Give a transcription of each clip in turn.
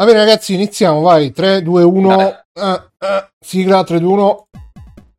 Va bene, ragazzi, iniziamo. Vai, 3, 2, 1. Eh, eh, sigla 3, 2, 1.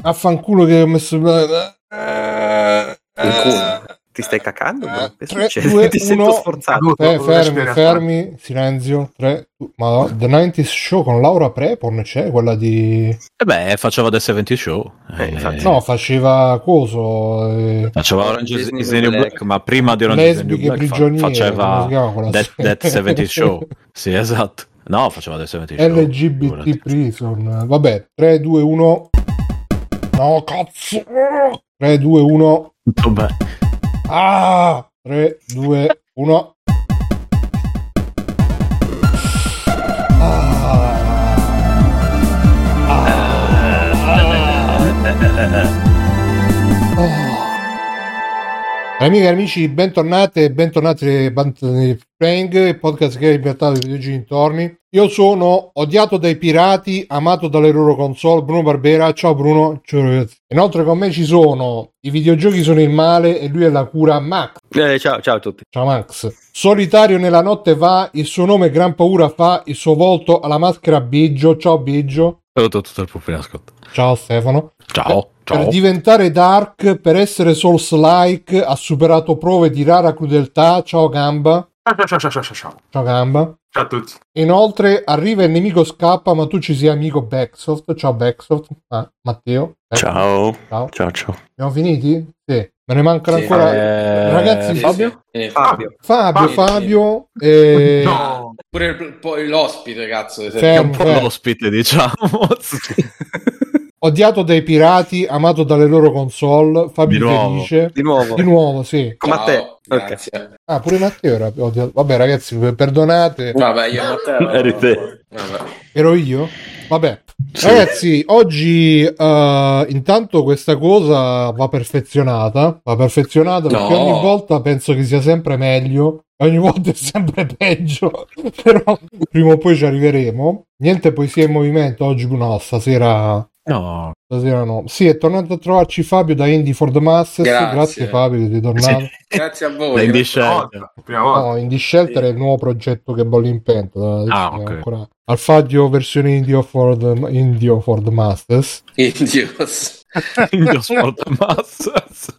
Affanculo che ho messo. Eh, Il culo. Ti stai cacando? Eh, Che tre, succede? due, Ti sento uno. sforzato. eh, fermi, fermi, silenzio. 3, ma The 90s Show con Laura Prepon c'è quella di. E beh, faceva The 70 Show. Eh, Eh, infatti. No, faceva coso. eh, Faceva Orange is, is the New Black. Black, ma prima di Orange is the New Black fa- faceva serie? That 70 Show. Sì, esatto. No, faceva 70 Show. LGBT figurati. Prison. Vabbè, 3, 2, 1. No, cazzo. 3, 2, 1. Vabbè. Ah! 3, 2, 1. Amiche e amici, bentornate e bentornati il podcast che ha libertà dei videogiochi intorni. Io sono odiato dai pirati, amato dalle loro console, Bruno Barbera. Ciao Bruno, ciao ragazzi. Inoltre con me ci sono i videogiochi sono il male e lui è la cura Max. Eh, ciao, ciao a tutti. Ciao Max. Solitario nella notte va, il suo nome gran paura fa, il suo volto alla maschera Biggio. Ciao Biggio. Tutto, tutto il pubblico. Ciao Stefano. Ciao, Per diventare Dark, per essere Souls-like, ha superato prove di rara crudeltà. Ciao Gamba. Ciao, ciao, ciao, ciao, ciao, ciao. Ciao Gamba. Ciao a tutti. Inoltre arriva il nemico scappa, ma tu ci sei amico Backsoft. Ciao Backsoft. Ah, Matteo. Backsoft. Ciao. Ciao. Ciao, ciao. Abbiamo finiti? Sì. Me ne mancano Sì. ancora. Eh, Ragazzi, Sì, Fabio? Eh, Fabio. Fabio, Fabio. Fabio. E... No. Pure poi l'ospite, cazzo. È un po' l'ospite, diciamo. Sì. Odiato dai pirati, amato dalle loro console. Fabio Di felice. Di nuovo. Di nuovo, sì. Come a te. Grazie. Ah, pure Matteo era odiato. Vabbè, ragazzi, perdonate. Vabbè, io Matteo. Eri te. Vabbè. Ero io? Vabbè. Ragazzi, oggi eh, intanto questa cosa va perfezionata. Va perfezionata perché No. ogni volta penso che sia sempre meglio. Ogni volta è sempre peggio. Però prima o poi ci arriveremo. Niente poesia in movimento oggi, no, stasera. No, Stasera no. Sì, è tornato a trovarci Fabio da Indie for the Masses. Grazie, Grazie. Fabio sei tornato. Grazie a da voi. Indie Prima Shelter. No, Indie Shelter è il nuovo progetto che bolle in pentola. Ah, ok. ancora Alfadio versione Indio for the, Indio for the Masters. Indios. Indio Sport Masters.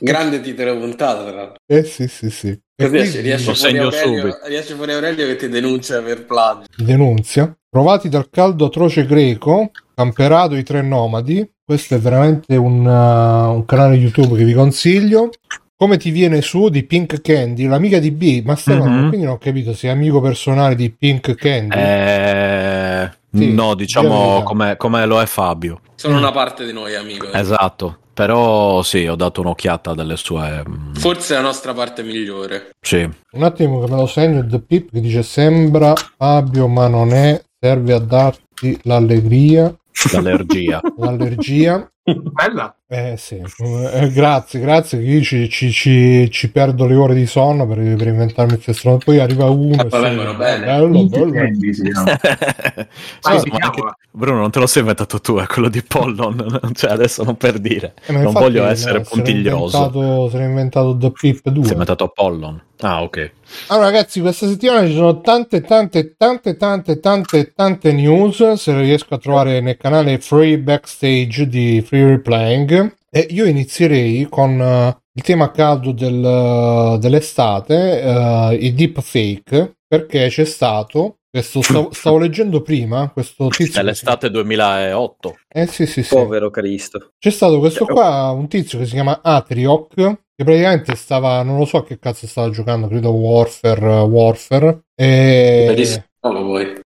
Grande titolo puntata, tra l'altro. Eh sì, sì, sì. Riesce Lo fuori, Aurelio, riesce fuori Aurelio che ti denuncia per plagio. denunzia. Provati dal caldo atroce greco, camperato i tre nomadi. Questo è veramente un, uh, un canale YouTube che vi consiglio. Come ti viene su di Pink Candy, l'amica di B, ma Stefano, Mhm. quindi non ho capito se è amico personale di Pink Candy. Eh, Sì, no, diciamo come, come lo è Fabio. Sono una parte di noi, amico. Esatto. Però sì, ho dato un'occhiata delle sue... mm, Forse la nostra parte migliore. Sì. Un attimo che me lo segno The Pip che dice sembra Fabio ma non è, serve a darti l'allegria, L'allergia. l'allergia. Bella. Eh sì, Eh, grazie, grazie che io ci, ci- ci- ci perdo le ore di sonno per, per inventarmi queste strade. Poi arriva uno Ah, e poi sì, vengono bene. bello, bello. Candy, sì, no. Anche- Bruno, non te lo sei inventato tu, è quello di Pollon. Cioè, adesso non per dire. Eh, non voglio no, essere se n'è puntiglioso. inventato- Se n'è inventato The Pip 2. Si è inventato Pollon. Ah, ok. Allora ragazzi, questa settimana ci sono tante, tante, tante, tante, tante, tante news. Se riesco a trovare nel canale Free Backstage di Free Replaying. E io inizierei con eh, il tema caldo del, eh, dell'estate, eh, i deepfake, perché c'è stato. Questo stavo, stavo leggendo prima questo tizio. Nell'estate 2008. Eh sì, sì, sì. Povero Cristo. C'è stato questo qua, un tizio che si chiama Atrioc, che praticamente stava, non lo so a che cazzo stava giocando, credo Warfare, uh, Warfare. E...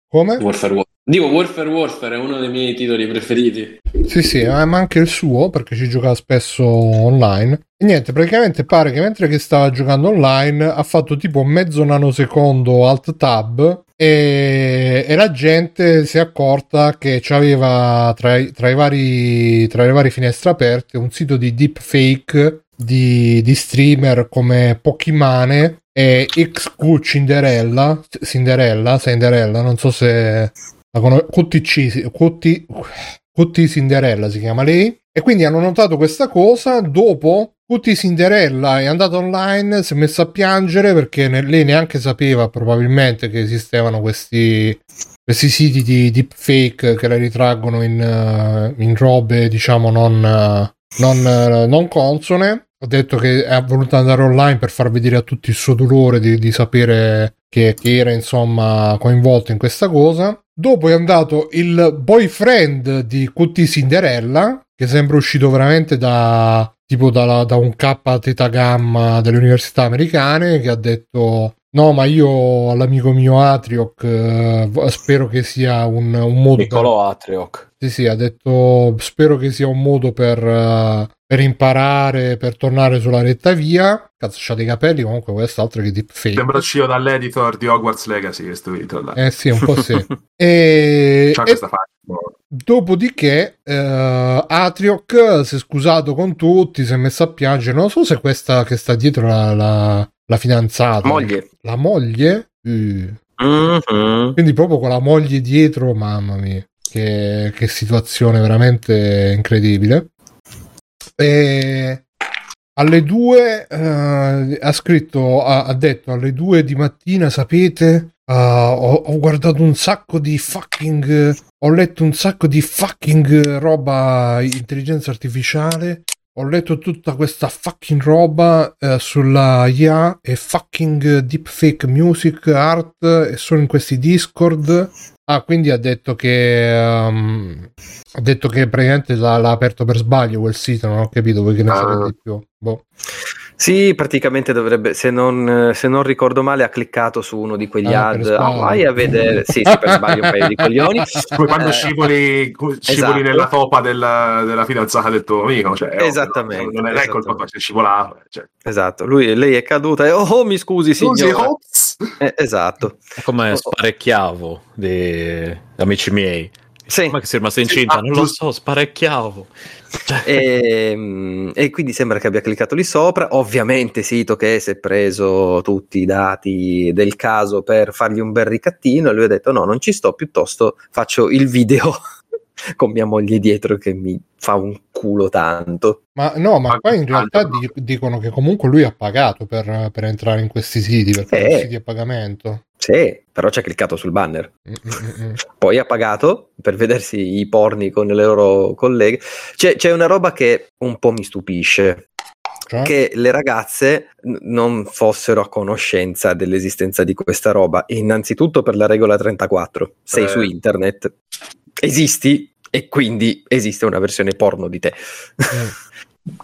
Come? Warfare Warfare. Dico Warfare Warfare è uno dei miei titoli preferiti. Sì, sì, eh, ma anche il suo, perché ci gioca spesso online. E niente, praticamente pare che mentre che stava giocando online ha fatto tipo mezzo nanosecondo alt tab e, e la gente si è accorta che c'aveva tra, tra vari, tra le varie finestre aperte un sito di deepfake di, di streamer come Pokimane e XQ Cinderella, Cinderella, Cinderella, non so se la conosco, QTC, QT, QT Cinderella si chiama lei. E quindi hanno notato questa cosa dopo Cutie Cinderella è andata online, si è messa a piangere perché ne- lei neanche sapeva probabilmente che esistevano questi, questi siti di deepfake che la ritraggono in, in robe, diciamo, non, non, non consone. Ha detto che è voluto andare online per far vedere a tutti il suo dolore di, di sapere che, che era insomma coinvolto in questa cosa. Dopo è andato il boyfriend di QT Cinderella, che sembra uscito veramente da tipo da, da un K teta gamma delle università americane, che ha detto no, ma io all'amico mio Atrioc eh, spero che sia un, un modo per- Niccolò Atrioc. sì, sì, ha detto spero che sia un modo per, eh, per imparare, per tornare sulla retta via. Cazzo, c'ha dei capelli, comunque quest'altro che deepfake. Sembra uscito dall'editor di Hogwarts Legacy questo video là. Eh sì, un po' sì. e, C'ha e questa faccia. Dopodiché eh, Atrioc si è scusato con tutti, si è messo a piangere. Non so se questa che sta dietro la, la, la fidanzata. Moglie. La moglie? Uh. Mhm. Quindi proprio con la moglie dietro, mamma mia, che, che situazione veramente incredibile. E alle due eh, ha scritto, ha, ha detto alle due di mattina, sapete, eh, ho, ho guardato un sacco di fucking, ho letto un sacco di fucking roba intelligenza artificiale. Ho letto tutta questa fucking roba eh, sulla IA e fucking deepfake music art e sono in questi Discord. Ah, quindi ha detto che ehm, ha detto che praticamente l'ha, l'ha aperto per sbaglio quel sito, non ho capito voi che ne Ah. sapete di più. Boh. Sì, praticamente dovrebbe, se non, se non ricordo male, ha cliccato su uno di quegli Ah, ad. sbaglio. Ah, vai a vedere. Sì, sì, per sbaglio un paio di coglioni. Come quando Eh, scivoli, scivoli esatto. nella topa della, della fidanzata del tuo amico. Cioè, Esattamente, no? Non è colpa esattamente. tua, se scivolava. Cioè. Esatto, lui, lei è caduta e oh, oh, mi scusi, Scusi, signora. ops! Eh, esatto. È come Oh. sparecchiavo di amici miei. Sì. Come che sei rimasta Sì, incinta? ah, non lo so, sparecchiavo. Cioè, E, mm, e quindi sembra che abbia cliccato lì sopra. Ovviamente Sito che si è preso tutti i dati del caso per fargli un bel ricattino e lui ha detto no, non ci sto, piuttosto faccio il video con mia moglie dietro che mi fa un culo tanto. Ma no, ma Ma qua in realtà dicono che comunque lui ha pagato per, per entrare in questi siti, perché sono Eh. siti a pagamento. Sì, però ci ha cliccato sul banner. Mm, mm, mm, mm. Poi ha pagato per vedersi i porni con le loro colleghe. C'è, c'è una roba che un po' mi stupisce. Cioè? che le ragazze n- non fossero a conoscenza dell'esistenza di questa roba. Innanzitutto per la regola 34, sei Eh. su internet, esisti e quindi esiste una versione porno di te.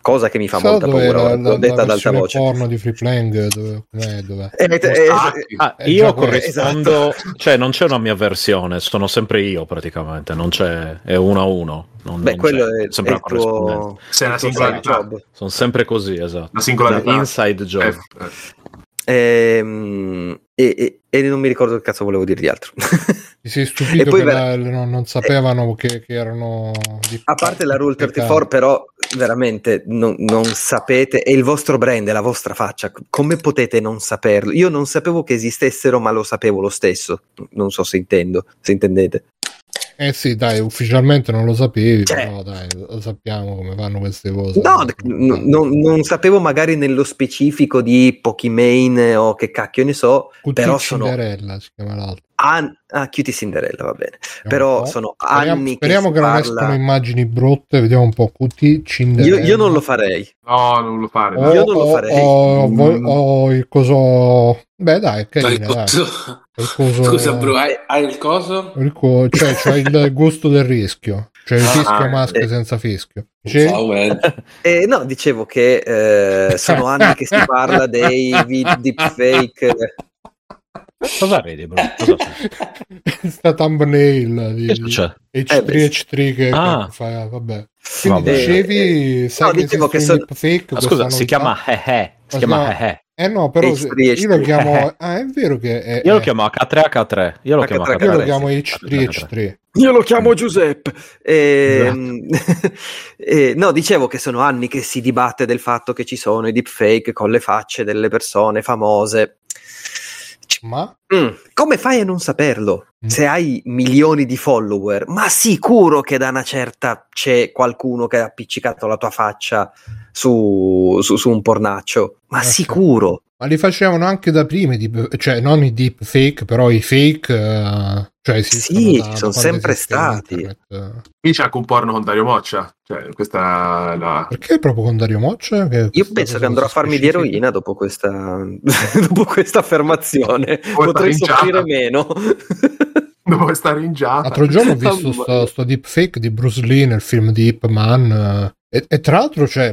Cosa che mi fa molta paura, l'ho detta la ad alta voce. porno di Free Playing? Dove, com'è, dov'è? Eh, eh, Stacchi. ah, È io corrispondo, cioè non c'è una mia versione, sono sempre io praticamente, non c'è, è uno a uno. Non, Beh, non quello c'è, è, sempre è una tuo, Sei una singolarità. Sono sempre così, esatto. La singolarità. Inside job. Eh, eh. Ehm, e, e- e non mi ricordo che cazzo volevo dire di altro. Ti sei stupito E poi che ver- la- non, non sapevano che, che erano... di- A parte la Rule Peccato. 34, però veramente non, non sapete, è il vostro brand, è la vostra faccia. Come potete non saperlo? Io non sapevo che esistessero, ma lo sapevo lo stesso. Non so se intendo, se intendete. Eh sì, dai, ufficialmente non lo sapevi, Cioè- però dai, sappiamo come fanno queste cose. No, n- non, non sapevo magari nello specifico di Pokimane o che cacchio ne so, QT però sono Cinderella si chiama l'altro. An- ah, Cutie Cinderella, va bene. Vediamo Però sono Speriamo, anni speriamo che che, si non parla- escono immagini brutte, vediamo un po' QT Io, Cinderella. io non lo farei. No, non lo fare. O, dai. Io non lo o- farei. o- Mm. vo- o il coso... Beh dai, è carina, dai. Coso- Il coso... Scusa, bro, hai, hai il coso? il co- cioè, c'è il gusto del rischio. Cioè il Ah, fischio eh. maschio senza fischio. Ciao. Eh, no, dicevo che eh, sono anni che si parla dei deepfake. Cosa vedi, bro? Cosa c'è? Sta thumbnail di Che succede? H3 beh, H3 che, Ah. fa, vabbè. Quindi Vabbè. dicevi, sai no, che dicevo che esistono so- i deepfake, Ma questa scusa, si novità? chiama Hehe. Si Ma chiama. Hehe. Eh no, però H3, se- io lo H3. chiamo... Ah, è vero che è... Io lo chiamo H3H3. Io lo chiamo H3H3. io lo H3, chiamo sì. H3 H3. Io lo chiamo Giuseppe. Ehm, eh, no, dicevo che sono anni che si dibatte del fatto che ci sono i deepfake con le facce delle persone famose. Ma? Mm, Come fai a non saperlo? Mm. Se hai milioni di follower, ma sicuro che da una certa c'è qualcuno che ha appiccicato la tua faccia su, su- su un pornaccio. Ma sì. sicuro. Ma li facevano anche da prima, deep- cioè non i deep fake, però i fake, eh, cioè Sì, da- ci sono sempre stati. internet. Qui c'è anche un porno con Dario Moccia. Cioè, questa la... Perché proprio con Dario Moccia? Che Io questa penso che andrò a farmi di specifica? eroina dopo questa, dopo questa affermazione. Potrei ringiata. soffrire meno. Dopo stare in giata. L'altro giorno ho visto sto, sto deepfake di Bruce Lee nel film di Ip Man eh, e, e tra l'altro cioè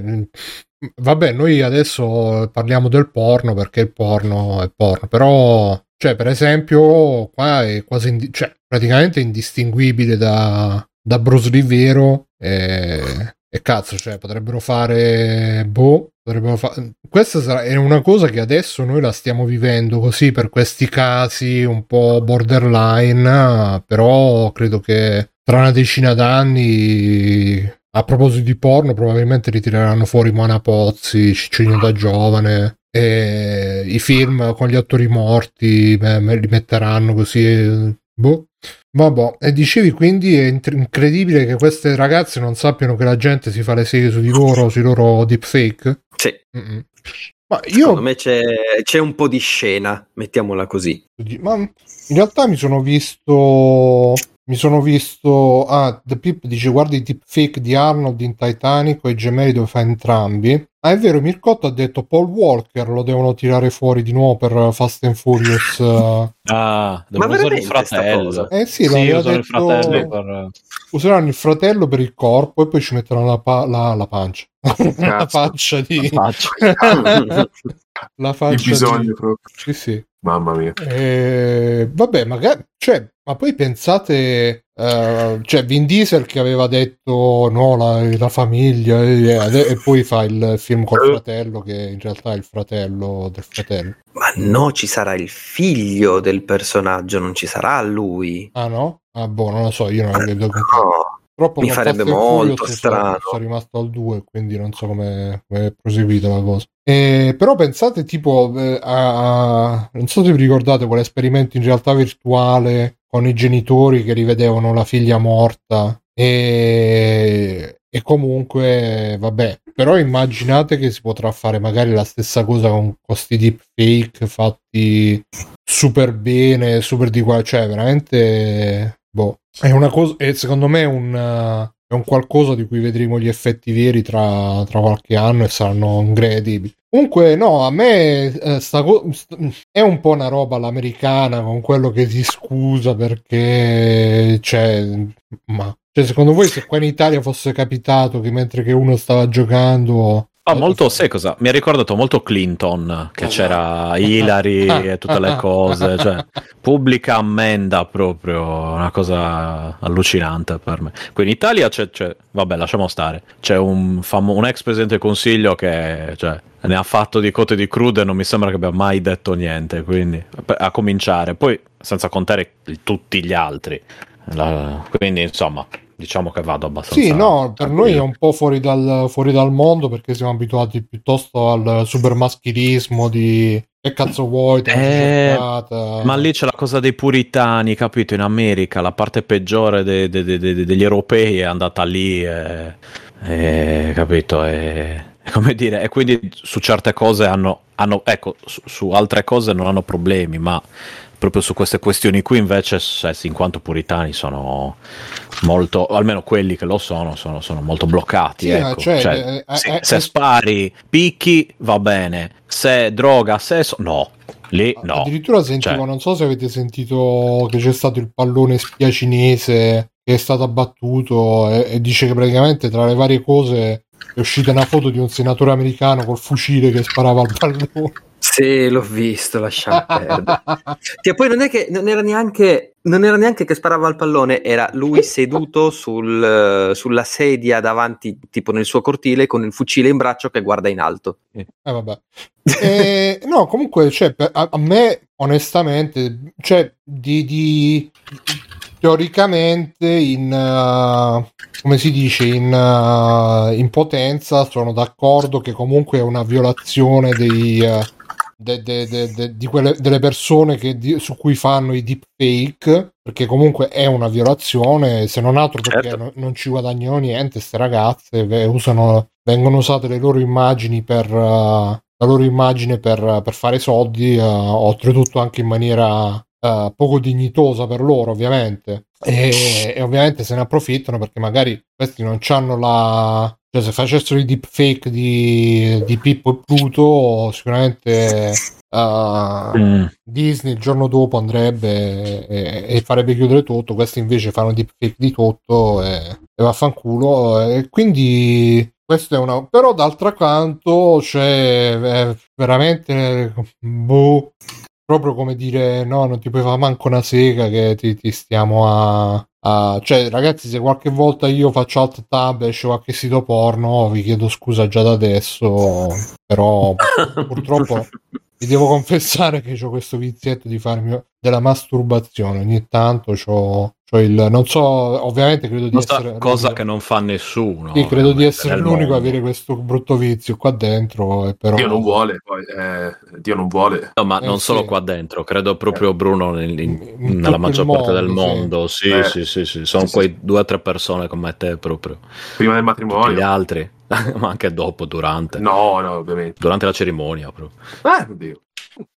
vabbè noi adesso parliamo del porno perché il porno è porno però cioè per esempio qua è quasi indi- cioè, praticamente indistinguibile da, da Bruce Lee vero e, e cazzo cioè potrebbero fare boh potrebbero fa- questa sarà, è una cosa che adesso noi la stiamo vivendo così per questi casi un po' borderline, però credo che tra una decina d'anni, a proposito di porno, probabilmente ritireranno fuori Moana Pozzi, Cicciolino da giovane, e i film con gli attori morti beh, me li metteranno così. Boh. Vabbè, e dicevi quindi è incredibile che queste ragazze non sappiano che la gente si fa le serie su di loro, sui loro deepfake? Sì, Mm-mm. Ma secondo io me c'è, c'è un po' di scena, mettiamola così. Ma in realtà mi sono visto. Mi sono visto. Ah, The Pip dice: Guarda i deepfake di Arnold in Titanic o i gemelli dove fa entrambi. Ah, è vero, Mircotto ha detto Paul Walker lo devono tirare fuori di nuovo per Fast and Furious. eh. Ah, devono Ma usare il fratello. Eh sì, Sì, usano il detto- fratello per... Useranno il fratello per il corpo e poi ci metteranno la, pa- la, la pancia. la faccia di. la faccia. la Il faccia bisogno di. proprio. Sì, sì. Mamma mia. Eh, vabbè, magari, cioè, ma poi pensate, eh, cioè, Vin Diesel che aveva detto no, la, la famiglia, e, e poi fa il film col Eh. fratello, che in realtà è il fratello del fratello. Ma no, ci sarà il figlio del personaggio, non ci sarà lui. Ah, no? Ah, boh, non lo so, io non lo vedo No. Troppo mi farebbe molto strano. Sono, sono rimasto al 2, quindi non so come è proseguita la cosa. Eh, però pensate tipo eh, a, a- non so se vi ricordate quell'esperimento in realtà virtuale con i genitori che rivedevano la figlia morta e, e comunque vabbè però immaginate che si potrà fare magari la stessa cosa con questi deepfake fatti super bene super di qua cioè veramente boh è una cosa e secondo me è un è un qualcosa di cui vedremo gli effetti veri tra, tra qualche anno e saranno incredibili. Comunque, no, a me eh, sta co- st- è un po' una roba all'americana con quello che si scusa perché c'è. Ma cioè, secondo voi, se qua in Italia fosse capitato che mentre che uno stava giocando. Ah, molto, sai cosa? Mi ha ricordato molto Clinton, che c'era Hillary e tutte le cose, cioè pubblica ammenda proprio, una cosa allucinante per me. Qui in Italia c'è, c'è- vabbè, lasciamo stare, c'è un, famo- un ex presidente del consiglio che cioè, ne ha fatto di cote di crude e non mi sembra che abbia mai detto niente, quindi a cominciare, poi senza contare tutti gli altri. La- quindi insomma, diciamo che vado abbastanza... Sì, no, per noi è un po' fuori dal, fuori dal mondo perché siamo abituati piuttosto al supermaschilismo di che cazzo vuoi, Eh. Ma lì c'è la cosa dei puritani, capito? In America la parte peggiore de- de- de- de- degli europei è andata lì, e, e- capito? E, e come dire, e quindi su certe cose hanno, hanno ecco, su, su altre cose non hanno problemi, ma proprio su queste questioni qui invece, in quanto puritani sono molto, almeno quelli che lo sono, sono, sono molto bloccati. Sì, ecco. cioè, Cioè, eh, se, eh, se eh, spari, picchi, va bene, se droga, sesso, no. Lì no. Addirittura sentivo, Cioè- non so se avete sentito che c'è stato il pallone spia cinese che è stato abbattuto e, e dice che praticamente tra le varie cose è uscita una foto di un senatore americano col fucile che sparava al pallone. Sì, l'ho visto, lasciamo perdere. Che poi non è che non era neanche, non era neanche che sparava al pallone, era lui seduto sul, sulla sedia davanti, tipo nel suo cortile, con il fucile in braccio che guarda in alto. Eh, vabbè. Eh, no, comunque, cioè, a, a me, onestamente, cioè, di, di- teoricamente, in, uh, come si dice, in, uh, in potenza, sono d'accordo che comunque è una violazione dei, uh, de- de- de- de- di quelle, delle persone che di- su cui fanno i deepfake, perché comunque è una violazione, se non altro perché Certo. no- non ci guadagnano niente, ste ragazze usano, vengono usate le loro immagini per... eh, la loro immagine per, per fare soldi, eh, oltretutto anche in maniera eh, poco dignitosa per loro, ovviamente. E, e ovviamente se ne approfittano perché magari questi non hanno la. Cioè, se facessero i deepfake di, di Pippo e Pluto, sicuramente eh, Mm. Disney il giorno dopo andrebbe e, e farebbe chiudere tutto. Questi invece fanno deepfake di tutto e, e vaffanculo. E quindi questo è una. Però d'altro canto c'è eh, veramente. Boh, proprio come dire no non ti puoi fare manco una sega che ti, ti stiamo a, a- cioè ragazzi se qualche volta io faccio alt tab e esce qualche sito porno vi chiedo scusa già da adesso però purtroppo vi devo confessare che ho questo vizietto di farmi della masturbazione ogni tanto c'ho, c'ho il non so ovviamente credo di Questa essere cosa che non fa nessuno. sì, credo di ovviamente, essere l'unico a mondo. avere questo brutto vizio qua dentro e però Dio non vuole, poi, eh, Dio non vuole. No, ma Eh, non solo sì. qua dentro, credo proprio Bruno nel- in- In- nella maggior parte del mondo, sì. mondo. Sì, Eh. sì, sì, sì. Sono Sì, sì. quei due o tre persone come te proprio. Prima del Tutti gli matrimonio. altri, ma anche dopo, durante. No, no, ovviamente. Durante la cerimonia proprio. Eh, oddio.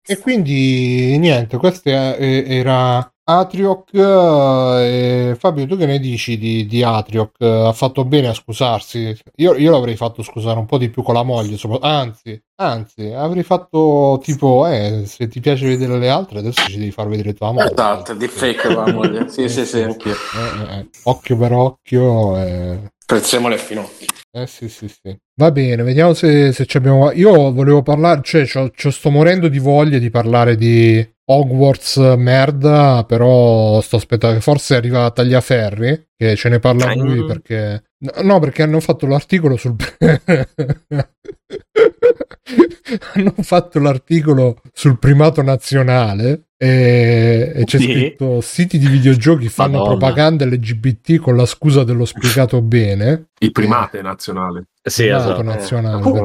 E quindi niente, questo era Atrioc. eh, Fabio, tu che ne dici di, di Atrioc? Eh, Ha fatto bene a scusarsi. Io, io l'avrei fatto scusare un po' di più con la moglie. Anzi, anzi, avrei fatto tipo, eh, se ti piace vedere le altre, adesso ci devi far vedere tua moglie. Esatto, deepfake con la moglie. Sì, sì, sì, anch'io. Eh, eh, occhio per occhio. eh. Prezzemolo e finocchi. Eh sì, sì, sì. Va bene, vediamo se, se ci abbiamo. Io volevo parlare, cioè, c'ho, c'ho sto morendo di voglia di parlare di Hogwarts merda, però sto aspettando forse arriva Tagliaferri, che ce ne parla lui Mm. perché. No, perché hanno fatto l'articolo sul. hanno fatto l'articolo sul primato nazionale e, e c'è Sì. scritto siti di videogiochi fanno Madonna. propaganda LGBT con la scusa dello spiegato bene. Il primate nazionale. Sì, Primato esatto. nazionale. Oh,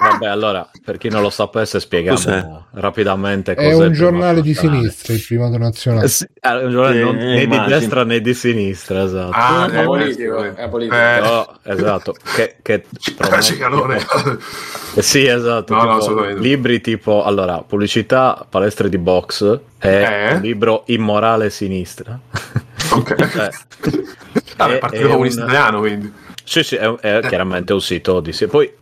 Vabbè, allora, per chi non lo sapesse, spieghiamo Cos'è? rapidamente È cos'è un il giornale di sinistra, il primato nazionale. Eh, sì, è un giornale Sì, non- né di immagino. destra né di sinistra, esatto. Ah, è eh, politico, eh, è politico. eh, No, esatto, che, che eh, Cicalone. Eh sì, esatto. No, no, tipo, assolutamente. libri tipo, allora, pubblicità, palestre di box e Eh? un libro immorale sinistra. ok. Eh, Vabbè, è- Partito è Comunista un- Italiano, quindi. Sì, sì, è, è chiaramente un sito di... Poi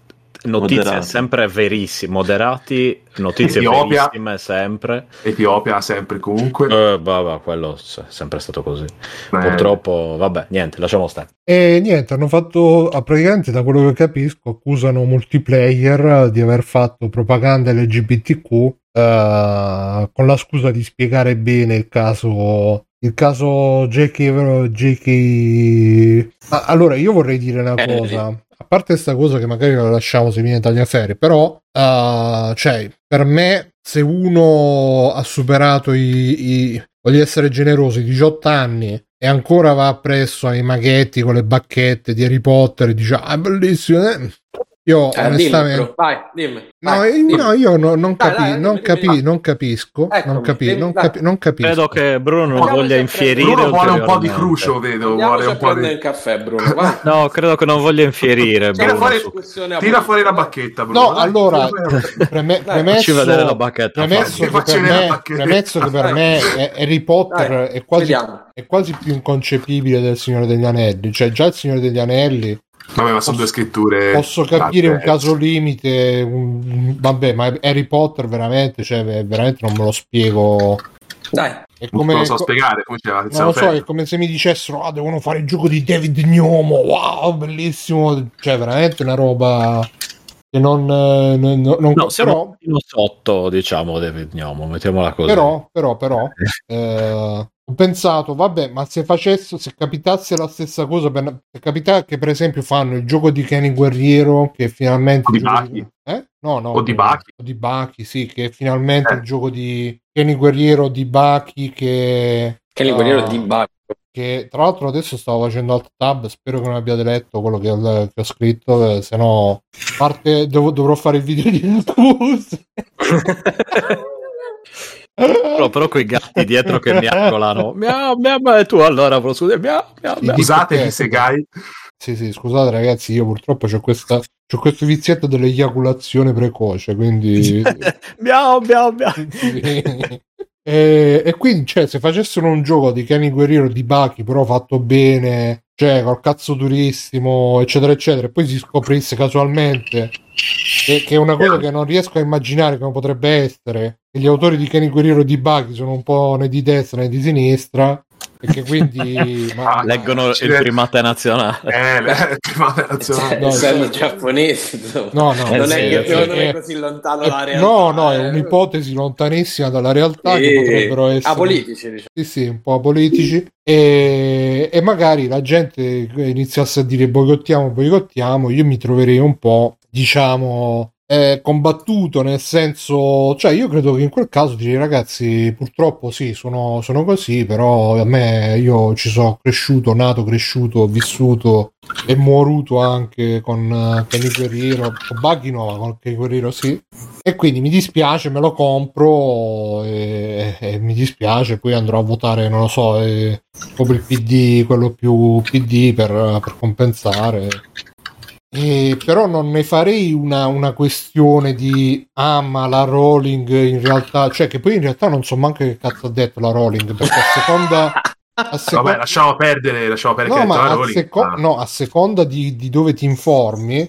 notizie Moderati. sempre verissime, moderati, notizie Etiopia. verissime sempre. Etiopia sempre comunque. Eh, vabbè, quello è sempre stato così. Eh, Purtroppo, vabbè, niente, lasciamo stare. E niente, hanno fatto, praticamente da quello che capisco, accusano multiplayer di aver fatto propaganda LGBTQ eh, con la scusa di spiegare bene il caso. Il caso JK. JK... Ah, allora, io vorrei dire una Eh, cosa. A parte questa cosa che magari la lasciamo se viene tagliaferri, però, eh, cioè, per me, se uno ha superato i, i- voglio essere generoso, i 18 anni e ancora va appresso ai maghetti con le bacchette di Harry Potter e dice, ah, bellissimo. eh." Io, Eh, dimmi, onestamente, bro. Vai, dimmi. No, Vai, io- dimmi. no, io no- non, Dai, capi- dai, non, dimmi, capi- dimmi. non capisco, Eccomi, non, capi- dimmi, non, capi- non capisco. Credo che Bruno non voglia infierire Bruno vuole un po' di crucio, vedo. Vuole un po' prendere di. il caffè, Bruno. Vai. No, credo che non voglia infierire. Tira Bruno, fuori, su- Discussione tira fuori la bacchetta, Bruno. No, dai. allora, Tira fuori preme- premesso, Facci vedere la bacchetta. premesso, che per me, premesso che per me Harry Potter è, quasi, è quasi più inconcepibile del Signore degli Anelli. Cioè, già il Signore degli Anelli Vabbè, ma sono due scritture. posso capire un caso limite. un- vabbè, ma Harry Potter veramente, cioè, veramente non me lo spiego. Dai. È Non come, lo so co- spiegare, come diceva non lo so, è come se mi dicessero: Ah, devono fare il gioco di David Gnomo. Wow, bellissimo! Cioè, veramente una roba che non, eh, non, non- No, siamo però, sotto, diciamo, David Gnomo, mettiamola così. però, però, però, eh, ho pensato, vabbè, ma se facesse, se capitasse la stessa cosa, per, se capita che per esempio fanno il gioco di Kenny Guerriero, che finalmente... O di Baki. Eh? No, no. O di Baki. o di Baki, sì, che finalmente Eh. il gioco di Kenny Guerriero di Baki che... Che il Ah. guerriero di Bacco. che tra l'altro adesso stavo facendo alt tab, spero che non abbiate letto quello che ho, che ho scritto, eh, se no a parte dov- dovrò fare il video di News. Però, però quei gatti dietro che miagolano. Miau, miau, e tu allora prosciutto. Miau, miau, miau. Scusate, Segai. Sì, sì, scusate ragazzi, io purtroppo ho questo vizietto dell'eiaculazione precoce, quindi... miau, miau, miau. e, e, quindi, cioè, se facessero un gioco di Kenny Guerriero di Baki, però fatto bene, cioè, col cazzo durissimo, eccetera, eccetera, e poi si scoprisse casualmente che, che è una cosa che non riesco a immaginare come potrebbe essere, che gli autori di Kenny Guerriero di Baki sono un po' né di destra né di sinistra, che quindi ma, leggono il le... primate nazionale. Eh, il primate nazionale. No, essendo giapponesi no no non, sì, è, che, è, non è così lontano è, dalla realtà no no eh. è un'ipotesi lontanissima dalla realtà e... che potrebbero essere apolitici diciamo. sì sì un po' apolitici. E, e magari la gente iniziasse a dire boicottiamo boicottiamo io mi troverei un po' diciamo è combattuto nel senso cioè io credo che in quel caso direi ragazzi purtroppo sì sono, sono così però a me io ci sono cresciuto nato cresciuto vissuto e moruto anche con uh, Kenny Guerriero con Buggy no con Kenny Guerriero sì. E quindi mi dispiace me lo compro e, e mi dispiace poi andrò a votare non lo so eh, proprio il PD quello più PD per, per compensare eh, però non ne farei una, una, questione di ah ma la Rowling in realtà cioè che poi in realtà non so manco che cazzo ha detto la Rowling perché a seconda a seconda... Vabbè, lasciamo perdere, lasciamo perdere no, ma a, seco- ah. no, a seconda di, di, dove ti informi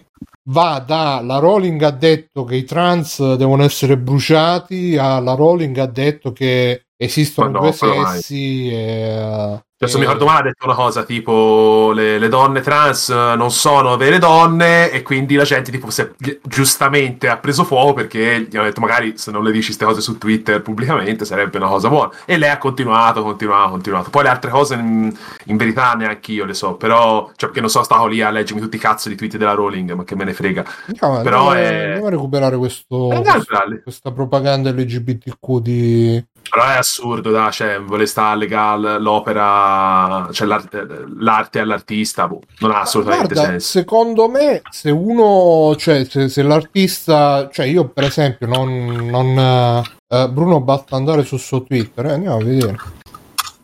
va da la Rowling ha detto che i trans devono essere bruciati alla Rowling ha detto che esistono no, due sessi e, cioè, se mi ricordo male ha detto una cosa tipo le, le, donne trans non sono vere donne e quindi la gente tipo se, giustamente ha preso fuoco perché gli hanno detto magari se non le dici queste cose su Twitter pubblicamente sarebbe una cosa buona e lei ha continuato, continuato, continuato. Poi le altre cose in, in verità neanche io le so, però cioè perché non sono stato lì a leggermi tutti i cazzo di tweet della Rowling, ma che me ne frega. No, però andiamo, è... andiamo a recuperare questo, eh, questo, questa propaganda LGBTQ di però è assurdo, da, cioè, volesta legare l'opera, cioè l'arte, l'arte all'artista, boh, non ha assolutamente Guarda, senso. Secondo me, se uno, cioè, se, se l'artista, cioè, io per esempio, non, non uh, Bruno basta andare sul suo Twitter, eh, andiamo a vedere.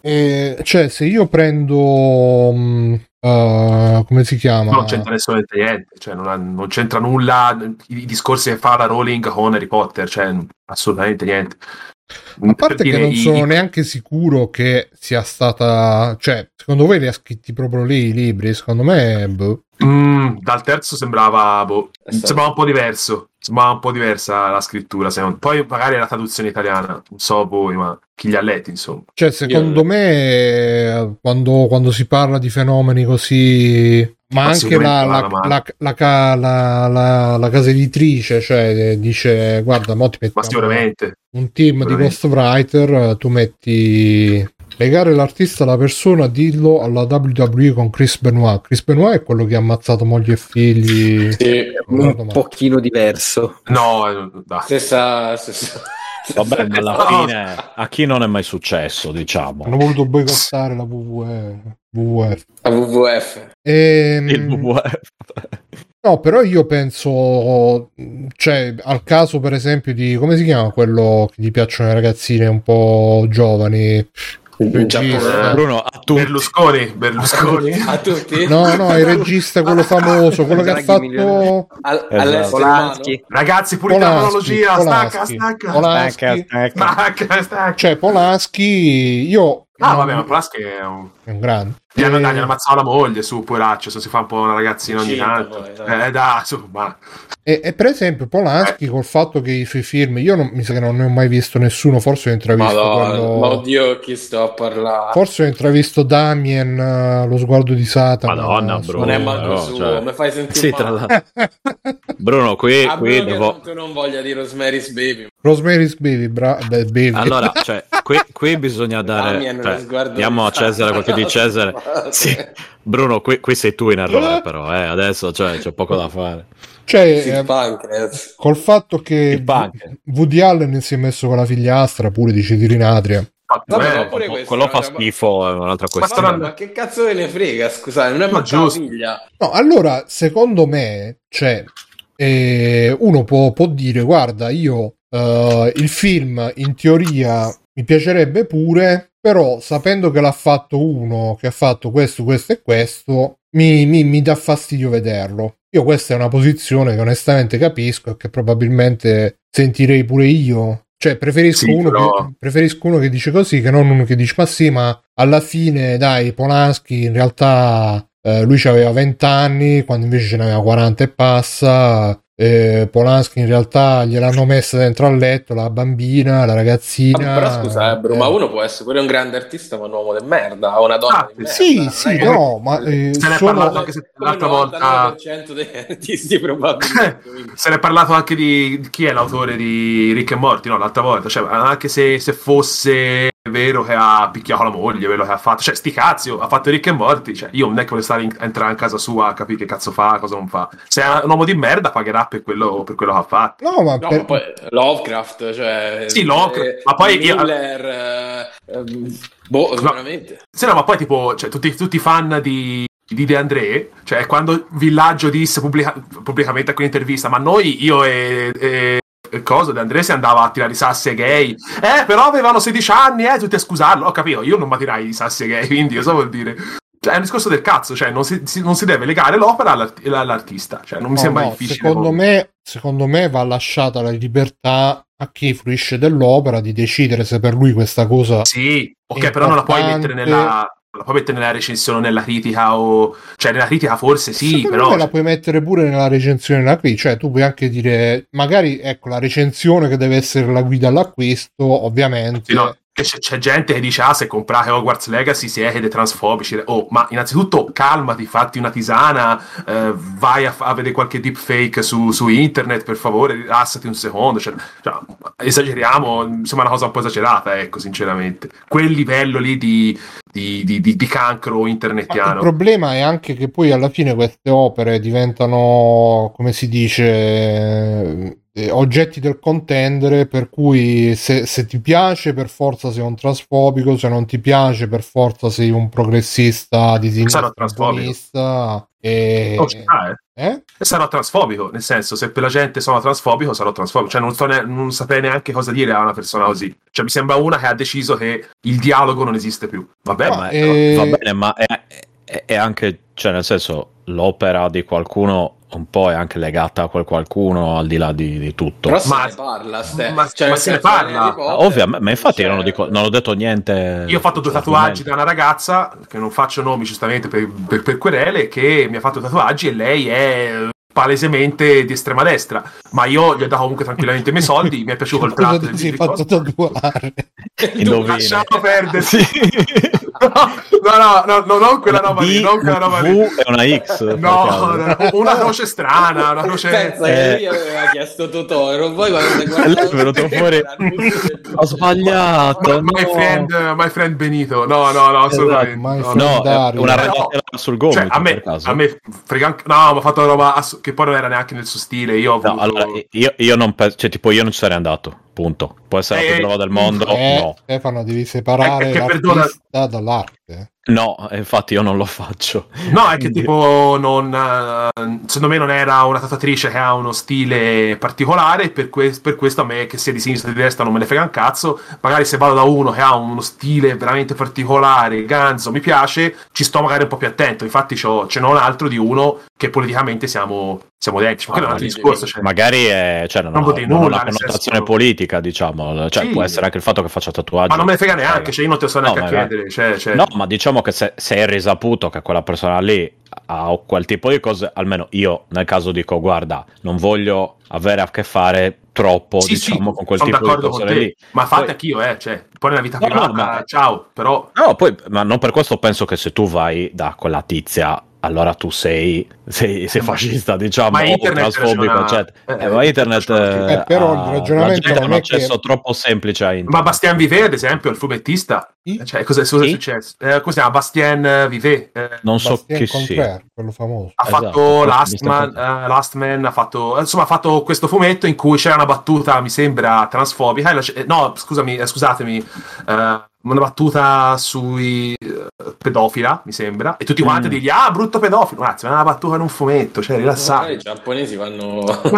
E, cioè, se io prendo. Um, Uh, come si chiama? Non c'entra assolutamente niente, cioè non, ha, non, c'entra nulla i, i, discorsi che fa la Rowling con Harry Potter, cioè assolutamente niente. A parte che non sono i... neanche sicuro che sia stata, cioè, secondo voi li ha scritti proprio lì i libri? Secondo me, boh. mm, dal terzo sembrava, boh, sembrava un po' diverso, sembrava un po' diversa la scrittura. Secondo... Poi magari la traduzione italiana, non so voi, ma chi li ha letti, insomma. Cioè, secondo Io... me, quando, quando si parla di fenomeni così ma anche la, la, la, la, casa editrice cioè, dice guarda mo ti mettiamo un team di ghostwriter tu metti legare l'artista alla persona dillo alla WWE con Chris Benoit Chris Benoit è quello che ha ammazzato moglie e figli sì, un pochino diverso no eh, dai. stessa, stessa Vabbè, ma alla fine a chi non è mai successo, diciamo. Hanno voluto boicottare la WWF. WWF. La WWF. Ehm... Il WWF. No, però io penso, cioè, al caso per esempio di, come si chiama quello che gli piacciono le ragazzine un po' giovani? Bruno, a tutti. Berlusconi, Berlusconi. a tutti? No, no, il regista, quello famoso, quello che ha fatto Al, esatto. Ragazzi, pulita la cronologia, stacca, stacca. Polanski. Stacca, stacca. Cioè, Polanski, io Ah, vabbè, ma Polanski è un... è un grande. Gli hanno, dai, gli hanno ammazzato la moglie su Poraccio, se si fa un po' una ragazzina ogni tanto. Poi, dai. Eh, dai, su, ma... E, e, per esempio Polanski eh. col fatto che i suoi film, io non, mi sa che non ne ho mai visto nessuno, forse ho intravisto Madonna. Ma oddio, chi sto a parlare? Forse ho intravisto Damien, uh, lo sguardo di Satana. Madonna, Bruno. Non è manco no, suo, cioè... mi fai sentire sì, tra l'altro. Bruno, qui... A qui devo... tu non voglia di Rosemary's Baby. Rosemary's Baby, bra... Beh, baby. Allora, cioè, qui, qui bisogna dare... Cioè, diamo a Cesare quel che di Cesare. Sì. Bruno, qui, qui, sei tu in errore, però, eh? adesso cioè, c'è poco da fare. Cioè, eh, col fatto che Woody Allen si è messo con la figliastra pure di bene. ma pure Quello- questo, quello fa ma- schifo, è un'altra Ma questione. Vabbè, ma che cazzo ve ne frega, scusa, non è Ma giusto. figlia. No, allora, secondo me, cioè, eh, uno può, può dire, guarda, io eh, il film in teoria mi piacerebbe pure, però sapendo che l'ha fatto uno, che ha fatto questo, questo e questo, mi, mi- mi dà fastidio vederlo. Io questa è una posizione che onestamente capisco e che probabilmente sentirei pure io. Cioè, preferisco, Sì, uno però- che, preferisco uno che dice così che non uno che dice, ma sì, ma alla fine, dai, Polanski in realtà eh, lui aveva 20 anni, quando invece ce n'aveva 40 e passa. Eh, Polanski in realtà gliel'hanno messa dentro al letto la bambina, la ragazzina. Vabbè, però scusa, eh, bro, Eh, ma uno può essere pure un grande artista, ma un uomo di merda, o una donna Ah, di merda. Sì, è sì, che- no, ma eh, Se ne è sono- parlato anche l'altra volta 99% degli artisti probabilmente. se ne è parlato anche di chi è l'autore di Rick e Morty, no? L'altra volta, cioè, anche se, se fosse vero che ha picchiato la moglie, quello che ha fatto, cioè, sti cazzi, oh, ha fatto Rick e Morty, cioè, io non è che voglio stare in- entrare in casa sua a capire che cazzo fa, cosa non fa. Se è un uomo di merda, pagherà per quello, per quello che ha fatto. No, ma No, per- ma poi Lovecraft, cioè... Sì, Lovecraft, ma poi io- Miller, eh, ehm, boh, veramente. Se no, ma poi, tipo, cioè, tutti, tutti i fan di. Di De André, cioè quando Villaggio disse pubblica- pubblicamente a quell'intervista, ma noi, io e, e cosa, De André si andava a tirare i sassi ai gay, eh, però avevano 16 anni, eh, tutti a scusarlo, ho capito, io non mi tirai i sassi ai gay, quindi cosa vuol dire? Cioè, è un discorso del cazzo, cioè, non si, si- non si deve legare l'opera all'art- all'artista, cioè, non mi no, sembra no, difficile. Secondo me, secondo me va lasciata la libertà a chi fruisce dell'opera di decidere se per lui questa cosa Sì, ok, però non la puoi mettere nella. La puoi mettere nella recensione o nella critica o. Cioè, nella critica forse sì, Secondo però. me la puoi mettere pure nella recensione della critica, cioè tu puoi anche dire, magari ecco la recensione che deve essere la guida all'acquisto, ovviamente. Sì, no, c'è, c'è gente che dice: Ah, se comprate Hogwarts Legacy siete transfobici. Oh, ma innanzitutto calmati, fatti una tisana, eh, vai a, a vedere qualche deepfake su, su internet, per favore, rilassati un secondo. Cioè, cioè, esageriamo, mi sembra una cosa un po' esagerata, ecco, sinceramente. Quel livello lì di, di, di- di- cancro Ma il internetiano. problema è anche che poi alla fine queste opere diventano, come si dice, eh, oggetti del contendere, per cui se, se ti piace per forza sei un trasfobico, se non ti piace per forza sei un progressista di sinistra, Sarò trasfobico. buonista, e... Oh, ci sta, eh. eh? E sarò transfobico, nel senso, se per la gente sono transfobico, sarò transfobico. Cioè, non, so ne- non saprei neanche cosa dire a una persona così. Cioè, mi sembra una che ha deciso che il dialogo non esiste più. Vabbè, No, ma eh, Va bene, ma è, è- è anche, cioè nel senso, l'opera di qualcuno un po' è anche legata a quel qualcuno al di là di, di tutto. Però se Ma- ne parla, ste. ma- cioè, ma se ne parla. Ovviamente, ma infatti io cioè, non, ho dico- non ho detto niente. Io ho fatto due tatuaggi da una ragazza, che non faccio nomi giustamente per, per- per querele, che mi ha fatto tatuaggi e lei è palesemente di estrema destra. Ma io gli ho dato comunque tranquillamente i miei soldi, mi è piaciuto il tratto ti sei fatto tatuare? Lasciamo perdere. Sì. No, no, no, no, non quella roba lì, non quella roba lì. e una X. No, una croce strana, una croce... Pensa che Eh. lui aveva chiesto Totoro, poi quando è venuto fuori. Ho sbagliato. My, my no. friend, my friend Benito. No, no, no, assolutamente. my no, è una ragnatela sul gomito Cioè, a me, per caso. a me frega anche... No, ma ha fatto una roba ass- che poi non era neanche nel suo stile. Io ho No, allora, io, io non penso, cioè, tipo, io non ci sarei andato. Punto. Può essere la Eh, più brava del mondo? Eh, No. Stefano, devi separare Eh, l'artista perdona- dall'arte. No, e infatti io non lo faccio. No, è che tipo non, eh, secondo me non era una tatuatrice che ha uno stile particolare, per, que- per questo a me che sia di sinistra o di destra non me ne frega un cazzo, magari se vado da uno che ha uno stile veramente particolare, ganzo, mi piace, ci sto magari un po' più attento, infatti c'ho- ce n'ho un altro di uno che politicamente siamo, siamo identici, ma quello è un altro Ah, discorso, cioè, Magari è, cioè, non, Non ha, non nulla, una connotazione senso- politica, diciamo. Cioè, Sì. può essere anche il fatto che faccia tatuaggi. ma non me ne frega neanche, cioè io non te lo so No, neanche a magari. chiedere, cioè, cioè- No, ma diciamo che se, se è risaputo che quella persona lì ha quel tipo di cose, almeno io nel caso dico, guarda, non voglio avere a che fare troppo, Sì, sì, diciamo, con quel tipo di cose lì. ma infatti Poi- anch'io, eh, cioè, poi nella vita No, no, privata, ma- ciao, però... No, poi, ma non per questo penso che se tu vai da quella tizia, allora tu sei sei, sei fascista, diciamo, Ma o internet transfobico, ragiona- eccetera. eh, Eh, ma internet eh, eh, però ha- il ragionamento ha non un è che- accesso troppo semplice a internet. Ma Bastien Vivet, ad esempio, il fumettista, Chi? cioè, cosa, cosa è successo? Eh, come si chiama? Bastien Vivet. eh, non so Bastien chi sia. Quello famoso. ha Esatto, fatto Last Man, eh, Last Man, ha fatto, insomma, ha fatto questo fumetto in cui c'era una battuta, mi sembra, transfobica. eh, no, scusami, eh, scusatemi, eh, una battuta sui eh, pedofila, mi sembra, e tutti quanti Mm. digli, ah, brutto pedofilo, grazie, ma è una battuta in un fumetto, cioè, rilassati. I giapponesi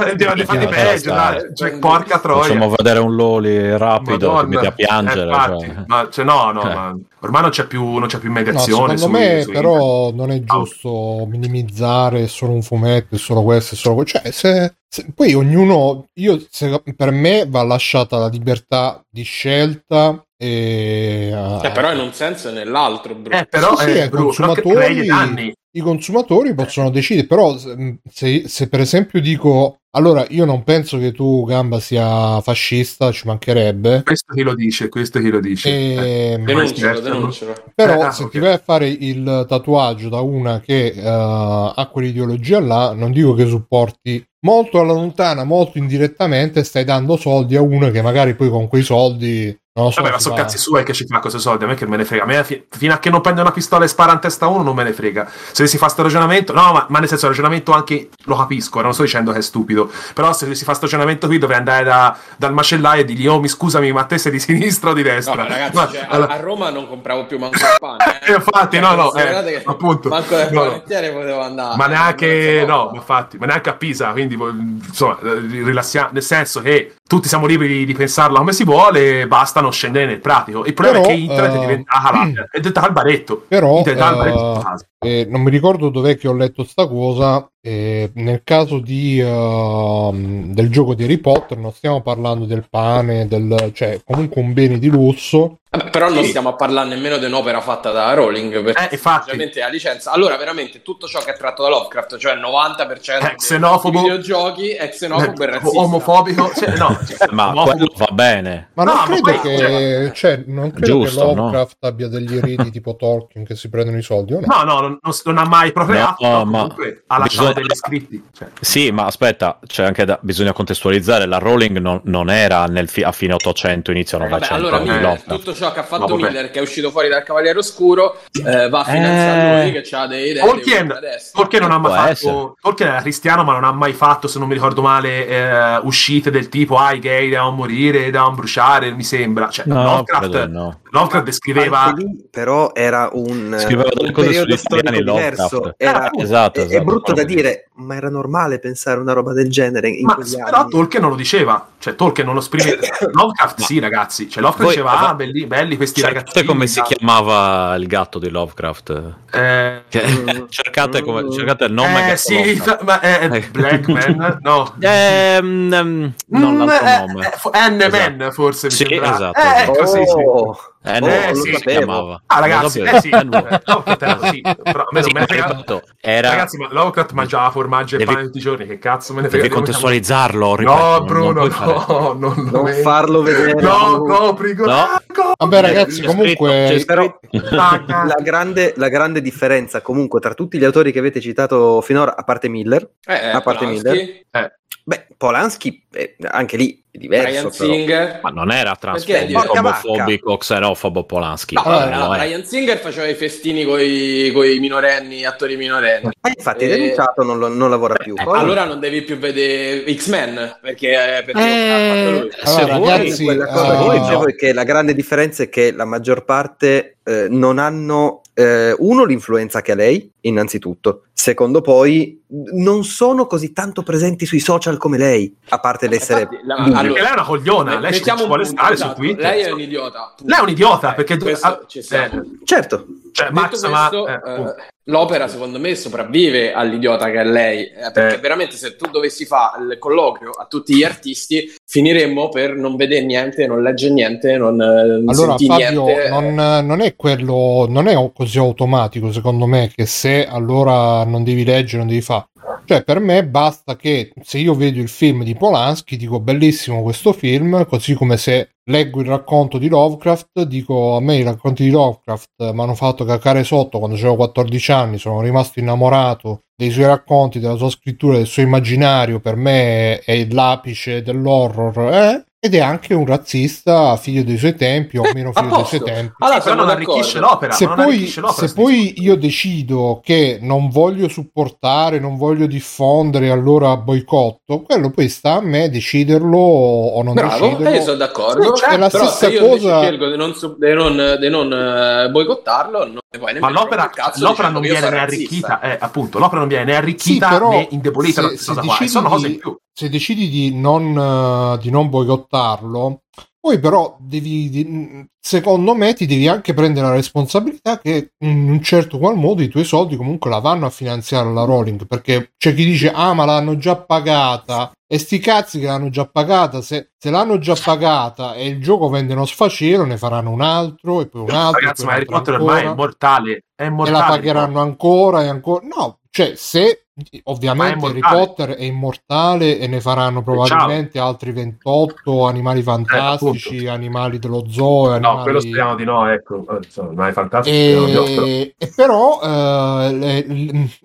ne ne fatti Lascia peggio, dai, cioè, porca troia. Facciamo vedere un Loli rapido, Madonna. ti metti a piangere. Eh, infatti, cioè. ma, cioè, no, no, Eh. ma ormai non c'è più, non c'è più No, mediazione. secondo sui- me su però non è giusto minimizzare è solo un fumetto, è solo questo, è solo questo. Cioè, se, se- poi ognuno, io, se- per me va lasciata la libertà di scelta e... Cioè, però in un senso e nell'altro, bro. Eh, però Sì, sì, eh, però che consumatori- crei danni. I consumatori possono decidere, però se, se- se per esempio dico allora io non penso che tu Gamba sia fascista, ci mancherebbe, Questo chi lo dice, questo chi lo dice. Eh, Ehm, Denuncialo, certo, denuncialo. Però Eh, ah, se ok. ti vai a fare il tatuaggio da una che eh, ha quell'ideologia là, non dico che supporti molto alla lontana, molto indirettamente, stai dando soldi a una che magari poi con quei soldi non lo so, Vabbè, ma sono cazzi suoi che ci fa questi soldi. A me che me ne frega. A me fi- fino a che non prende una pistola e spara in testa a uno, non me ne frega. Se si fa sto ragionamento, no, ma, ma nel senso, il ragionamento anche lo capisco. Non sto dicendo che è stupido. Però se si fa sto ragionamento qui, dovrei andare da- dal macellaio e dirgli: Oh, mi scusami, ma te sei di sinistra o di No, destra? ma ragazzi, Ma- cioè, a- allora- a, Roma non compravo più manco il pane. Eh, infatti, Cioè, no, no, considerate eh, che appunto. Manco le No, no. panettiere potevo andare. ma Eh, neanche no, infatti, ma neanche a Pisa, quindi insomma, eh, rilassiamo, nel senso che tutti siamo liberi di pensarla come si vuole, basta non scendere nel pratico. Il problema Però, è che internet eh, è diventato ah, è diventato il baretto. Però, Internet è il baretto eh, eh, non mi ricordo dov'è che ho letto sta cosa. eh, nel caso di, ehm, del gioco di Harry Potter, non stiamo parlando del pane, del, cioè comunque un bene di lusso. Vabbè, però non stiamo a parlare nemmeno di un'opera fatta da Rowling, perché Eh, infatti. semplicemente la licenza. Allora, veramente tutto ciò che è tratto da Lovecraft, cioè il 90% Eh, dei xenofobo. videogiochi è xenofobo e Eh, razzista. omofobico, cioè, no, cioè, Ma quello va bene. Ma No, non ma credo poi- che, cioè, non credo Giusto, che no? Lovecraft abbia degli eredi tipo Tolkien che si prendono i soldi. o no? No, no, non, non- non ha mai procreato, No, ma comunque ha lasciato bisogna- degli scritti. Cioè. Sì, ma aspetta, c'è anche da, bisogna contestualizzare. La Rowling non, non era nel fi- a fine 800, inizio Vabbè, 900. allora di Miller, Lovecraft. tutto ciò che ha fatto. Miller, che è uscito fuori dal Cavaliere Oscuro, eh, va a finanziare Eh. lui che ha dei idee Tolkien. Tolkien non ha mai Può fatto. essere. Tolkien era cristiano, ma non ha mai fatto, se non mi ricordo male, eh, uscite del tipo: ah, i gay devono morire, devono bruciare. Mi sembra. Cioè, No, Lovecraft, no. Lovecraft descriveva. Lì, però era un, Scriveva delle un cose periodo sugli italiani, storico diverso. Lovecraft. Era- Ah, esatto, è- è, esatto, brutto da dire, ma era normale pensare una roba del genere in Ma quegli però anni. Tolkien non lo diceva, cioè Tolkien non lo esprimeva. Lovecraft, sì, ragazzi. Cioè, Lovecraft Voi- diceva: Ah, belli, belli questi Cercate ragazzini. come si chiamava il gatto di Lovecraft. Eh, Che- Mm. cercate, come, Mm. cercate il nome. eh, sì, ma eh, Eh. Blackman, no. Ehm, ehm, non Mm, l'altro eh, nome. eh, N-Man, forse mi Sì, sembra. esatto, Eh, esatto. ecco, sì, sì. Oh, Eh, Oh, no, Eh, non sì, si sapevo. chiamava. Ah, Lo ragazzi, sapevo. eh sì, eh, Lovecraft era così, però a me Sì, non me ripeto, era... Ragazzi, ma Lovecraft mangiava formaggio e Devi- pane tutti i giorni, che cazzo me ne frega? Devi contestualizzarlo, ripeto, No, non- Bruno, non no, non, non metti. farlo vedere. No, copri, No. no. Vabbè, ragazzi, C'è comunque. c'è Però Ah, cazzo. la grande, la grande differenza comunque tra tutti gli autori che avete citato finora, a parte Miller, Eh, a parte Miller, Eh, beh, Polanski eh, anche lì è diverso. Brian però. Singer. Ma non era Perché transfobico, Porca vacca. omofobico, xenofobo Polanski. No, vabbè, no, no, eh. Brian Singer faceva i festini con i minorenni, attori minorenni. Ma infatti, Eh, denunciato non, lo- non lavora più. eh, Poi- Allora non devi più vedere X-Men perché, perché Eh, lui. se Allora, vuoi- ragazzi, quella cosa eh, che dicevo è che la grande differenza è che la maggior parte eh, non hanno eh, uno l'influenza che ha lei innanzitutto secondo poi non sono così tanto presenti sui social come lei a parte l'essere Infatti, la-. Perché allora, lei è una cogliona, lei ci, mettiamo ci un vuole punto, stare esatto, su Twitter. Lei è un idiota. punto. Lei è un idiota, Eh, perché questo ah, ci eh, certo cioè, Max, ma questo, eh, eh, appunto. l'opera secondo me sopravvive all'idiota che è lei, eh, perché Eh. veramente se tu dovessi fare il colloquio a tutti gli artisti finiremmo per non vedere niente, non leggere niente, non, eh, non Allora, sentire Fabio, niente. non, non è quello, non è così automatico secondo me che se allora non devi leggere, non devi fare. Cioè, per me basta che se io vedo il film di Polanski, dico bellissimo questo film, così come se leggo il racconto di Lovecraft, dico a me i racconti di Lovecraft mi hanno fatto cacare sotto quando avevo 14 anni, sono rimasto innamorato dei suoi racconti, della sua scrittura, del suo immaginario, per me è l'apice dell'horror, eh? Ed è anche un razzista figlio dei suoi tempi o meno figlio dei suoi tempi. Allora, Però non arricchisce l'opera. Se non poi, arricchisce l'opera, se poi io decido che non voglio supportare, non voglio diffondere, allora boicotto, quello poi sta a me deciderlo o non Bravo, deciderlo. io sono d'accordo. Sì, è la però stessa se io invece cosa- scelgo di non, su- di non, di non, eh, boicottarlo, non ne Ma l'opera, cazzo l'opera dicendo non viene né arricchita, eh, appunto, l'opera non viene né arricchita Sì, però né indebolita se- se decidi sono cose in più. Se decidi di non, eh, di non boicottarlo, poi però devi, di- secondo me, ti devi anche prendere la responsabilità che in un certo qual modo i tuoi soldi comunque la vanno a finanziare la Rolling, perché c'è chi dice, ah ma l'hanno già pagata, e sti cazzi che l'hanno già pagata, se, se l'hanno già pagata e il gioco vende uno sfacelo, ne faranno un altro, e poi un altro, Ragazzi, e ma Harry Potter ormai è immortale, è e immortale. la pagheranno ancora e ancora. No, cioè, se ovviamente Harry. Potter è immortale e ne faranno probabilmente altri 28 animali fantastici, animali dello zoo, No, animali... quello speriamo di no, ecco. Eh, Insomma, no, però- E, e però eh,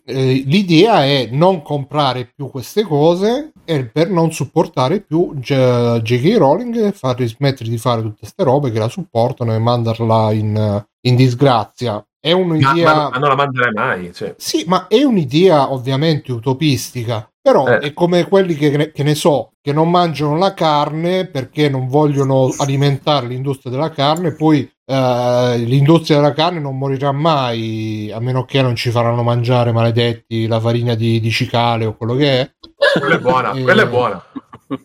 eh, l'idea è non comprare più queste cose e per non supportare più J.K. Rowling e fargli smettere di fare tutte queste robe che la supportano e mandarla in, in disgrazia. È un'idea. ma- ma non la manderai mai. Cioè. Sì, ma è un'idea ovviamente utopistica. Però Eh. è come quelli che ne, che ne so, che non mangiano la carne perché non vogliono alimentare l'industria della carne, poi eh, l'industria della carne non morirà mai, a meno che non ci faranno mangiare, maledetti, la farina di, di cicale o quello che è. Quella è buona, Eh, quella è buona.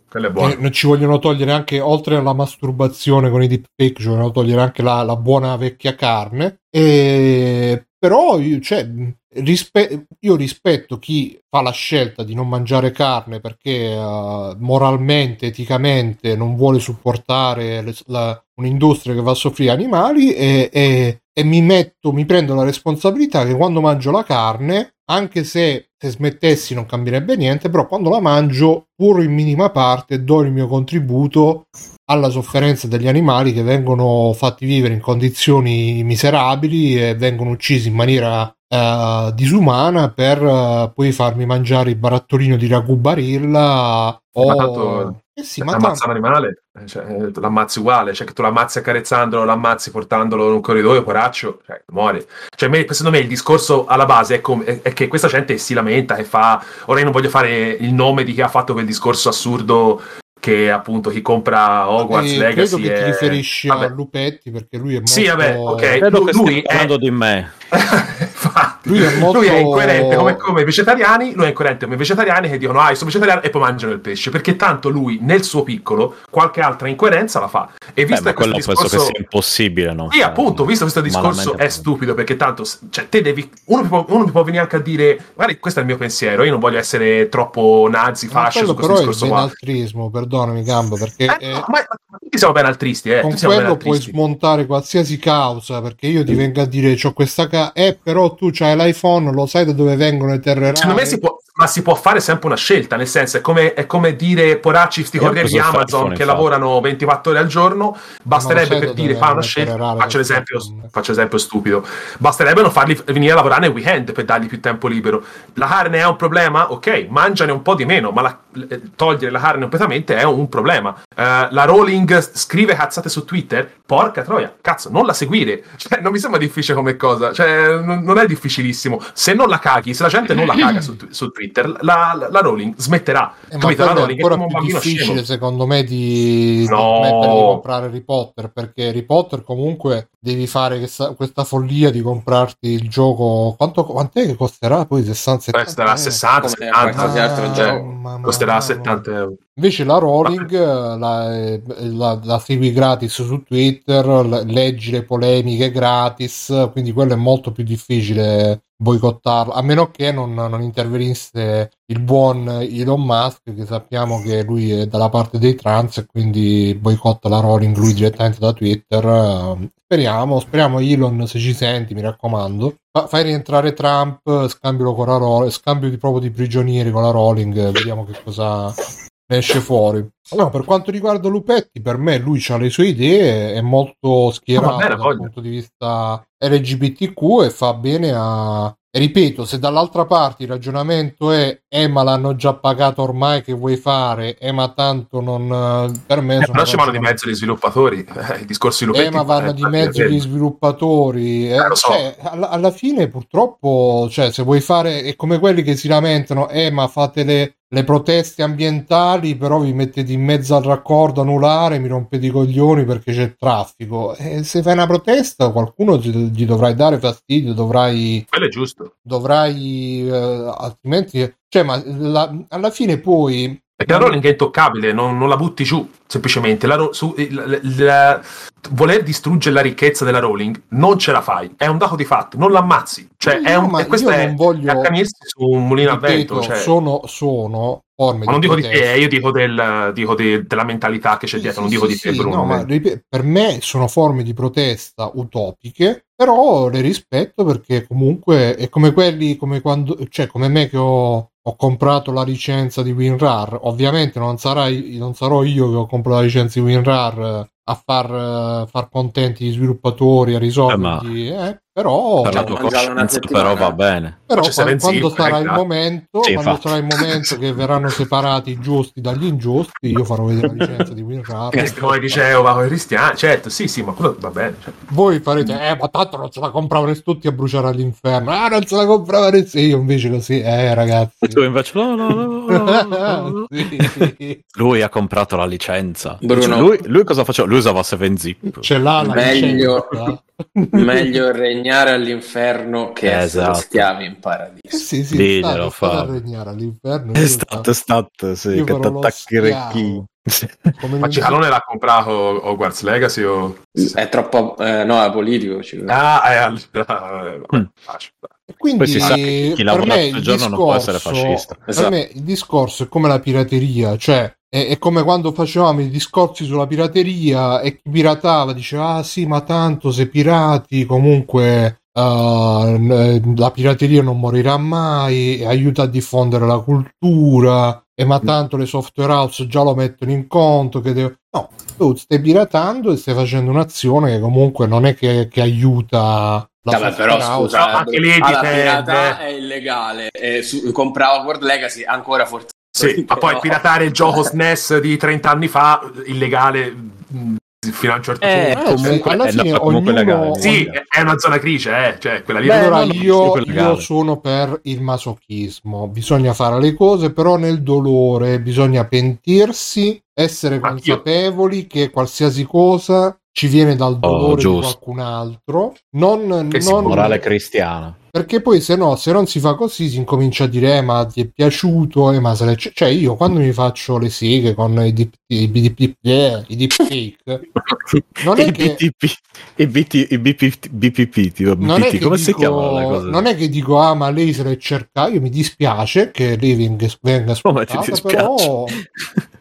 Quella è buona. E non ci vogliono togliere anche, oltre alla masturbazione con i deepfake, ci vogliono togliere anche la, la buona vecchia carne. E, però io, cioè, rispe- io rispetto chi fa la scelta di non mangiare carne perché eh, moralmente, eticamente non vuole supportare le- la- un'industria che va a soffrire animali e, e- e mi metto, mi prendo la responsabilità che quando mangio la carne, anche se se smettessi non cambierebbe niente, però quando la mangio, pur in minima parte, do il mio contributo alla sofferenza degli animali che vengono fatti vivere in condizioni miserabili e vengono uccisi in maniera eh, disumana per eh, poi farmi mangiare il barattolino di ragù barilla o... Ma tanto- Eh sì, ma Ammazza tanto- un animale, eh, cioè, eh, tu l'ammazzi uguale, cioè che tu l'ammazzi accarezzandolo, l'ammazzi portandolo in un corridoio, poraccio, cioè muore. Cioè, me- secondo me il discorso alla base è, come- è- è che questa gente si lamenta e fa. Ora io non voglio fare il nome di chi ha fatto quel discorso assurdo che appunto chi compra Hogwarts Eh, Legacy. credo che ti è- riferisci Vabbè. a Lupetti perché lui è molto... Sì, vabbè, ok. Credo che lui stia è- di me. Lui è molto- incoerente come, come i vegetariani, lui è incoerente come i vegetariani che dicono ah io sono vegetariano e poi mangiano il pesce, perché tanto lui nel suo piccolo qualche altra incoerenza la fa. E Beh, visto ma che questo quello penso che discorso... sia impossibile, no? Sì, appunto, visto questo discorso Malamente è stupido perché tanto, cioè, te devi, uno mi, può, uno mi può venire anche a dire, guarda, questo è il mio pensiero, io non voglio essere troppo nazi, Ma fascio su questo è discorso qua. benaltrismo, perdonami Gamba, perché Eh, eh, no, ma, ma tutti siamo ben altristi, eh, con tutti siamo ben quello puoi smontare qualsiasi causa, perché io ti vengo a dire c'ho questa ca- eh però tu c'hai l'iPhone, lo sai da dove vengono le terre rare? Secondo me si può, ma si può fare sempre una scelta, nel senso è come, è come dire poracci sti ho corrieri Amazon che lavorano 24 ore al giorno, basterebbe per dire fa una scelta, faccio l'esempio, faccio l'esempio stupido, basterebbe non farli venire a lavorare nel weekend per dargli più tempo libero. La carne è un problema? Ok, mangiane un po' di meno, ma la- eh, togliere la carne completamente è un problema. Eh, la Rowling scrive cazzate su Twitter, porca troia, cazzo, non la seguire, cioè, non mi sembra difficile come cosa, cioè, non, non è difficilissilissimo. Se non la caghi, se la gente non la caga su, su Twitter, la, la- la Rowling smetterà. Eh, ma Capito? La Rowling è ancora più difficile scemo. secondo me di, No. smettere di comprare Harry Potter perché Harry Potter comunque devi fare questa, questa follia di comprarti il gioco quanto, quant'è che costerà poi 60 70 Costerà euro? 60, Come 70, qualsiasi altro cioè, gioco. Mamma costerà mia. 70 euro. Invece la Rowling eh, la, eh, la- la segui gratis su Twitter, leggi le polemiche gratis, quindi quello è molto più difficile boicottarlo, a meno che non, non intervenisse il buon Elon Musk, che sappiamo che lui è dalla parte dei trans e quindi boicotta la Rowling lui direttamente da Twitter. Eh, speriamo, speriamo Elon se ci senti, mi raccomando. Fa- fai rientrare Trump, scambialo con la Rowling, scambio di, proprio di prigionieri con la Rowling, vediamo che cosa ne esce fuori. No, per quanto riguarda Lupetti, per me lui ha le sue idee, è molto schierato bene, dal voglio. punto di vista LGBTQ e fa bene a... ripeto, se dall'altra parte il ragionamento è eh ma l'hanno già pagato ormai che vuoi fare, eh ma tanto non... eh, per me... Eh, però ci vanno di mezzo gli sviluppatori. Eh, I discorsi Lupetti. eh, ma vanno eh, di mezzo eh, gli sviluppatori. eh. Eh, lo so. Cioè, alla, alla fine, purtroppo, cioè, se vuoi fare, è come quelli che si lamentano, eh, ma fate le, le proteste ambientali, però vi mettete in mezzo al raccordo anulare, mi rompete i coglioni perché c'è traffico. E se fai una protesta, qualcuno gli, dovrai dare fastidio, dovrai Quello è giusto. dovrai eh, altrimenti cioè ma la- alla fine poi Perché la Rowling è intoccabile, non, non la butti giù, semplicemente. La, su- il- il- voler distruggere la ricchezza della Rowling non ce la fai, è un dato di fatto, non l'ammazzi. Cioè, è No, un, ma e questo è, voglio- è accanirsi su un mulino a ripeto, vento. Cioè, sono, sono forme ma non dico di protesta. te, io dico, del, dico de- della mentalità che c'è dietro, sì, non dico sì, di te, sì, Bruno. no, ma per me sono forme di protesta utopiche, però le rispetto perché comunque è come quelli, come quando, cioè come me che ho, ho comprato la licenza di WinRAR. Ovviamente non, sarai, non sarò io che ho comprato la licenza di WinRAR a far, eh, far contenti gli sviluppatori, a risolvergli, eh, però... Per la Cioè, tua coscienza, però va bene. Però Seven quando Zip, sarà eh, il momento, Sì, quando sarà il momento che verranno separati i giusti dagli ingiusti, io farò vedere la licenza di WinRAR. Che come dicevo, i cristiani, certo, sì, sì, ma quello va bene. cioè. Voi farete, eh, ma tanto non se la compravano tutti a bruciare all'inferno. Ah, non se la compravano sì, io invece così, eh, ragazzi. Tu invece no, no, no, no, no. Sì. Lui ha comprato la licenza. Bruno. Lui, lui cosa faceva? Lui usava 7zip. Ce l'ha la Meglio-. Meglio regnare all'inferno che essere Esatto. schiavi in Eh paradiso. sì, sì, Diglielo, state, state a Fabio. regnare all'inferno. È stato, è stato, sì, io che farò ti lo attacchi schiavo. come Ma Cicalone l'ha comprato Hogwarts Legacy o... È troppo... eh, no, è politico. ci- Ah, eh, allora, eh, vabbè, Mm. Quindi Poi si sa che chi per lavora tutto il giorno non può essere discorso- fascista. Per Esatto. me il discorso è come la pirateria, cioè è, è come quando facevamo i discorsi sulla pirateria e chi piratava diceva ah sì ma tanto se pirati comunque eh, n- la pirateria non morirà mai, e aiuta a diffondere la cultura e ma tanto le software house già lo mettono in conto che deve... no, tu stai piratando e stai facendo un'azione che comunque non è che, che aiuta la Vabbè, però scusa, No, anche eh, lì dipende. pirata è illegale. E su, comprare Hogwarts Legacy ancora forse. Sì, ma poi Però- piratare il gioco SNES di 30 anni fa, illegale mh, fino a un certo Eh, punto. Eh, comunque, alla eh, no, fine comunque ognuno- legale. Sì, è una zona grigia, eh, cioè quella lì. Beh, allora no, no, io, io sono per il masochismo, bisogna fare le cose però nel dolore, bisogna pentirsi, essere consapevoli che qualsiasi cosa ci viene dal dolore di giusto. qualcun altro, non, Che non- Morale cristiana. Perché poi se no, se non si fa così si incomincia a dire eh, ma ti è piaciuto, eh, ma se l'è... cioè io quando mi faccio le seghe con i deep, i deep, eh, i deepfake non è I che i, BPP, tipo, non è che come si dico- chiamano le cose? Non è che dico, ah, ma lei se l'è cercata. Io mi dispiace che lei venga, venga sfruttata, dispiace? però,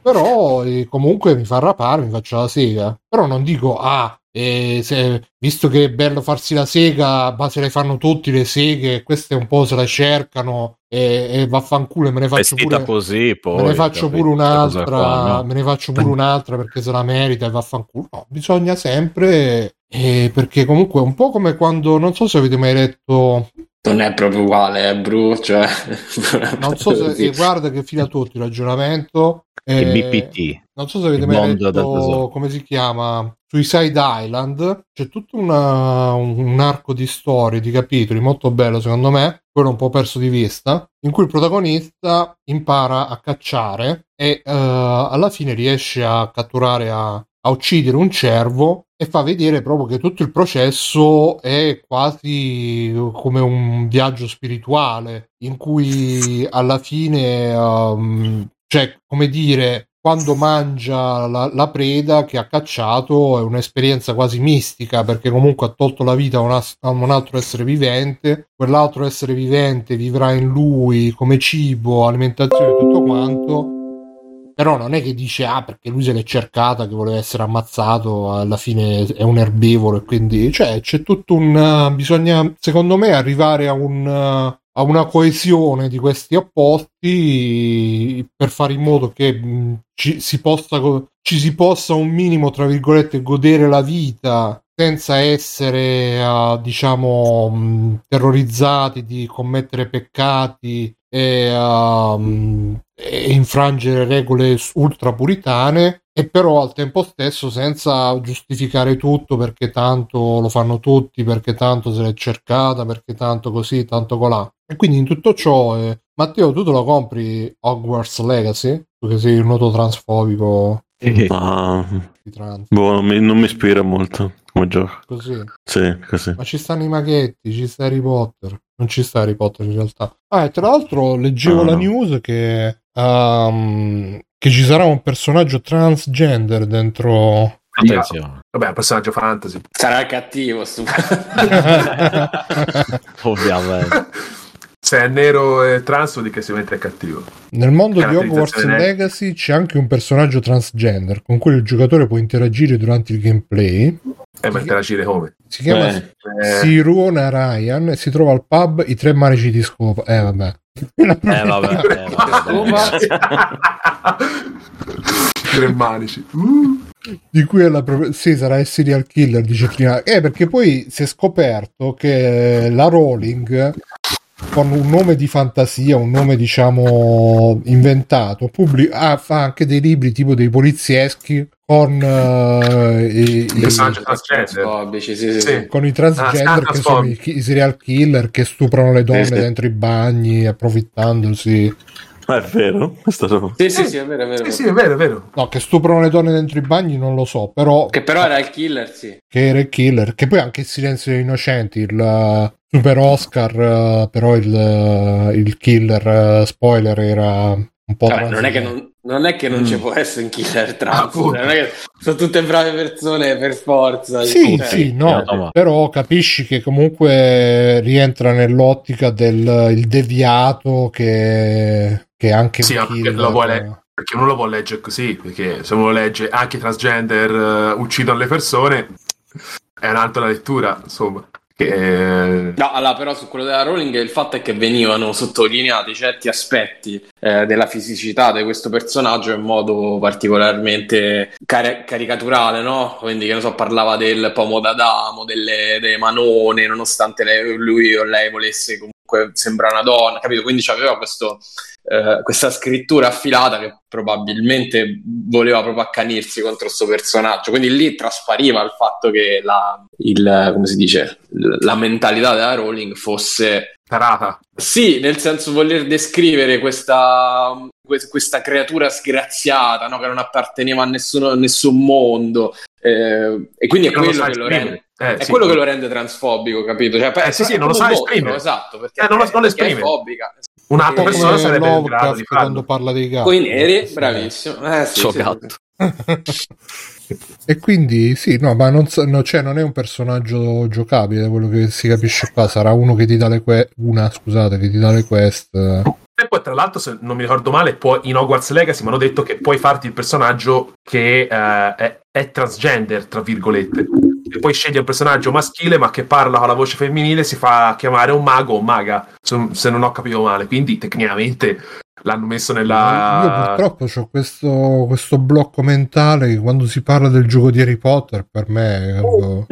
però eh, comunque mi fa rapare, mi faccio la sega. Però non dico, ah, eh, se- visto che è bello farsi la sega, ma se le fanno tutti le seghe, queste un po' se la cercano e, e vaffanculo e me ne faccio Vestita pure... così, poi. me ne faccio pure un'altra, qua, no? me ne faccio pure un'altra perché se la merita e vaffanculo. No, bisogna sempre, eh, perché comunque è un po' come quando, non so se avete mai letto Non è proprio uguale, eh, Bru. Cioè... non so se e guarda che fila tutto il ragionamento Il eh, BPT. Non so se avete mai letto tesoro. come si chiama Suicide Island c'è tutto una- un, arco di storie di capitoli molto bello secondo me quello un po' perso di vista in cui il protagonista impara a cacciare e eh, alla fine riesce a catturare a, a uccidere un cervo e fa vedere proprio che tutto il processo è quasi come un viaggio spirituale in cui alla fine um, cioè come dire quando mangia la, la preda che ha cacciato è un'esperienza quasi mistica perché comunque ha tolto la vita a un, a un altro essere vivente, quell'altro essere vivente vivrà in lui come cibo, alimentazione e tutto quanto. Però non è che dice ah perché lui se l'è cercata che voleva essere ammazzato, alla fine è un erbivoro e quindi cioè c'è tutto un uh, bisogna secondo me arrivare a un uh, a una coesione di questi opposti per fare in modo che ci, si possa, ci si possa un minimo, tra virgolette, godere la vita senza essere, uh, diciamo, terrorizzati di commettere peccati e, uh, e infrangere regole ultra puritane e però al tempo stesso senza giustificare tutto perché tanto lo fanno tutti, perché tanto se l'è cercata, perché tanto così, tanto colà. E quindi in tutto ciò, eh, Matteo, tu te lo compri Hogwarts Legacy? Tu che sei un noto transfobico Ma di trans. boh, non, mi, non mi ispira molto come gioco. Così. Sì, così. Ma ci stanno i maghetti, ci sta Harry Potter. Non ci sta Harry Potter in realtà. Ah, e tra l'altro leggevo Ah, la no. news che, um, che ci sarà un personaggio transgender dentro. Attenzione, Vabbè, personaggio fantasy. Sarà cattivo, stu- ovviamente. Se è nero e trans vuol dire che sicuramente è cattivo. Nel mondo di Hogwarts Caratterizzazione Legacy c'è anche un personaggio transgender con cui il giocatore può interagire durante il gameplay. Eh, ma interagire come? Si chiama Eh, Eh, Sirona Ryan e si trova al pub I Tre Manici di Scopa. Eh, vabbè. Eh vabbè, eh, vabbè. Tre manici. Uh. di cui è la pro- sì sarà il serial killer dice prima eh perché poi si è scoperto che la Rowling con un nome di fantasia un nome diciamo inventato pubblic- ah, fa anche dei libri tipo dei polizieschi con eh, i, i- sì, sì, Sì. sì. con i transgender Ah, che sono i, i serial killer che stuprano le donne Sì, sì. dentro i bagni approfittandosi Ma è vero? Sì, sì, sì, è vero, è vero. Sì, sì, è vero, è vero. no che stuprano le donne dentro i bagni non lo so però Che però era il killer, sì. che era il killer, che poi anche il silenzio degli innocenti, il uh, Super Oscar, uh, però il, uh, il killer spoiler era un po' Vabbè, non è non, non è che non Mm. ci può essere un killer trans, Appunto. non è che sono tutte brave persone per forza. Sì, Cioè, sì, no, no, però capisci che comunque rientra nell'ottica del il deviato che, che anche Sì, killer. lo vuole- Perché uno lo può leggere così, perché se uno lo legge anche i transgender eh, uccidono le persone, è un'altra lettura, insomma. Che, eh, No, allora, però su quello della Rowling il fatto è che venivano sottolineati certi aspetti eh, della fisicità di questo personaggio in modo particolarmente cari- caricaturale, no? Quindi, che ne so, parlava del pomo d'Adamo, delle, delle manone, nonostante lei- lui o lei volesse comunque sembrare una donna, capito? Quindi c'aveva questo, eh, questa scrittura affilata che probabilmente voleva proprio accanirsi contro questo personaggio. Quindi lì traspariva il fatto che la, il, come si dice, la mentalità della Rowling fosse tarata. sì, nel senso voler descrivere questa, que- questa creatura sgraziata no? che non apparteneva a nessuno, a nessun mondo. eh, e quindi è quello, che lo, rende, Eh, è sì. quello che lo rende transfobico, capito? Cioè, Eh, sì, sì, non lo sa esprimere. Esatto, perché, Eh, non lo- non lo perché è esprime. fobica. Un'altra Come persona sarebbe in grado di quando farlo. parla dei gatti. Poi neri, bravissimo. Eh, sì, Suo sì, gatto. e quindi sì, no, ma non, no, cioè, non è un personaggio giocabile, quello che si capisce qua. Sarà uno che ti dà le quest, una scusate, che ti dà le quest. eh. E poi, tra l'altro, se non mi ricordo male, poi in Hogwarts Legacy mi hanno detto che puoi farti il personaggio che eh, è, è transgender, tra virgolette. E poi scegli un personaggio maschile, ma che parla con la voce femminile, si fa chiamare un mago o maga, se, non ho capito male. Quindi, tecnicamente, l'hanno messo Io nella. purtroppo ho questo, questo blocco mentale che quando si parla del gioco di Harry Potter per me capito,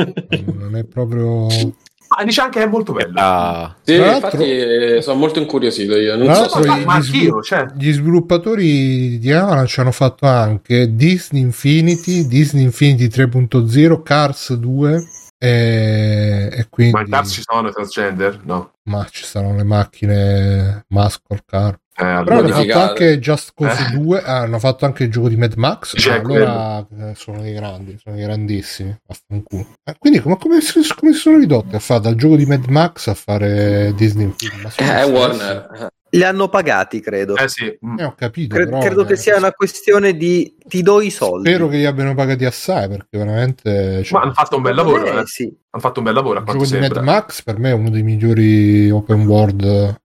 non è proprio... Ma dice anche che è molto bello. Ah, Sì, infatti eh, sono molto incuriosito io. Non Tra so se- ma, gli- ma anch'io, svilu- cioè. Gli sviluppatori di Avalanche hanno fatto anche Disney Infinity, Disney Infinity 3.0, Cars 2 e, e quindi... Ma in Cars ci sono i transgender? No. Ma ci saranno le macchine muscle car. Eh, Però hanno fatto anche Just Cause Eh. 2, ah, hanno fatto anche il gioco di Mad Max. Ah, allora eh, sono dei grandi, sono dei grandissimi. Eh, quindi come, come, si, come si sono ridotti a fare dal gioco di Mad Max a fare Disney Film? Eh. Warner. Li hanno pagati, credo. Eh sì. mm. Eh, ho capito. Cre- però, credo che eh, sia una questione di ti do i soldi. Spero che li abbiano pagati assai perché veramente. cioè, Ma hanno fatto un bel lavoro, Eh, eh. sì. Hanno fatto un bel lavoro a il gioco di Mad sembra. Max per me è uno dei migliori open world.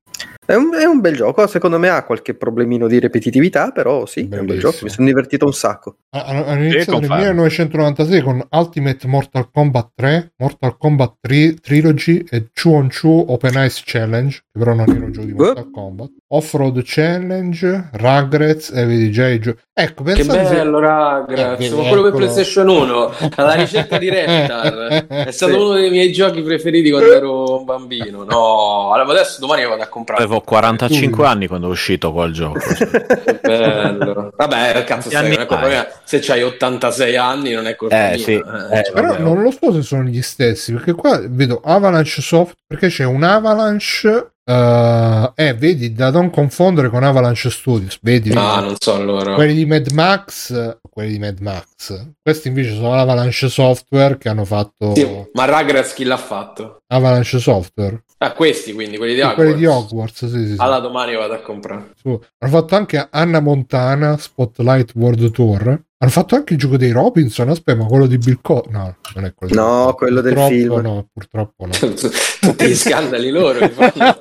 È un, è un bel gioco, secondo me ha qualche problemino di ripetitività, però sì, è un bel Bellissimo. gioco, mi sono divertito un sacco. Hanno, iniziato nel confermo. 1996 con Ultimate Mortal Kombat 3, Mortal Kombat 3 Trilogy e Chu on Chu Open Ice Challenge, che però non era un gioco di Mortal Kombat. Off-Road Challenge, Rugrats e vedi già i giochi. Ecco, Che pensate se- bello, ragazzi. Eh, Ma quello per eccolo. PlayStation 1, alla ricerca di Reptar. È stato Sì. uno dei miei giochi preferiti quando ero un bambino. No, allora adesso domani vado a comprare. Avevo 45 anni quando è uscito quel gioco. Bello. Vabbè, cazzo, Quanti sai, anni non è colpa hai? Se c'hai 86 anni non è colpa Eh, sì. Eh, Però vabbè, non lo so se sono gli stessi, perché qua vedo Avalanche Soft, perché c'è un Avalanche, eh, eh, vedi, da non confondere con Avalanche Studios, vedi, Ah, vedi? non so loro. quelli di Mad Max, quelli di Mad Max, questi invece sono Avalanche Software che hanno fatto Sì, ma Rugrats chi l'ha fatto? Avalanche Software, Ah, questi quindi, quelli di Sì, Hogwarts. quelli di Hogwarts, sì, sì, sì. Allora domani vado a comprare. Su. Hanno fatto anche Anna Montana, Spotlight World Tour. Hanno fatto anche il gioco dei Robinson. Aspetta, ma quello di Bill Cosby? No, non è quello. di No, Cosby. quello del Purtroppo film. No, purtroppo no. Tutti gli scandali loro li fanno.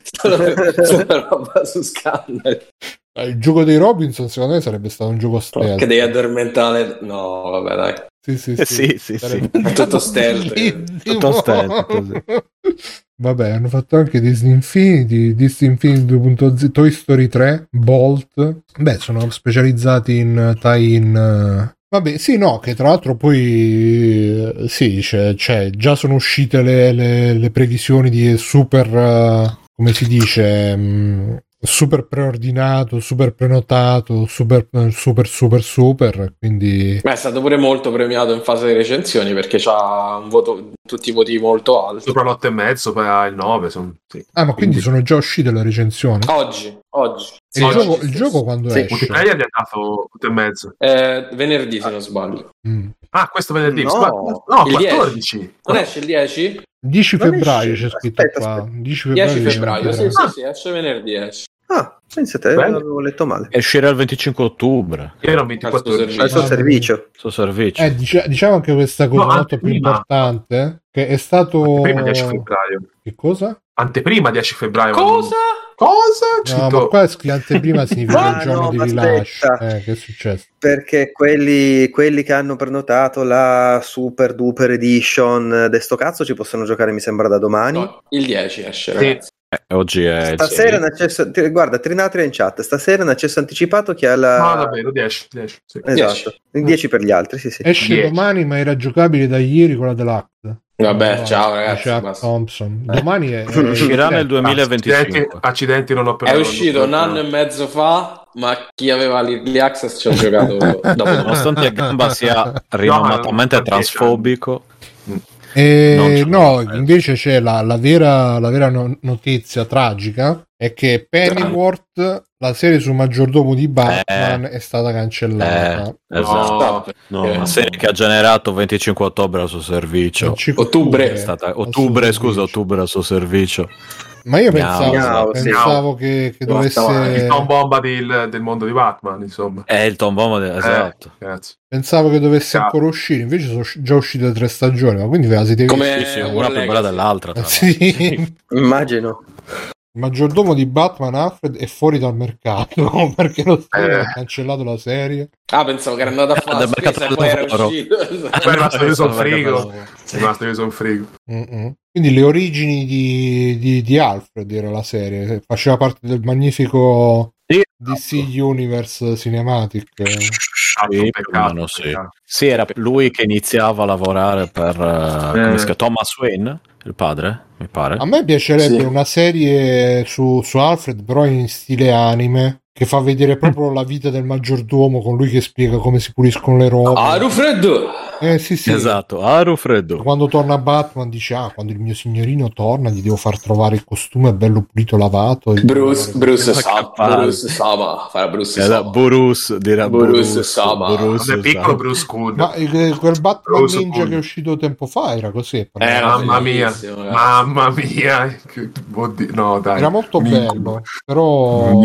Solo, roba su scandali. Il gioco dei Robinson, secondo me, sarebbe stato un gioco stealth. Che devi addormentare. No, vabbè, dai. Sì, sì, sì, sì, sì. È tutto stealth. Tutto stealth, così. Vabbè, hanno fatto anche Disney Infinity, Disney Infinity 2.0, Toy Story 3, Bolt. Beh, sono specializzati in tie-in. eh. Vabbè, sì, no, che tra l'altro poi eh, sì, c'è, c'è- già sono uscite le, le- le previsioni di super, eh, come si dice, mh, super preordinato, super prenotato, super, super, super, super, quindi... Beh, è stato pure molto premiato in fase di recensioni perché ha un voto, tutti i voti molto alti. Sopra l'8 e mezzo, poi ha il 9. son- sì. Ah, ma quindi Quindi- sono già uscite le recensioni? Oggi, oggi. E il, oggi gioco, il gioco quando Sì, esce? Multiplayer gli ha dato 8 e mezzo. Eh, venerdì, se non sbaglio. Mm. Ah, questo venerdì. No. No Il 14. Non esce il 10? 10 Non febbraio esce. c'è scritto Aspetta, qua. aspetta. 10 febbraio. 10 dice febbraio, sì, febbraio. sì, sì, esce venerdì, esce. Ah, pensate, Bello. avevo letto male. E uscirà il 25 ottobre. Io ero Al 24 suo ore. servizio. Al suo servizio. Suo servizio. Eh, dice- diciamo anche questa cosa No, molto più importante. Che è stato. Prima 10 febbraio. Che cosa? Anteprima 10 febbraio. Cosa? Cosa? No, ma qua è scritto anteprima significa Ah, il giorno no, di rilascio. Eh, che è successo? Perché quelli, quelli che hanno prenotato la Super Duper Edition de sto cazzo ci possono giocare, mi sembra, da domani. No, il 10 esce, Sì. Eh, oggi è Stasera in accesso, ti- guarda, Trinatria in chat, stasera in accesso anticipato chi ha la... No, davvero, 10. 10 sì. Esatto, il 10 per gli altri, sì sì. Esce 10. domani, ma era giocabile da ieri con la Deluxe. Vabbè, No, ciao ragazzi. Chuck basta. Thompson. Domani è, è- Uscirà nel eh, Accidenti, 2025. accidenti non ho È uscito un anno e mezzo fa, ma chi aveva l'early access ci ha giocato dopo. Nonostante Gamba sia rinomatamente No, ma- transfobico, E C'è no, nulla. invece c'è la, la vera, la vera no- notizia tragica è che Pennyworth, la serie sul maggiordomo di Batman, è stata cancellata. eh, esatto. No, Eh, Una serie che ha generato 25 ottobre al suo servizio. Il 5 Ottobre. È stata ottobre, scusa, ottobre al suo servizio. Ma io Miau, pensavo, miau, sì. pensavo che, che Basta, dovesse Il Tom Bomba del, del mondo di Batman, insomma. È il Tom Bomb, de- esatto. Eh, cazzo. pensavo che dovesse Ciao. ancora uscire, invece sono già uscite tre stagioni, ma quindi ve la siete Come-? Sì, sì, Eh, una più bella dell'altra. tra Sì. Immagino. Il maggiordomo di Batman Alfred è fuori dal mercato perché lo studio Eh. ha cancellato la serie. Ah, pensavo che era andato a fare la spesa e poi era uscito. Poi è rimasto chiuso in Sono frigo. È rimasto chiuso in frigo. Quindi le origini di, di- di Alfred era la serie, faceva parte del magnifico Sì. DC Universe Cinematic. Sì, peccato, meno sì. peccato. Sì, era lui che iniziava a lavorare per eh, come Eh. si chiama? Thomas Wayne, il padre, mi pare. A me piacerebbe Sì. una serie su, su Alfred, però in stile anime, che fa vedere proprio la vita del maggiordomo con lui che spiega come si puliscono le robe. Ah, Rufreddo! Eh sì, sì. Esatto, Aru freddo. Quando torna Batman dice, ah, quando il mio signorino torna gli devo far trovare il costume bello pulito, lavato. e- Bruce, Bruce, Ma Sama, capace. Bruce Sama, farà Bruce Era Sama. Burus, dirà Bruce Burus, Sama. Burus Vabbè, piccolo. Bruce Cool. Ma eh, quel Batman Bruce Ninja Cool. che è uscito tempo fa era così. Eh, Mamma mia, ragazzi. mamma mia, no dai, Era molto un bello, però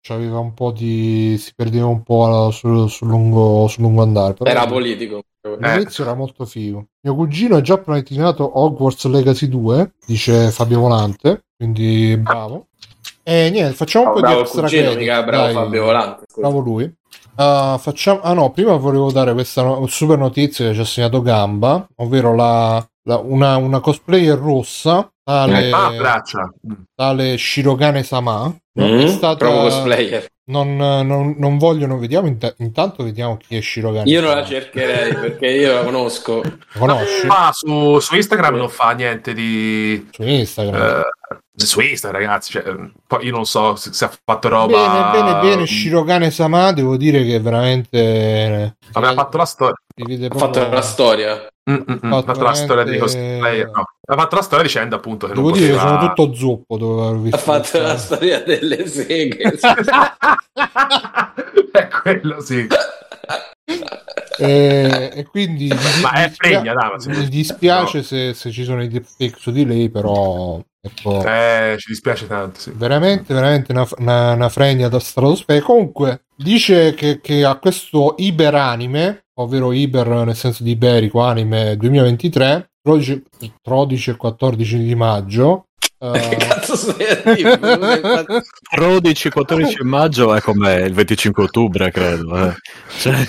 c'aveva un po' di. si perdeva un po' sul, sul lungo, sul lungo andare. Però Era politico. All'inizio era molto figo. Mio cugino è già planetinato Hogwarts Legacy 2, dice Fabio Volante, quindi bravo. E niente, facciamo un po' bravo di extra cugino, credit, mica bravo dai. Fabio Volante. scusa. Bravo lui. Ah, facciamo... ah no, prima volevo dare questa no- super notizia che ci ha segnato Gamba, ovvero la, la- una, una cosplayer rossa, tale, Ah, braccia. tale Shirogane Sama, Mm, è stata... Proprio cosplayer. Non, non- non vogliono, vediamo, int- intanto vediamo chi è Shirogane Io non la cercherei perché io la conosco. La conosci? Ah, su, su Instagram non fa niente di... Su Instagram. eh, su Instagram, ragazzi, cioè, poi io non so se, se ha fatto roba... Bene, bene, bene. Shirogane Sama, devo dire che veramente. Vabbè, ha fatto la storia. si vede Ha fatto la storia. Mm, mm, mm, ha fatto la storia di cosplayer. No. Ha fatto la storia dicendo appunto che Devo non dire che poteva... sono tutto zuppo. Dopo aver visto Ha fatto la storia delle seghe. è quello, sì. E, e quindi mi, Ma mi è dispia- fregna, dai, ma se- mi dispiace se, se ci sono i deepfake su di lei, però ecco, Eh, ci dispiace tanto, sì. veramente, veramente una, una, una fregna da stratosfera. Comunque, dice che, che a questo iberanime, ovvero iber nel senso di iberico anime 2023, 12, 13 e 14 di maggio. che eh, cazzo stai a dire? 13-14 maggio è come il 25 ottobre, credo. eh. Cioè,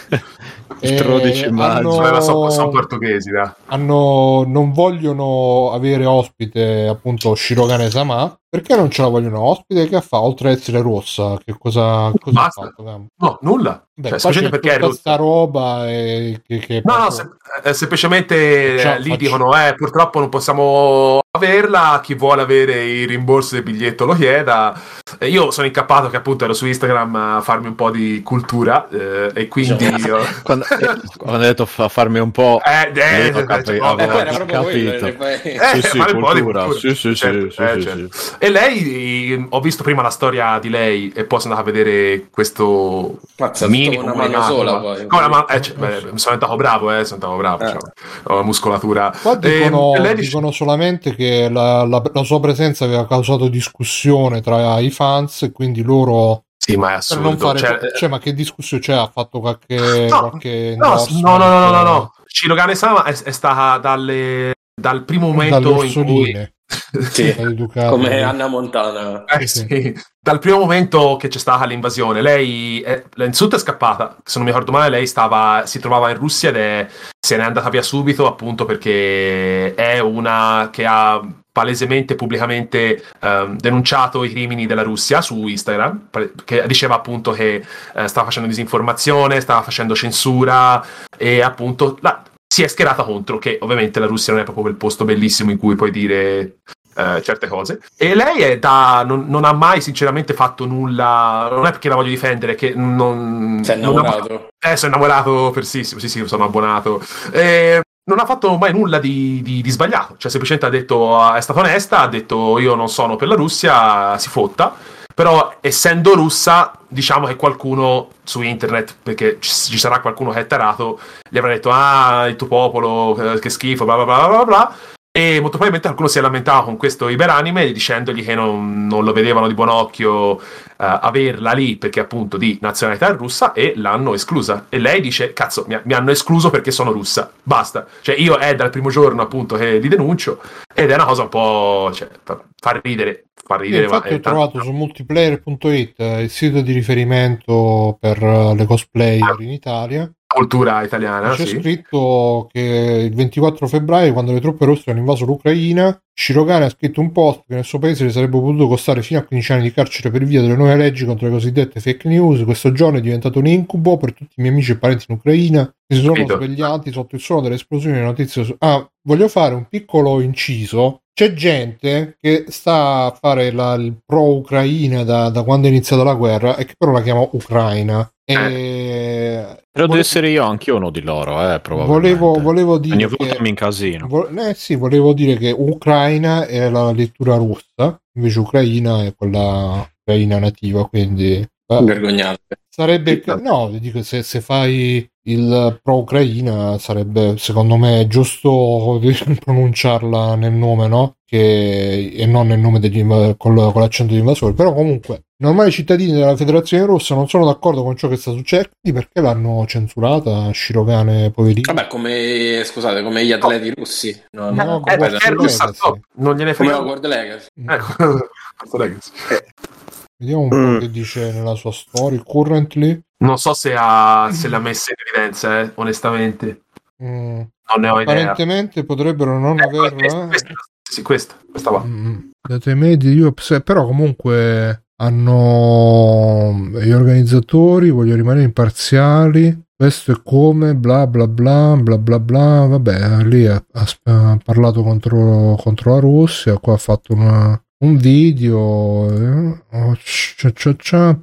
il Eh, 13 maggio. hanno- Cioè, sono, sono portoghesi, dai. hanno, non vogliono avere ospite appunto Shirogane Sama perché non ce la vogliono ospite che fa oltre ad essere rossa che cosa, cosa ha fatto? No, nulla. Beh, Cioè, semplicemente perché è tutta rossa. sta roba e che, che No, no, proprio- se- eh, semplicemente Facciamo- eh, lì facci- dicono eh, purtroppo non possiamo averla, chi vuole avere il rimborso del biglietto lo chieda. E io sono incappato che appunto ero su Instagram a farmi un po' di cultura eh, e quindi... io- Quando, eh, quando ho detto fa farmi un po'... Eh, eh, ho capi- cioè, avevo Eh, capito. Eh, Sì, sì, fare un po' di cultura. cultura. Sì, sì, sì, Certo, sì, eh, sì, certo. sì. E lei, ho visto prima la storia di lei e poi sono andato a vedere questo tutto con una mano sola, poi. con mano- eh, cioè, beh, sono diventato bravo, eh, sono diventato bravo, Eh. diciamo. ho la muscolatura. Qua dicono, E lei dice- dicono solamente che la, la- la sua presenza aveva causato discussione tra i fans e quindi loro Sì, ma è assurdo. non fare cioè, cioè, ma che discussione c'è ha fatto qualche, No, qualche No, endorsement, no, no, no, no, no, no. Shirogane Sama è, è stata dalle, dal primo momento in cui Sì, come Anna Montana. Eh, sì. Dal primo momento che c'è stata l'invasione, lei è, innanzitutto è scappata. Se non mi ricordo male, lei stava, si trovava in Russia ed è, se n'è andata via subito, appunto perché è una che ha palesemente pubblicamente ehm, denunciato i crimini della Russia su Instagram, che diceva appunto che eh, stava facendo disinformazione, stava facendo censura e appunto la- si è schierata contro, che ovviamente la Russia non è proprio quel posto bellissimo in cui puoi dire eh, certe cose. E lei è da, non, non ha mai sinceramente fatto nulla. Non è perché la voglio difendere, che non. Si è non ha- innamorato. eh, sono innamorato persissimo. Sì, sì, sono abbonato. Eh, non ha fatto mai nulla di, di- di sbagliato. Cioè, semplicemente ha detto, ah, è stata onesta, ha detto io non sono per la Russia, si fotta. Però, essendo russa, diciamo che qualcuno su internet, perché ci, sarà qualcuno che è tarato, gli avrà detto, ah, il tuo popolo, eh, che schifo, bla bla bla bla bla. E molto probabilmente qualcuno si è lamentato con questo iberanime dicendogli che non, non lo vedevano di buon occhio eh, averla lì perché appunto di nazionalità russa e l'hanno esclusa. E lei dice: Cazzo, mi, mi hanno escluso perché sono russa. Basta. Cioè, io è dal primo giorno appunto che li denuncio ed è una cosa un po'. Cioè, fa, ridere. Fa ridere, infatti ho trovato tanto- su multiplayer.it eh, il sito di riferimento per eh, le cosplayer in Italia cultura italiana. c'è sì. scritto che il 24 febbraio quando le truppe russe hanno invaso l'Ucraina Shirogane ha scritto un post che nel suo paese le sarebbe potuto costare fino a 15 anni di carcere per via delle nuove leggi contro le cosiddette fake news questo giorno è diventato un incubo per tutti i miei amici e parenti in Ucraina che si sono Capito. svegliati sotto il suono delle esplosioni e notizie su- ah voglio fare un piccolo inciso c'è gente che sta a fare la, il pro Ucraina da, da quando è iniziata la guerra e che però la chiama Ucraina E... Credo Vole- di essere io anch'io uno di loro, eh, probabilmente. Volevo, volevo dire Ogni che... volta mi incasino. Vo- eh sì, volevo dire che Ucraina è la lettura russa, invece Ucraina è quella ucraina nativa, quindi Vergognante. sarebbe no, dico se, se fai il pro Ucraina sarebbe secondo me giusto pronunciarla nel nome, no? Che, e non nel nome degli con, con l'accento di invasore, però comunque normali cittadini della Federazione Russa non sono d'accordo con ciò che sta succedendo perché l'hanno censurata Shirogane poverino. Vabbè, come scusate, come gli atleti russi. No, No, no, come Eh, come perché è Legacy. russa, no, non gliene come frega. Hogwarts Legacy. Ecco. Vediamo un po' Mm. che dice nella sua story currently. Non so se, ha, se l'ha messa in evidenza, eh, onestamente. Mm, Non ne ho idea. apparentemente potrebbero non Eh, averla. questa, questa, sì, questa, questa qua. Mm, Date medie di UPS, però comunque hanno gli organizzatori, voglio rimanere imparziali. Questo è come bla bla bla bla bla bla. Vabbè, lì ha, ha- parlato contro, contro la Russia. Qua ha fatto una- un video. eh, oh, cia.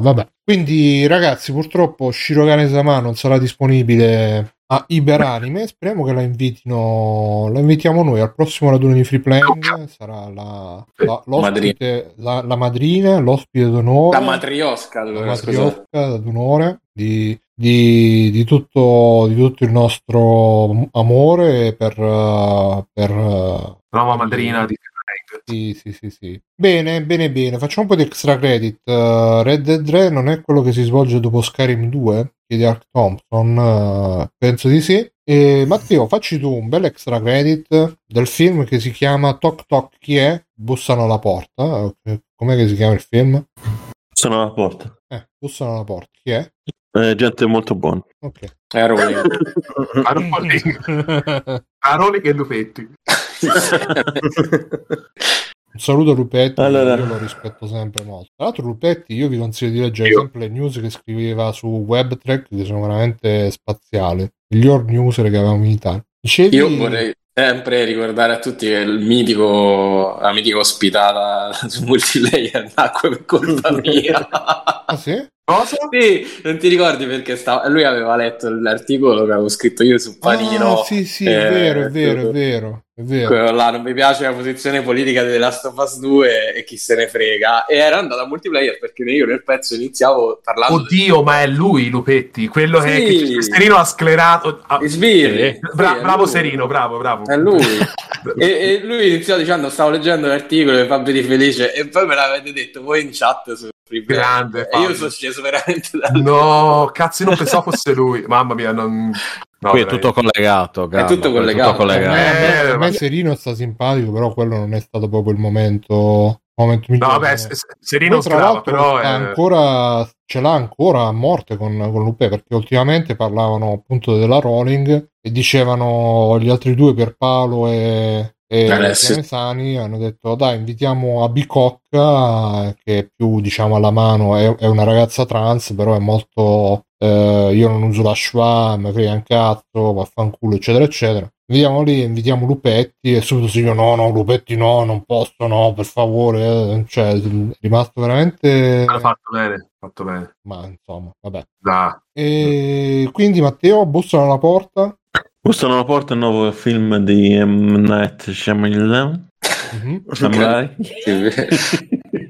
Vabbè, quindi ragazzi, purtroppo Shirogane Sama non sarà disponibile a Iberanime. Speriamo che la invitino. La invitiamo noi al prossimo raduno di Free Playing. Sarà la, la, l'ospite, la, la madrina, l'ospite d'onore. La matriosca, la allora, scusate. matriosca d'onore di, di, di, tutto, di tutto il nostro amore per, per Nuova madrina di. Sì, sì, sì, sì. Bene, bene, bene. Facciamo un po' di extra credit. Uh, Red Dead 3 non è quello che si svolge dopo Skyrim 2? Chiede Ark Thompson. Uh, penso di sì. E Matteo, facci tu un bel extra credit del film che si chiama Toc Toc Chi è? Bussano alla porta. Ok, Com'è che si chiama il film? Sono alla porta. Eh, bussano alla porta. Chi è? Eh, gente molto buona. Ok. È Rowling. Aroli, Aroli e Lupetti. Un saluto a Lupetti, Allora. io lo rispetto sempre molto. Tra l'altro Lupetti io vi consiglio di leggere Io. sempre le news che scriveva su WebTrack che sono veramente spaziali. Miglior news che avevamo in Italia. Dicevi... Io vorrei sempre ricordare a tutti che il mitico, la mitica ospitata su multiplayer nacque per colpa mia. Ah sì? Cosa? sì, non ti ricordi perché stava... lui aveva letto l'articolo che avevo scritto io su Panino. Ah, sì, sì, è eh, vero, è vero, è quello- vero, è vero. quello là, non mi piace la posizione politica di The Last of Us 2 e chi se ne frega. E era andato a multiplayer perché io nel pezzo iniziavo parlando Oddio, ma è lui Lupetti, quello che, Sì. che Serino ha sclerato. ah, Sbirri. sì. Bra- Sì, bravo lui. Serino, bravo, bravo. È lui. e, e lui iniziò dicendo: Stavo leggendo l'articolo e di Felice, e poi me l'avete detto voi in chat su. Grande, E io sono sceso veramente da No, cazzo, io non pensavo fosse lui. Mamma mia, non... No, Qui è tutto collegato, Gabba, tutto qui collegato. Collegato. me, a me- Eh, a me ma- Serino sta simpatico, però quello non è stato proprio il momento, momento No, migliore. vabbè, S- S- Serino Poi, tra sgrava, l'altro, però... È... ancora, ce l'ha ancora a morte con, con Lupe perché ultimamente parlavano appunto della Rolling e dicevano gli altri due Pierpaolo e, e Alessio. Pianesani hanno detto dai invitiamo a Bicocca che è più diciamo alla mano è, è una ragazza trans però è molto eh, io non uso la schwa mi frega un cazzo vaffanculo eccetera eccetera Andiamo lì, invitiamo Lupetti e subito si dice no, no, Lupetti no, non posso, no, per favore. eh." Cioè, è rimasto veramente... Ha fatto bene, fatto bene. Ma insomma, vabbè. Da. E quindi Matteo, bussano alla porta. Bussano alla porta il nuovo film di M. Night Shyamalan. Mhm. Shyamalan.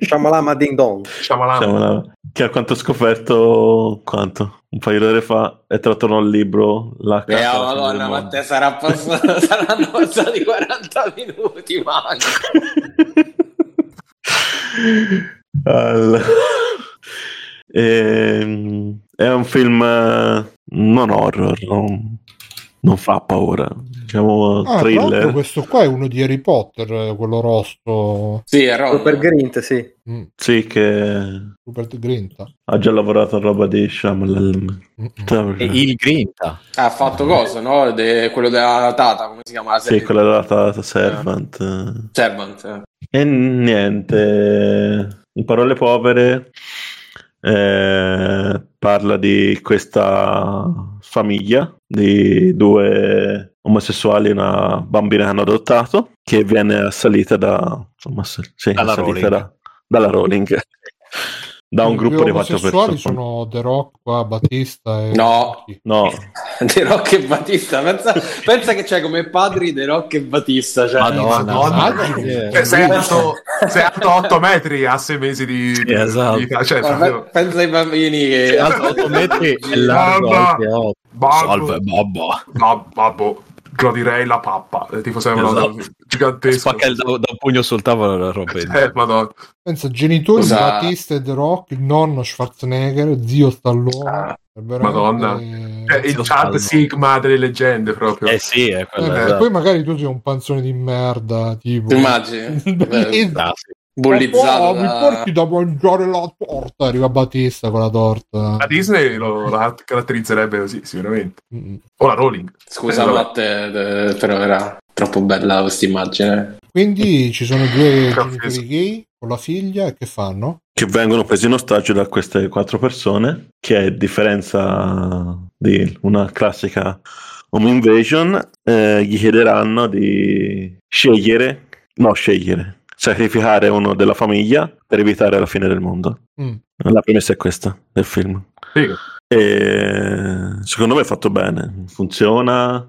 Shamalama Ding Dong. Shyamalan. Shyamalan. Che a quanto ho scoperto, quanto? Un paio d'ore fa è tratto un libro La Eh, oh, madonna, ma te sarà passato, saranno passati 40 minuti, manco. Allora. Ehm, è un film eh, non horror, non, non fa paura, diciamo Ah, thriller. questo qua è uno di Harry Potter, eh, quello rosso. Sì, è Ron. Super Grint, sì. Mm, Sì, che Super Grinta. ha già lavorato a roba di Shyamalan. Mm-mm. E il Grinta. Ha fatto cosa, no? De- quello della Tata, come si chiama Sì, quella della Tata Servant. Servant. eh. E niente, in parole povere, eh, parla di questa famiglia di due omosessuali una bambina che hanno adottato, che viene assalita da, insomma, sì, Dalla assalita Rowling. da- dalla Rowling. da un I gruppo di quattro omosessuali persone. sono The Rock, qua, Batista e No. No, De Rock e Batista. Pensa, pensa che c'è come padri De Rock e Batista. Cioè, Madonna. Madonna. Immagini. Cioè, sei alto, sei alto 8 metri a 6 mesi di, Sì, di esatto. vita. Cioè, proprio- pensa ai bambini che alto 8 metri e largo Babbo. anche 8. Babbo. Salve babbo. Bab- babbo, gradirei la pappa. Eh, Tipo sembra Esatto. gigantesco. Spacca il da, da un pugno sul tavolo e la roba Eh, madonna. Pensa, genitori Scusa. Batista e The Rock, il nonno Schwarzenegger, zio Stallone. Ah, veramente- Madonna. Cioè, il salvo. Sigma delle leggende proprio. Eh sì, è Eh, esatto. poi magari tu sei un panzone di merda, tipo. ti immagini? Beh, Oh, mi da- porti da mangiare la torta. Arriva Batista con la torta. La Disney lo, la caratterizzerebbe così, sicuramente. Mm. O la Rowling. Scusa, Eh, vabbè. Matte, eh, però era troppo bella questa immagine. Quindi ci sono due genitori gay con la figlia e che fanno? che vengono presi in ostaggio da queste quattro persone, che a differenza di una classica home invasion, eh, gli chiederanno di scegliere, no scegliere, sacrificare uno della famiglia per evitare la fine del mondo. Mm. La premessa è questa del film. E secondo me è fatto bene, funziona,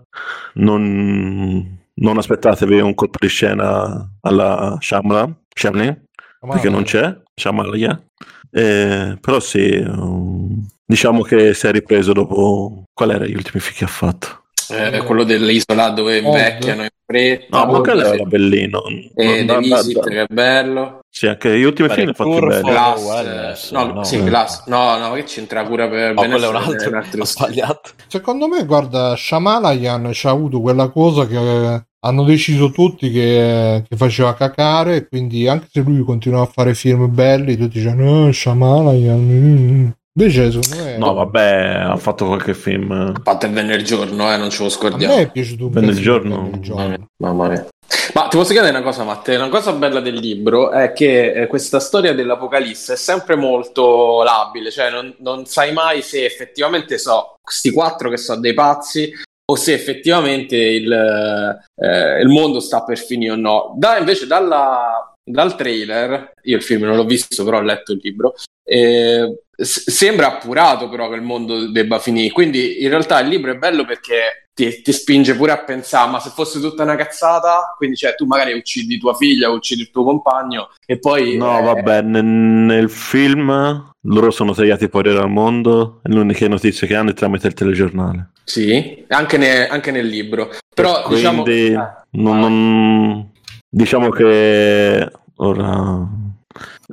non, non aspettatevi un colpo di scena alla Shyamalan, Shyamalan, perché non c'è, Shyamalan, Eh, però sì, um, diciamo che si è ripreso dopo, qual era gli ultimi film che ha fatto? Eh, quello dell'isola dove invecchiano in fretta. No, ma quello sì. era bellino. E Da- The da- Visit, che è bello. Sì, anche gli ultimi film fatti bene. Glass, Wellness, eh, no, no? sì, Glass. No, no, che c'entra cura per No, quello è un benessere altro. delle Ho sbagliato. Secondo me, guarda, Shamalayan ci ha avuto quella cosa che eh, hanno deciso tutti che, che faceva cacare, e quindi anche se lui continuava a fare film belli, tutti dicevano, no, Shamalayan. Mm". Invece, secondo me, No, vabbè, ha fatto qualche film. A parte il venerdgiorno, eh, non ce lo a scordiamo. me è piaciuto giorno. Il giorno. Mamma mia. Ma ti posso chiedere una cosa, Matteo? Una cosa bella del libro è che eh, questa storia dell'Apocalisse è sempre molto labile, cioè non, non sai mai se effettivamente so questi quattro che sono dei pazzi o se effettivamente il, eh, il mondo sta per finire o no. Da, invece dalla- dal trailer, io il film non l'ho visto, però ho letto il libro, eh, s- sembra appurato però che il mondo debba finire. Quindi in realtà il libro è bello perché ti, ti spinge pure a pensare, ma se fosse tutta una cazzata, quindi cioè, tu magari uccidi tua figlia, uccidi il tuo compagno e poi... No, eh, vabbè, nel, nel film loro sono tagliati fuori dal mondo e le uniche notizie che hanno è tramite il telegiornale. Sì, anche, ne- anche nel libro. Però diciamo... Quindi eh, non- non- diciamo che ora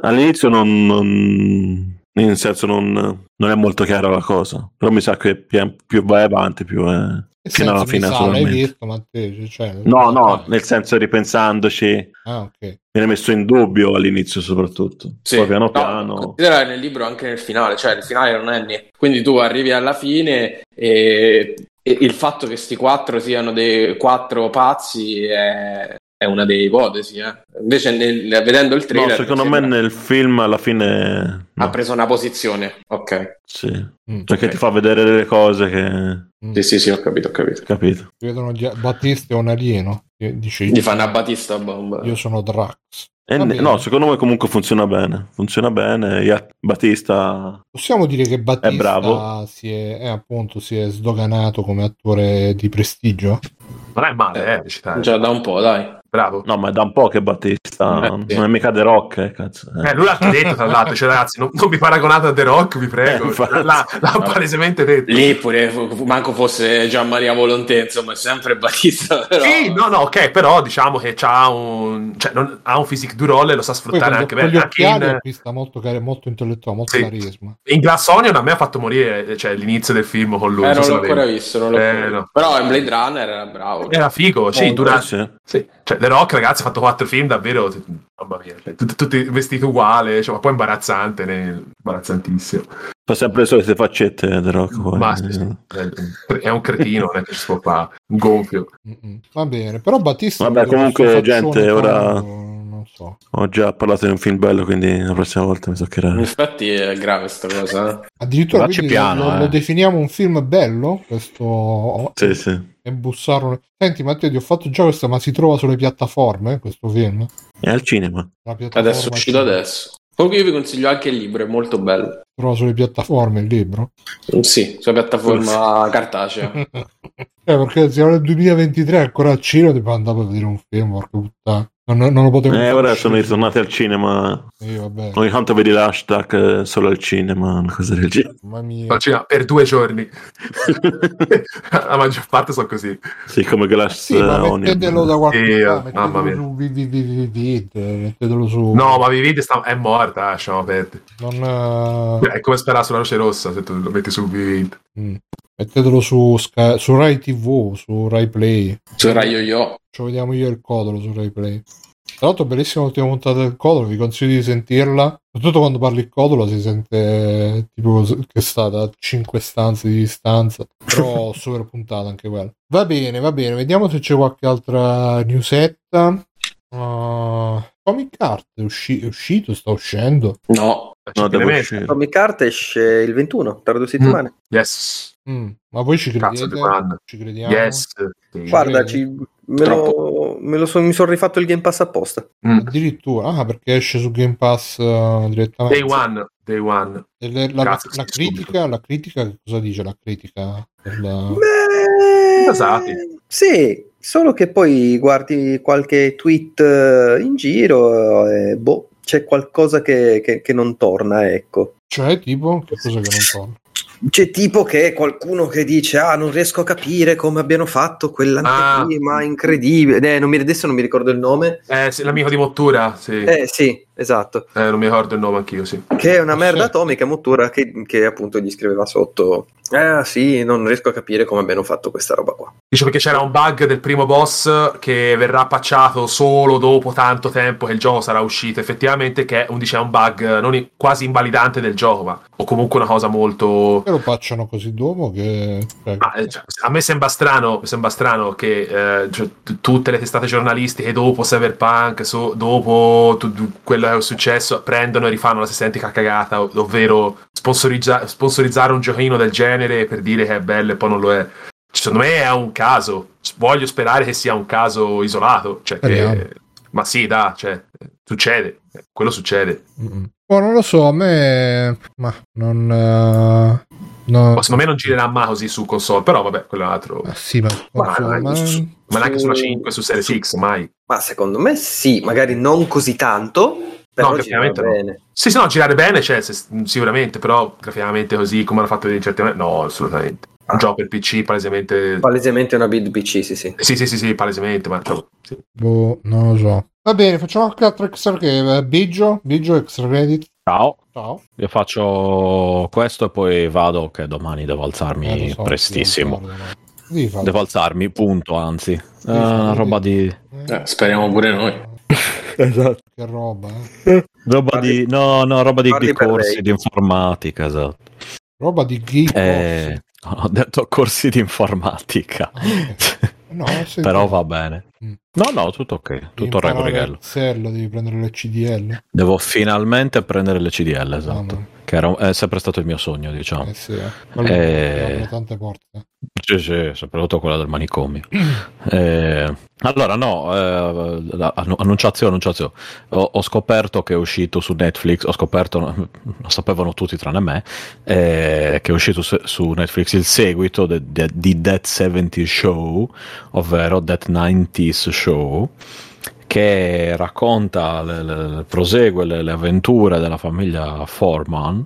all'inizio non, non- in senso non, non è molto chiara la cosa, però mi sa che più, più vai avanti più è Che fino alla fine naturalmente. visto, Matteo? Cioè, No, no, nel senso ripensandoci Ah, ok. viene messo in dubbio all'inizio soprattutto. Sì. Poi piano No, piano. considera nel libro anche nel finale, cioè il finale non è niente. Quindi tu arrivi alla fine e, e il fatto che sti quattro siano dei quattro pazzi è, è una delle ipotesi. eh. Invece nel- vedendo il No, trailer... secondo mi me sembra- nel film alla fine ha no, preso una posizione. Ok. sì. Mm. Perché Ok. ti fa vedere delle cose che Mm. Sì, sì, sì, ho capito, ho capito. capito. Vedono gli- Battista è un alieno. che Dice, Gli fanno a Batista bomba. io sono Drax. E bene. no, secondo me comunque funziona bene. Funziona bene. Battista Possiamo dire che Battista È bravo. Si, è, eh, appunto, si è sdoganato come attore di prestigio? Non è male, eh, citare. Già da un po', dai. Bravo. No, ma è da un po' che Battista Eh, sì. non è mica The Rock, eh, cazzo. eh. Eh, lui l'ha detto tra l'altro, cioè ragazzi, non, non mi paragonate a The Rock, vi prego. Eh, l'ha, l'ha palesemente detto. Lì pure, manco fosse Gian Maria Volontè, insomma, è sempre Batista. Però... Sì, no, no, ok, però diciamo che c'ha un, cioè, non- ha un physique du role e lo sa sfruttare anche bene. Anche in, acquista molto, car- molto intellettuale, molto Sì. carisma. in Glass Onion a me ha fatto morire cioè, l'inizio del film con lui. Eh, non l'ho ancora visto, non l'ho Eh, no. Però in Blade Runner era bravo. Era figo, sì, dura- sì. sì. Cioè, The Rock, ragazzi, ha fatto quattro film davvero, mamma mia, tutti, tutti vestiti uguali, cioè, ma poi imbarazzante, ne- imbarazzantissimo. Fa sempre le solite faccette The Rock. poi. Ma sì, sì, è, è un cretino, non è che ci si può fare, un gonfio. Va bene, però Battista... Vabbè, comunque, gente, ora- Non so. Ho già parlato di un film bello, quindi la prossima volta mi toccherà. In effetti è grave sta cosa. eh. Addirittura piano, lo, eh. lo definiamo un film bello? Questo... Sì, sì. E bussarlo... Senti Matteo, ti ho fatto già questo, ma si trova sulle piattaforme, questo film? È al cinema. Adesso è uscito adesso. Comunque io vi consiglio anche il libro, è molto bello. Trova sulle piattaforme il libro. Sì, sulla piattaforma cartacea. eh, perché siamo nel 2023 ancora al cinema devo andare a vedere un film, porca puttana. Non, non lo potevo Eh, ora sono ritornati al cinema. Vabbè. Ogni tanto vedi l'hashtag eh, solo al cinema, una cosa del genere. Mamma mia. Al cinema per due giorni. La maggior parte sono così. Sì, come Glass Sì, ma eh, Onion. mettetelo da qualche Sì, parte, mamma mia. su VVVVVid, mettetelo su... No, ma Vivid sta- è morta, lasciamo perdere. Non, eh, È come sperare sulla luce rossa se tu lo metti su Vivid. mm. Mettetelo su, Sky- su Rai TV, su Rai Play. Su Rai Yo-Yo. Ci vediamo io e il Codolo su Rai Play. Tra l'altro, bellissima l'ultima puntata del Codolo. Vi consiglio di sentirla. Soprattutto quando parli il Codolo si sente eh, tipo che sta da 5 stanze di distanza. Però super puntata anche quella. Va bene, va bene. Vediamo se c'è qualche altra newsetta. Uh, Comic Art è, usci- è uscito, sta uscendo. No, No, devo Veramente. uscire. Comic Art esce il 21, tra due settimane. Yes. Mm, Ma voi ci Cazzo credete? di quando. Ci crediamo? Yes. Sì. Guarda, ci- me, lo, me lo so- mi sono rifatto il Game Pass apposta. Mm. Addirittura, ah, perché esce su Game Pass uh, direttamente. Day one. Day one. E le- la, Cazzo, la sì, critica, la critica, che cosa dice la critica? della- Beh, Basati. Sì, solo che poi guardi qualche tweet eh, in giro e boh, c'è qualcosa che, che- che non torna, ecco. Cioè, tipo, che cosa che non torna? C'è tipo che qualcuno che dice ah non riesco a capire come abbiano fatto quell'anteprima incredibile eh, non mi, adesso non mi ricordo il nome Eh, sì, l'amico di Mottura, sì. eh sì esatto Eh, non mi ricordo il nome anch'io, sì. che è una merda Sì. atomica Mottura che, che appunto gli scriveva sotto ah sì non riesco a capire come abbiano fatto questa roba qua Dice perché c'era un bug del primo boss che verrà patchato solo dopo tanto tempo che il gioco sarà uscito. Effettivamente, che è un, dice, un bug non i- quasi invalidante del gioco, ma o comunque una cosa molto. E lo facciano così dopo che... cioè, Ah, eh, cioè, a me sembra strano, sembra strano che eh, cioè, t- tutte le testate giornalistiche dopo Cyberpunk, so- dopo tu- tu- quello che è successo, prendono e rifanno la stessa identica cagata, ov- ovvero sponsorizza- sponsorizzare un giochino del genere per dire che è bello e poi non lo è. Secondo me è un caso. Voglio sperare che sia un caso isolato. Cioè che- ma sì, da, cioè, succede. Quello succede. mm-mm. Oh, non lo so, a me... Ma non... eh, no. Ma secondo me non girerà mai così su console, però vabbè, quello è un altro. Ah, sì, ma... Ma, console, ma- su- Ma neanche sulla su- 5, su Series su- X, mai. ma secondo me sì magari non così tanto però No, graficamente no. bene Sì, sì, no, girare bene c'è se- sicuramente, però graficamente così come hanno fatto in certi momenti, no, assolutamente. Un Ah. gioco per PC palesemente... palesemente una build PC sì sì Sì, sì, sì, sì, palesemente, ma cioè, sì. Boh, non lo so. Va bene, facciamo qualche altro extra che... Biggio? Biggio extra credit? Ciao. Ciao. Io faccio questo e poi vado che domani devo alzarmi Eh, so, prestissimo. devo alzarmi, punto, anzi. Farlo, una roba di... Eh, speriamo pure noi. Esatto. Che roba, eh. Roba Parli- di... No, no, roba di, di corsi di informatica, esatto. Roba di geek. Eh, ho detto corsi di informatica. Ah, ok. No, sì, Però va bene. Mm. No, no, tutto ok. Tutto a regola imparare righello. Excel, devi prendere le CDL. Devo finalmente prendere le CDL, esatto. Ah, Che era, è sempre stato il mio sogno, diciamo. Eh sì, eh. Eh. tante porte. Sì, sì, soprattutto quella del manicomio. Eh, allora, no, eh, la- annu- annunciazione, annunciazione. Ho, ho scoperto che è uscito su Netflix, ho scoperto, lo sapevano tutti tranne me, eh, che è uscito su, su Netflix il seguito de- de- di That 70 Show, ovvero That 90s Show, che racconta, le- le- prosegue le, le avventure della famiglia Foreman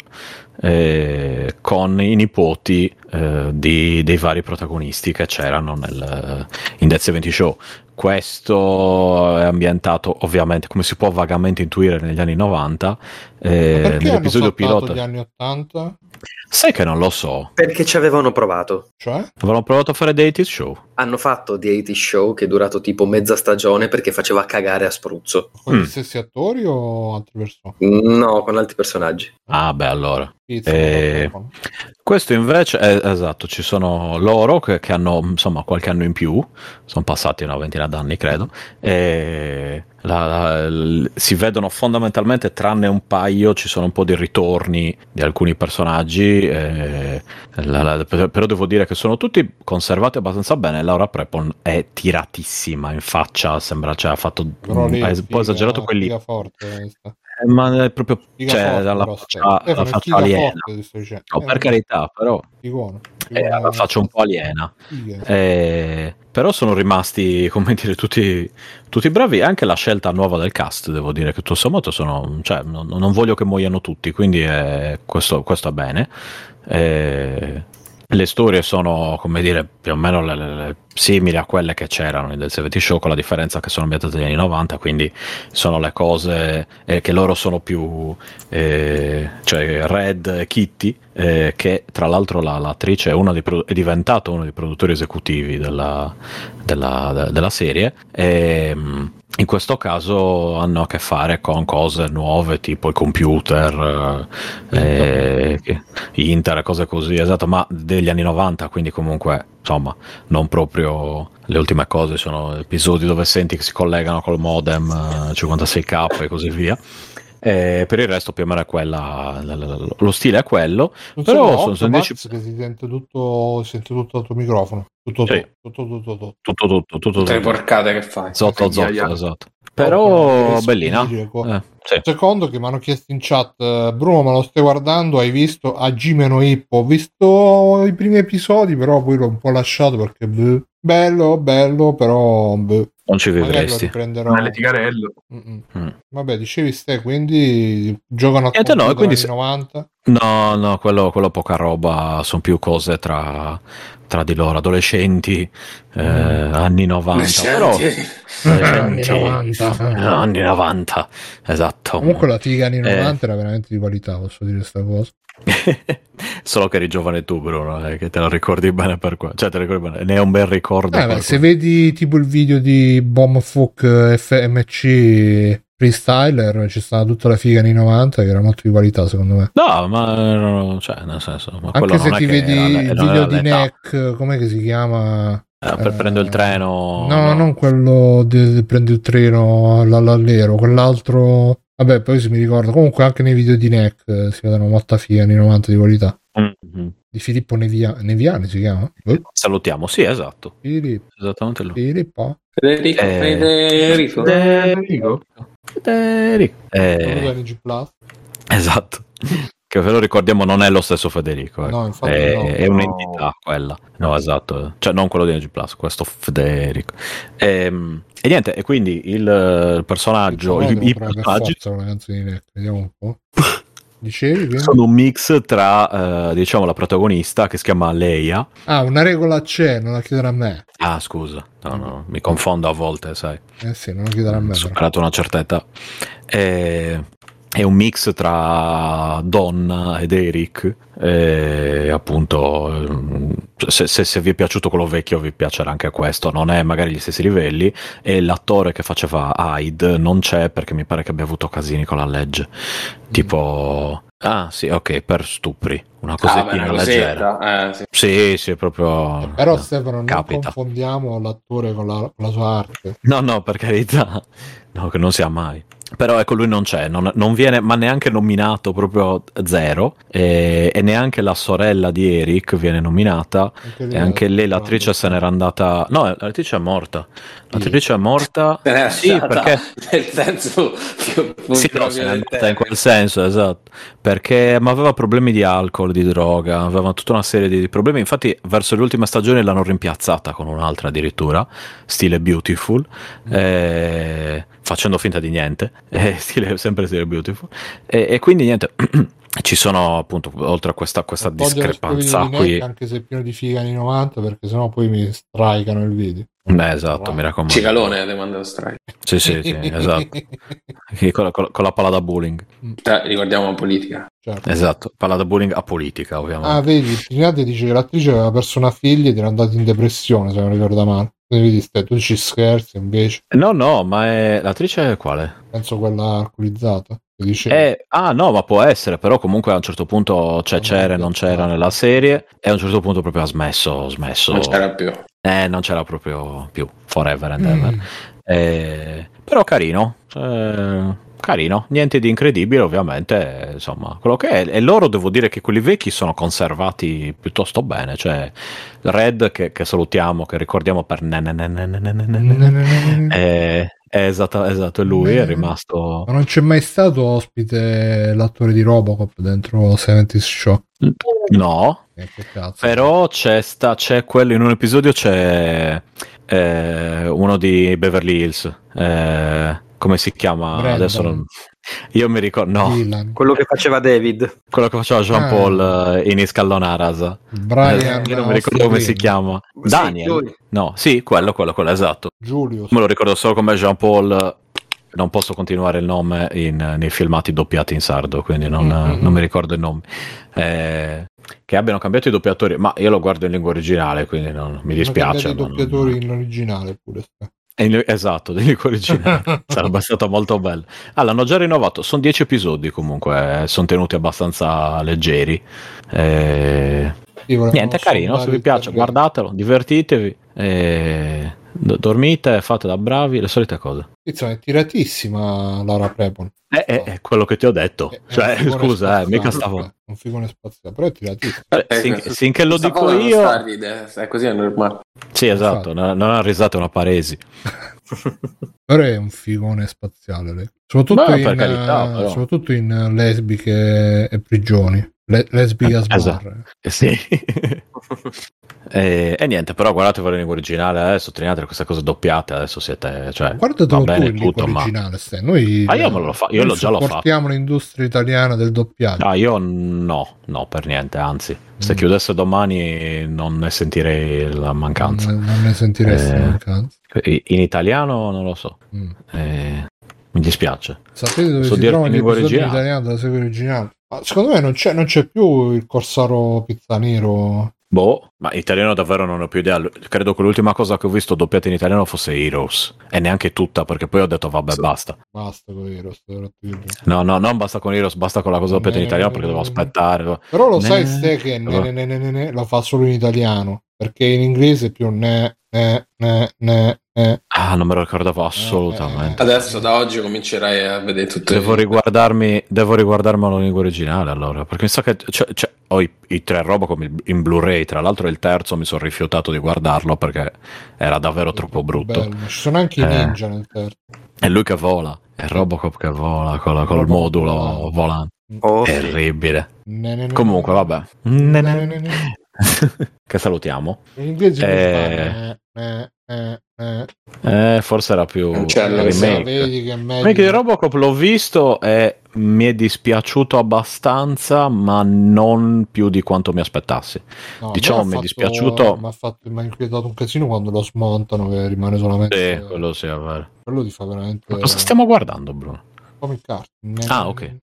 eh, con i nipoti eh, di- dei vari protagonisti che c'erano nel, in Dead 70 Show. Questo è ambientato ovviamente, come si può vagamente intuire, negli anni 90. eh, nell'episodio pilota. gli anni 80? Sai che non lo so. perché ci avevano provato Cioè? Avevano provato a fare The 80 Show. hanno fatto The 80 Show che è durato tipo mezza stagione perché faceva cagare a spruzzo Con Mm. gli stessi attori o altre persone? no con altri personaggi Ah, beh, allora. Eh? Questo invece è esatto, ci sono loro che, che hanno insomma qualche anno in più, sono passati una ventina d'anni credo, e la- la- l- si vedono fondamentalmente tranne un paio, ci sono un po' di ritorni di alcuni personaggi, e la- la- per- però devo dire che sono tutti conservati abbastanza bene, Laura Prepon è tiratissima in faccia, sembra cioè, ha fatto ha è un po' esagerato quelli forte. Eh, ma è proprio cioè, dalla faccia, Stefano. la Stefano, è faccia aliena. forte, dicendo. No, Eh, per carità, però Figone. eh, ha la faccia un po' aliena. Eh, però sono rimasti, come dire, tutti, tutti bravi. Anche la scelta nuova del cast, devo dire che tutto sommato sono. Cioè, non, non voglio che muoiano tutti, quindi eh, questo, questo è bene. Eh, le storie sono, come dire, più o meno le- le- simili a quelle che c'erano nel 70 Show, con la differenza che sono ambientate negli anni 90, quindi sono le cose eh, che loro sono più, eh, cioè Red Kitty, eh, che tra l'altro la- l'attrice è, produ- è diventata uno dei produttori esecutivi della, della- de- della serie. E, mh, in questo caso hanno a che fare con cose nuove tipo i computer, eh, che- Inter, cose così, esatto, ma degli anni 90, quindi comunque insomma non proprio le ultime cose, sono episodi dove senti che si collegano col modem eh, 56k e così via. E per il resto più o meno è quella, lo stile è quello, Non però so, sono, sono Max, dieci- che si sente tutto, si sente tutto dal tuo microfono. Tutto, Sì. tutto, tutto, tutto, tutto. tutto, tutto, tutto, Tutte le tutto. porcate che fai. Zotto, zotto, esatto. Però bellina. Eh, sì. Secondo che mi hanno chiesto in chat, eh, Bruno, ma lo stai guardando? Hai visto a Gimeno Hippo? Ho visto i primi episodi, però poi l'ho un po' lasciato perché boh, bello, bello, però boh, Non ci magari lo vivresti. riprenderò. Nelle tigarello. Mm-mm. Mm. Vabbè, dicevi ste, quindi giocano a Niente, no, quindi se- 90. No, no, quello, quello poca roba, sono più cose tra, tra di loro, adolescenti, eh, anni 90. Però, Senti, Eh, anni 90. eh, anni 90, esatto. Comunque la figa anni Eh. 90 era veramente di qualità, posso dire questa cosa. Solo che eri giovane tu, Bruno, eh, che te lo ricordi bene per qua. Cioè, te lo ricordi bene, ne è un bel ricordo. Eh, beh, se vedi tipo il video di Bombfuck FMC Freestyler, ci stava tutta la figa anni 90 che era molto di qualità secondo me. No, ma no, cioè, nel senso, Anche se ti vedi il video di. Neck, com'è che si chiama? Eh, per Eh, prendere il treno. No, non quello di prendi il treno all'allero, quell'altro. Vabbè, poi se mi ricordo. Comunque anche nei video di Neck eh, si vedono molta figa anni 90 di qualità. Mhm. Di Filippo Nevia- Neviani si chiama? Eh, Salutiamo, sì, esatto. Filippo, Esattamente lui. Filippo. Federico, Eh, Federico. Federico? Federico. Eh, NG Plus. esatto. Che ve lo ricordiamo, non è lo stesso Federico. ecco. No, infatti è, no. è un'entità quella. No, esatto. Cioè, non quello di NG Plus, questo Federico. Ehm, E, niente, e quindi il eh, personaggio, i, i personaggi forza una canzone di Neck. Vediamo un po'. Dicevi quindi? sono un mix tra, eh, diciamo, la protagonista che si chiama Leia. Ah, una regola c'è, non la chiedere a me. Ah, scusa, no, no, mi confondo a volte, sai. Eh sì, non la chiedere a me. però. superato una certa età. E- è un mix tra Donna ed Eric. E appunto, ehm, se, se- se vi è piaciuto quello vecchio, vi piacerà anche questo. Non è magari gli stessi livelli. E l'attore che faceva Hyde non c'è perché mi pare che abbia avuto casini con la legge. Tipo, ah, sì, ok, per stupri, una Ah, cosettina beh, una leggera. eh, sì. Sì, sì, proprio. Però Stefano, non capita. confondiamo l'attore con la, la sua arte. No, no, per carità, no, che non sia mai. Però ecco, lui non c'è, non, non viene, ma neanche nominato proprio zero. E, e neanche la sorella di Eric viene nominata. lei E anche è- lei, l'attrice, se n'era andata. No, l'attrice è morta. L'attrice è morta. Se n'è Sì, andata perché. nel senso Sì, no, se n'è andata in quel senso, esatto. Perché ma aveva problemi di alcol, di droga, aveva tutta una serie di problemi. Infatti, verso le ultime stagioni l'hanno rimpiazzata con un'altra addirittura, stile Beautiful, eh, facendo finta di niente, eh, stile, sempre stile Beautiful. E, e quindi niente. Ci sono appunto, oltre a questa, questa discrepanza di qui, anche se è pieno di figa anni 90, perché sennò poi mi strikano il video. Beh, esatto, mi raccomando. Cicalone ti manda lo strike. Sì, sì, sì, esatto. Con la, con con la palla da bowling. Cioè, ricordiamo la politica. Certo. Esatto, palla da bowling a politica, ovviamente. Ah, vedi, Trinate dice che l'attrice aveva perso una figlia ed era andata in depressione, se non ricordo male. Quindi tu ci scherzi invece. No, no, ma è l'attrice è quale? Penso quella alcolizzata. Eh, ah, no, ma può essere, però comunque a un certo punto Non c'era, è non c'era nella serie e a un certo punto proprio ha smesso, smesso. Non c'era più. Eh, non ce l'ho proprio più, forever and ever. Mm. Eh, però carino, eh, carino, niente di incredibile ovviamente, insomma, quello che è. E loro devo dire che quelli vecchi sono conservati piuttosto bene, cioè Red che, che salutiamo, che ricordiamo per... Eh, Esatto, è lui Beh, è rimasto. Ma non c'è mai stato ospite l'attore di Robocop dentro 70 Show? No, eh, però c'è, sta, c'è quello, in un episodio c'è eh, uno di Beverly Hills, eh, come si chiama? Brandon. Adesso non... Io mi ricordo, no, Dylan. Quello che faceva David. quello che faceva Jean Paul eh, in Iscallonaras. Brian. io non mi ricordo come si chiama. Sì, Daniel? lui. No, sì, quello, quello, quello, esatto. Julius. Me lo ricordo solo come Jean Paul. Non posso continuare il nome in- nei filmati doppiati in sardo, quindi non, Mm-hmm. non mi ricordo il nome. Eh, che abbiano cambiato i doppiatori, ma io lo guardo in lingua originale, quindi non, mi dispiace. i ma non- doppiatori in originale pure. in- esatto, di lingua originale. Sarebbe stato molto bello. Ah, l'hanno già rinnovato. Sono 10 episodi comunque, eh, sono tenuti abbastanza leggeri. Eh, Niente, è carino, se vi piace, guardatelo, divertitevi, eh, dormite, fate da bravi, le solite cose. Insomma, è tiratissima Laura Prepon. È, è- è quello che ti ho detto, È- è cioè, scusa, eh, mica stavo... è Un figone spaziale, però è tiratissimo. Eh, Eh, sin- finché lo dico io... è così è normale. Sì, esatto, non, non ha risate una paresi. Però è un figone spaziale lei. Soprattutto, Beh, in, carità, eh, soprattutto in eh, lesbiche e prigioni. Le- lesbiche a Esatto. Eh, Sì. e, e niente, però guardatevelo in lingua originale, eh, sottolineate queste cose doppiate, adesso siete... Cioè, Guardatelo va tu bene lingua tutto, ma... originale, Stai. Noi, Ah, io me lo fa- io l'ho già l'ho fatto. supportiamo l'industria italiana del doppiaggio. Ah, io no, no, per niente, anzi, se Mm. chiudesse domani non ne sentirei la mancanza. Non, non ne sentiresti Eh. mancanza. I- In italiano non lo so, Mm. eh, mi dispiace. Sapete dove So si trovano in gli lingua episodi in italiano della serie originale? Ma secondo me non c'è, non c'è più il corsaro pizzanero. Boh, ma italiano davvero non ho più idea. Credo che l'ultima cosa che ho visto doppiata in italiano fosse Heroes. E neanche tutta, perché poi ho detto vabbè, Sì. basta. Basta con TV. No, no, non basta con Heroes, basta con la cosa doppiata in Eh, italiano perché devo eh, aspettare. Però lo sai ste che lo fa solo in italiano. Perché in inglese più ne, ne, ne, ne, ne. Ah, non me lo ricordavo assolutamente. Adesso da oggi comincerai a vedere tutto Devo riguardarmi, devo riguardarmelo in lingua originale allora, perché mi sa che cioè, cioè, ho i, i tre Robocop in- in Blu-ray, tra l'altro il terzo mi sono rifiutato di guardarlo perché era davvero troppo brutto. Bello. Ci sono anche i Eh. ninja nel terzo. È lui che vola, è Robocop che vola con la- col Robocop modulo volante. volante. Oh, sì. Terribile. Ne, ne, ne, Comunque, ne. vabbè. Che salutiamo. In inglese Eh. ne, ne. Eh, forse era più Cancello, remake. sì, Vedi che è meglio. Remake di Robocop l'ho visto e mi è dispiaciuto abbastanza, ma non più di quanto mi aspettassi. No, diciamo, mi è dispiaciuto- Mi ha fatto- mi ha inquietato un casino quando lo smontano, che rimane solamente. Sì, quello sì, è vero. quello ti fa veramente. Ma cosa stiamo guardando, Bruno? Comic. Ne- Ah, ok.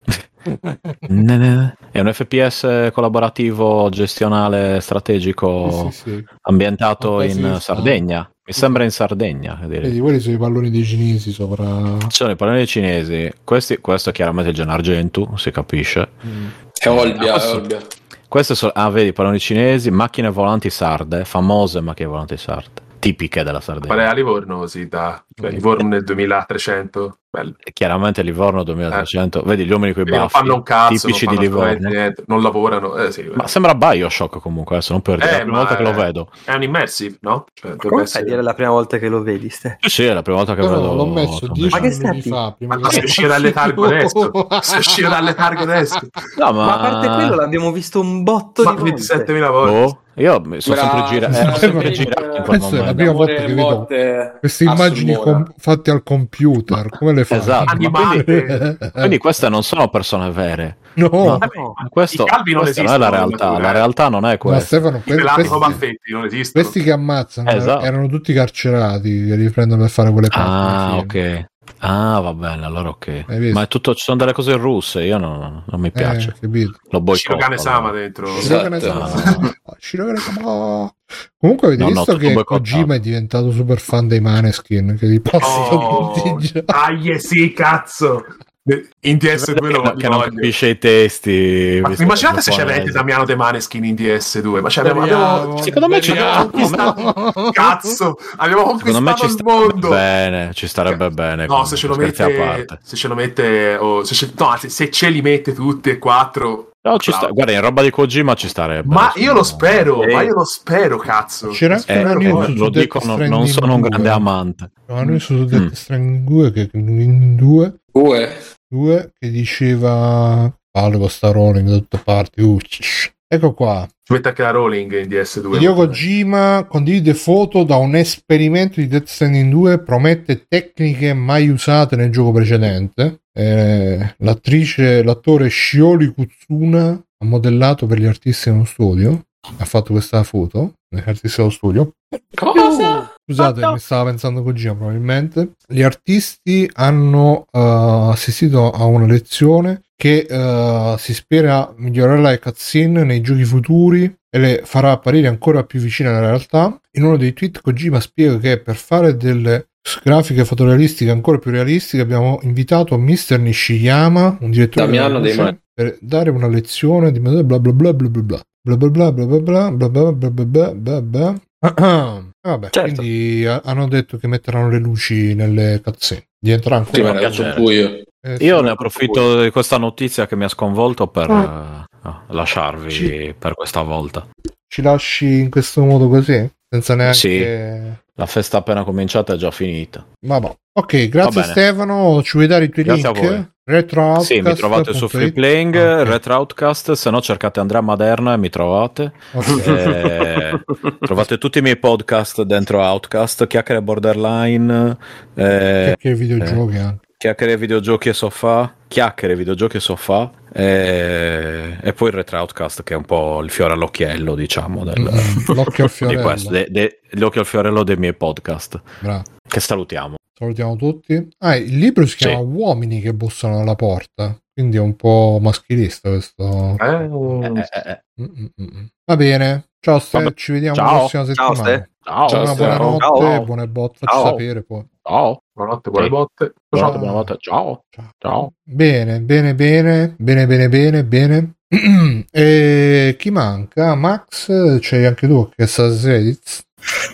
È un FPS collaborativo gestionale strategico Sì, sì, sì. ambientato quasi in Sardegna. Mi sembra in Sardegna. Vedi, quelli sono i palloni dei cinesi sopra. Ci sono i palloni cinesi. Questi, questo è chiaramente il Gen Argentu, si capisce. Mm. È Olbia, Ah, è questo- Olbia. Queste sono, ah, vedi, palloni cinesi, macchine volanti sarde, famose macchine volanti sarde, tipiche della Qual è Sardegna. a Livorno? Sì, da cioè, Livorno nel 2300. Bello. Chiaramente Livorno 2300, vedi gli uomini con i baffi, fanno un cazzo, tipici di Livorno. niente, non lavorano. Eh, sì, Ma sembra Bioshock comunque, adesso non per dire, Eh, è la prima ma volta che lo è- vedo. È un immersive, no? Cioè, Come fai a essere- dire la prima volta che lo vedi, Ste? Sì, sì, è la prima volta che Però vedo. l'ho messo Tomb 10 Ma che minuti stai- fa. Prima Ma se uscire dalle targhe adesso, se uscire dalle targhe adesso, No, ma... Ma a parte quello l'abbiamo visto un botto ma di volte. 27.000 volte. Boh, io mi sono Bravo, sempre girato, bravo, ero sempre girato in quel Questa è la momento. prima volta che vedo Queste immagini com- fatte al computer, come le fai? Esatto, ma Animate. Quindi queste non sono persone vere. no, No, no. Questo, I calvi non questa non è la realtà, la naturale. realtà non è ma questa. Stefano, que- Pelati questi, questi che ammazzano Esatto. erano tutti carcerati che li prendono per fare quelle cose. Ah, ok. Ah, va bene, allora ok. Ma è tutto, ci sono delle cose russe, io non, non mi piace. Eh? Lo boicotto. Shirogane Sama allora. dentro. Esatto. Shirogane-sama. Shirogane-sama. Comunque avete No, no, visto tutto che. Kojima è diventato super fan dei Maneskin che li passano Oh, tutti già. dai, sì, cazzo. In DS2 Che, lo non- che non capisce i testi. Ma immaginate se c'è veramente Damiano De Maneskin in DS2. Ma cioè, abbiamo, abbiamo- Secondo me ci conquistato- Cazzo, abbiamo Secondo me conquistato ci il mondo. bene, ci starebbe bene. No, se ce lo mette, se ce lo mette, o se, ce- no, se, se ce li mette tutti e quattro, No, ci sta. Guarda, in roba di Kojima ci starebbe. Ma io lo spero, Eh. ma io lo spero, cazzo. C'era anche Eh, una Spero news poi. su lo Death dico, non, non sono un 2. grande amante. Una news su Death Mm. Stranding 2 che, in 2, Ue. 2 che diceva palle con sta Rolling da tutte parti. Uh, ecco qua. Ci mette anche la Rolling in DS2. Hideo Kojima condivide foto da un esperimento di Death Stranding 2 promette tecniche mai usate nel gioco precedente Eh, l'attrice l'attore Shiori Kutsuna ha modellato per gli artisti nello studio ha fatto questa foto gli artisti dello studio Cosa? Scusate, mi stava pensando Kojima probabilmente. Gli artisti hanno eh, assistito a una lezione che eh, si spera migliorerà le cutscene nei giochi futuri e le farà apparire ancora più vicine alla realtà. In uno dei tweet Kojima spiega che per fare delle grafiche fotorealistiche ancora più realistiche abbiamo invitato Mr. Nishiyama, un direttore Damiano dei per dare una lezione di bla bla bla bla bla bla bla bla bla bla bla bla bla bla bla bla bla bla bla Ah, Vabbè, Certo. quindi ha- hanno detto che metteranno le luci nelle cazzine. Diventerà ancora Sì, mi piace. buio. eh, sì. Io ne approfitto di questa notizia che mi ha sconvolto per Ah. eh, lasciarvi Ci- per questa volta. Ci lasci in questo modo così? Senza neanche... La festa appena cominciata è già finita. Vabbè. Ok, grazie. Stefano. Ci vuoi dare i tuoi Grazie link? Retro Sì, mi trovate su. Freeplaying, Ah, ok. Retro Outcast, se no cercate Andrea Maderna e mi trovate. Ok. Eh, trovate tutti i miei podcast dentro Outcast, chiacchiere borderline, eh, Che videogiochi anche. chiacchiere videogiochi e sofà, chiacchiere videogiochi e sofà, eh, e poi il Retro Outcast che è un po' il fiore all'occhiello, diciamo, del, Mm, L'occhio al di fiorello. questo, de- de- l'occhio al fiorello dei miei podcast, Bravo. che salutiamo. Salutiamo tutti. Ah, il libro si Sì. chiama Uomini che bussano alla porta. Quindi è un po' maschilista questo. Eh, Eh, eh. Va bene. Ciao Ste, Vabbè. ci vediamo Ciao. la prossima Ciao, settimana. Ste. Ciao, Ciao, Buona, Stefano. buonanotte, Ciao. buone botte, facci Ciao. sapere poi. ciao, buonanotte, buone Sì. botte. buonanotte, Ciao. buonanotte, ciao, Ciao. ciao. Bene, bene, bene, bene, bene, bene, bene. e chi manca? Max, c'hai anche tu che sa Zeditz.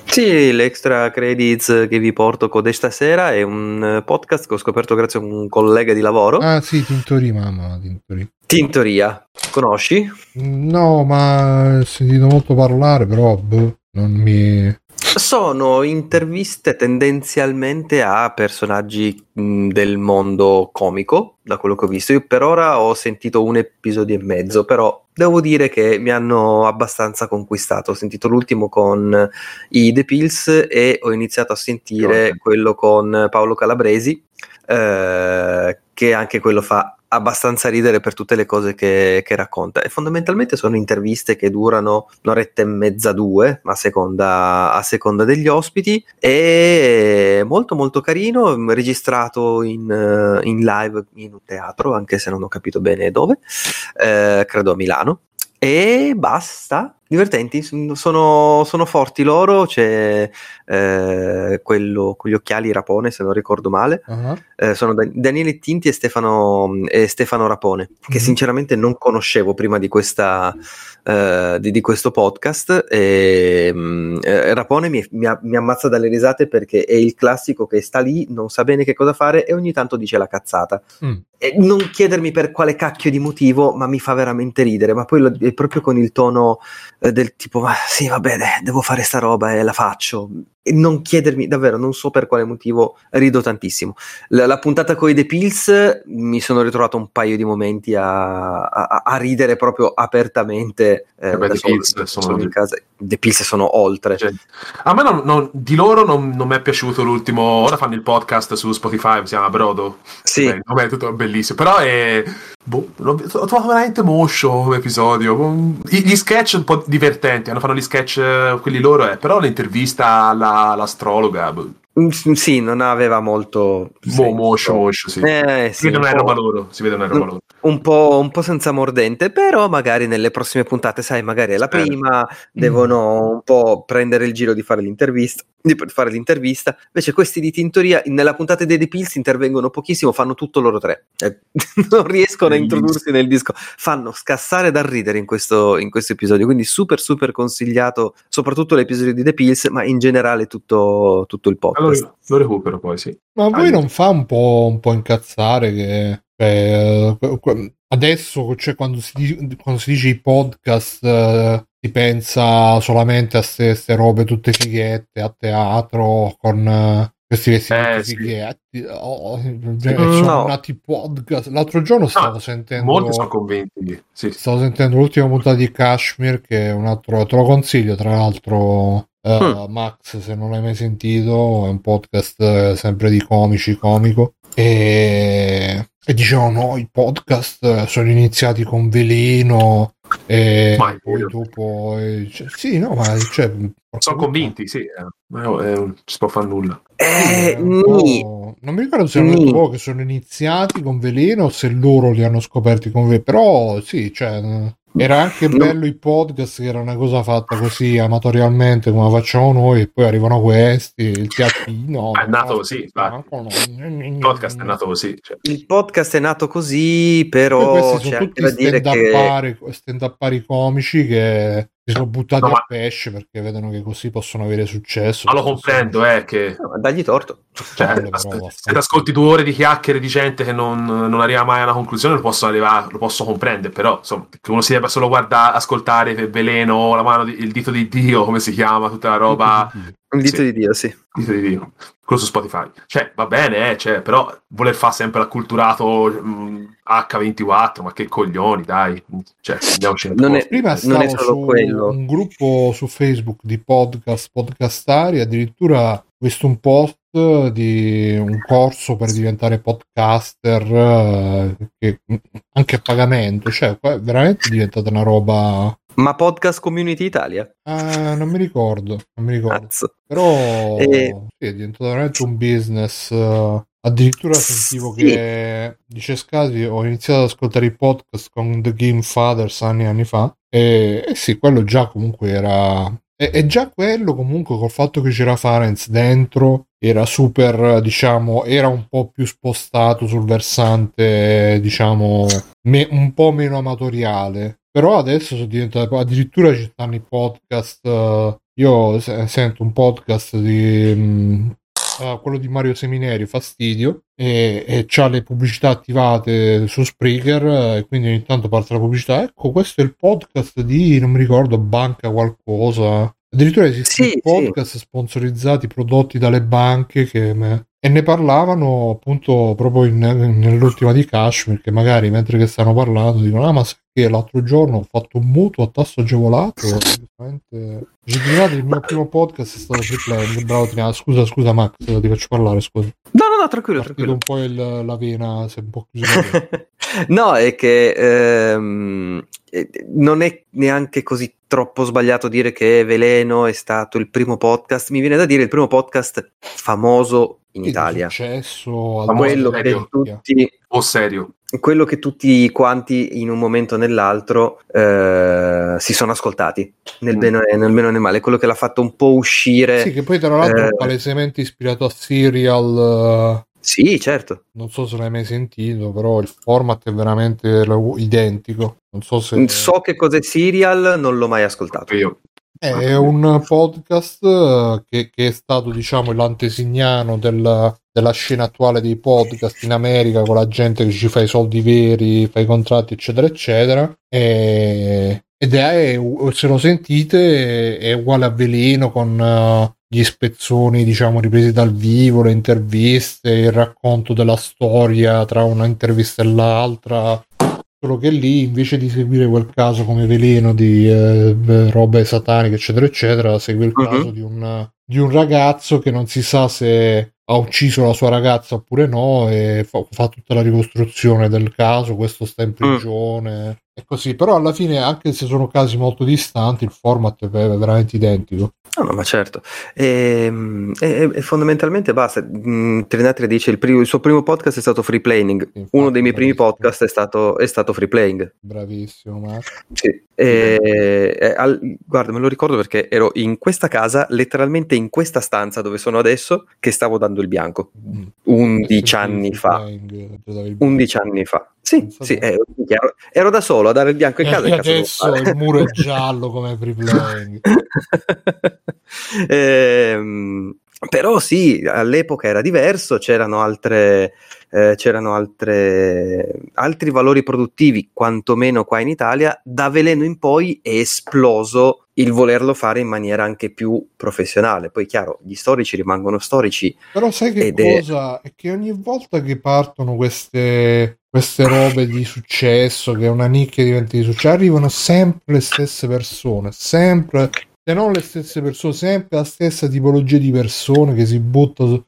Sì, l'extra credits che vi porto con stasera è un eh, podcast che ho scoperto grazie a un collega di lavoro. Ah sì, Tintori, mamma, Tintori. Tintoria, conosci? No, ma ho sentito molto parlare, però boh, non mi... Sono interviste tendenzialmente a personaggi mh, del mondo comico, da quello che ho visto. Io per ora ho sentito un episodio e mezzo, però devo dire che mi hanno abbastanza conquistato. Ho sentito l'ultimo con i The Pills e ho iniziato a sentire quello con Paolo Calabresi, eh, che anche quello fa abbastanza ridere per tutte le cose che, che racconta. E fondamentalmente sono interviste che durano un'oretta e mezza due a seconda, a seconda degli ospiti e molto molto carino registrato in, eh, in live in un teatro anche se non ho capito bene dove eh, credo a Milano. E basta divertenti sono, sono forti loro c'è eh, quello con gli occhiali rapone se non ricordo male Ah, eh, sono Dan- Daniele Tinti e Stefano, e Stefano Rapone, che Mhm. sinceramente non conoscevo prima di, questa, eh, di, di questo podcast. E, mm, eh, Rapone mi, mi, mi ammazza dalle risate perché è il classico che sta lì, non sa bene che cosa fare e ogni tanto dice la cazzata. E non chiedermi per quale cacchio di motivo, ma mi fa veramente ridere. Ma poi lo- è proprio con il tono del tipo: Ma sì, va bene, devo fare sta roba e la faccio. E non chiedermi, davvero, non so per quale motivo, rido tantissimo. La, la puntata con i The Pills mi sono ritrovato un paio di momenti a, a- a ridere proprio apertamente. eh, Eh beh, The Pills sono- solo in casa. The Pills sono oltre. Cioè, a me non- non- di loro non, non mi è piaciuto l'ultimo. Ora fanno il podcast su Spotify, si chiama Brodo. sì, Beh, il nome è tutto bellissimo. Però è. Boh, l'ho trovato veramente moscio come episodio. I- Gli sketch un po' divertenti. Hanno fanno gli sketch, eh, quelli loro, eh, però l'intervista alla- la, l'astrologa. Boh. Mm, mm, sì, non aveva molto. Boh, moscio, moscio, sì. Eh, sì. Si vede una roba loro. Si vede una roba mm. loro un po', un po' senza mordente, però magari nelle prossime puntate, sai, magari è la prima, devono un po' prendere il giro di fare l'intervista, di fare l'intervista. Invece questi di Tintoria, nella puntata dei The Pills intervengono pochissimo, fanno tutto loro tre. Eh, non riescono a introdursi nel disco. Fanno scassare dal ridere in questo, in questo episodio, quindi super super consigliato, soprattutto l'episodio di The Pills, ma in generale tutto, tutto il podcast. Allora lo recupero poi, sì. Ma a voi non fa un po', un po' incazzare che Cioè, eh, adesso, cioè, quando, si, quando si dice i podcast, eh, si pensa solamente a queste robe tutte fighette, a teatro, con eh, questi vestiti Eh, sì. fighetti. Oh, cioè, Mm, sono no. nati podcast. L'altro giorno stavo sentendo... Molti sono convinti. Sì. Stavo sentendo l'ultima puntata di Kashmir, che è un altro, te lo consiglio, tra l'altro, eh, Mm. Max, se non l'hai mai sentito, è un podcast sempre di comici, comico. E, e dicevano, no, i podcast eh, sono iniziati con Veleno, e Ma è poi vero. dopo... eh, cioè, sì, no, ma... Cioè, Sono convinti, sì. eh, ma, eh, non ci si può fare nulla. Eh, Non mi ricordo se loro che sono iniziati con veleno o se loro li hanno scoperti con veleno. Però sì, cioè, era anche No. bello i podcast che era una cosa fatta così amatorialmente come facciamo noi e poi arrivano questi, il teatrino. È nato no, così, spettacolo. Il podcast è nato così. Cioè. Il podcast è nato così, Poi però questi sono tutti dire che comici che si sono buttati No, ma- a pesce perché vedono che così possono avere successo. Ma lo comprendo, eh, che No, ma dagli torto. cioè, però, se ti ascolti due ore di chiacchiere di gente che non, non arriva mai alla conclusione, lo posso, arrivare, lo posso comprendere, però insomma, che uno si debba solo guardare, ascoltare il veleno, la mano di- il dito di Dio, come si chiama, tutta la roba. Un dito Sì. di Dio, sì. Dito di Dio. Quello su Spotify. Cioè, va bene, eh, cioè, però voler fare sempre l'acculturato mh, H24, ma che coglioni, dai. Cioè, andiamoci Non è- Prima Non è solo su quello. un gruppo su Facebook di podcast, podcastari, addirittura ho visto un post di un corso per diventare podcaster eh, che anche a pagamento, cioè qua è veramente diventata una roba Ma Podcast Community Italia? ah, non mi ricordo, non mi ricordo. Cazzo. Però Eh. sì, è diventato veramente un business. addirittura sentivo Sì. che dice Scasi, ho iniziato ad ascoltare i podcast con The Game Fathers anni e anni fa. E, e sì, quello già comunque era. E, e già quello comunque col fatto che c'era Farenz dentro era super, diciamo, era un po' più spostato sul versante, diciamo, me- un po' meno amatoriale. Però adesso sono diventato, addirittura ci stanno i podcast. eh, io se- sento un podcast di mm, eh, quello di Mario Semineri, Fastidio, e, e c'ha le pubblicità attivate su Spreaker, eh, e quindi ogni tanto parte la pubblicità. Ecco, questo è il podcast di, non mi ricordo, banca qualcosa. Addirittura esistono Sì, podcast sponsorizzati prodotti dalle banche che me- e ne parlavano appunto proprio in- nell'ultima di Kashmir che magari mentre che stanno parlando dicono ah ma sai che l'altro giorno ho fatto un mutuo a tasso agevolato Giustamente il mio primo podcast è stato playing bravo Tina. scusa scusa Max ti faccio parlare scusa No, no, no, tranquillo, tranquillo. un po' il- la vena si è un po' chiusa no, è che ehm, eh, non è neanche così troppo sbagliato dire che Veleno è stato il primo podcast. Mi viene da dire il primo podcast famoso in Italia. successo al Quello che, tutti, O serio. quello che tutti quanti in un momento o nell'altro eh, si sono ascoltati nel Mm. bene, nel bene o nel male. Quello che l'ha fatto un po' uscire. sì che poi tra l'altro è Eh. palesemente ispirato a Serial eh, Sì, certo. non so se l'hai mai sentito però il format è veramente identico non so se So che cos'è Serial, non l'ho mai ascoltato. Io. È un podcast eh, che, che è stato, diciamo, l'antesignano del- della scena attuale dei podcast in America con la gente che ci fa i soldi veri, fa i contratti, eccetera, eccetera. E- ed è, se lo sentite, è uguale a Veleno con eh, gli spezzoni, diciamo, ripresi dal vivo, le interviste, il racconto della storia tra una intervista e l'altra. Solo che lì invece di seguire quel caso come veleno di eh, robe sataniche, eccetera, eccetera, segue il Mhm. caso di un, di un ragazzo che non si sa se ha ucciso la sua ragazza oppure no, e fa, fa tutta la ricostruzione del caso. Questo sta in prigione e così. Però alla fine, anche se sono casi molto distanti, il format è ve- veramente identico. No, no, ma certo. Ehm, E, e fondamentalmente basta. Mm, Trinatri dice il, primo- il suo primo podcast è stato Free Playing. Infatti, Uno dei miei primi bravissimo. podcast è stato, è stato Free Playing. Bravissimo, Marco. Sì. E- e al- guarda, me lo ricordo perché ero in questa casa, letteralmente in questa stanza dove sono adesso, che stavo dando il bianco. Mm. 11 anni fa. 11 anni fa. Sì, sì, te. ero, ero- da solo a dare il bianco in E casa. devo adesso il muro è giallo come free playing. Ehm, Però sì, all'epoca era diverso, c'erano altre, eh, c'erano altre, altri valori produttivi, quantomeno qua in Italia. Da Veleno in poi è esploso il volerlo fare in maniera anche più professionale. Poi, chiaro, gli storici rimangono storici. Però sai che cosa? È... è che ogni volta che partono queste, queste robe di successo, che una nicchia diventa di successo, arrivano sempre le stesse persone, sempre se non le stesse persone, sempre la stessa tipologia di persone che si butta su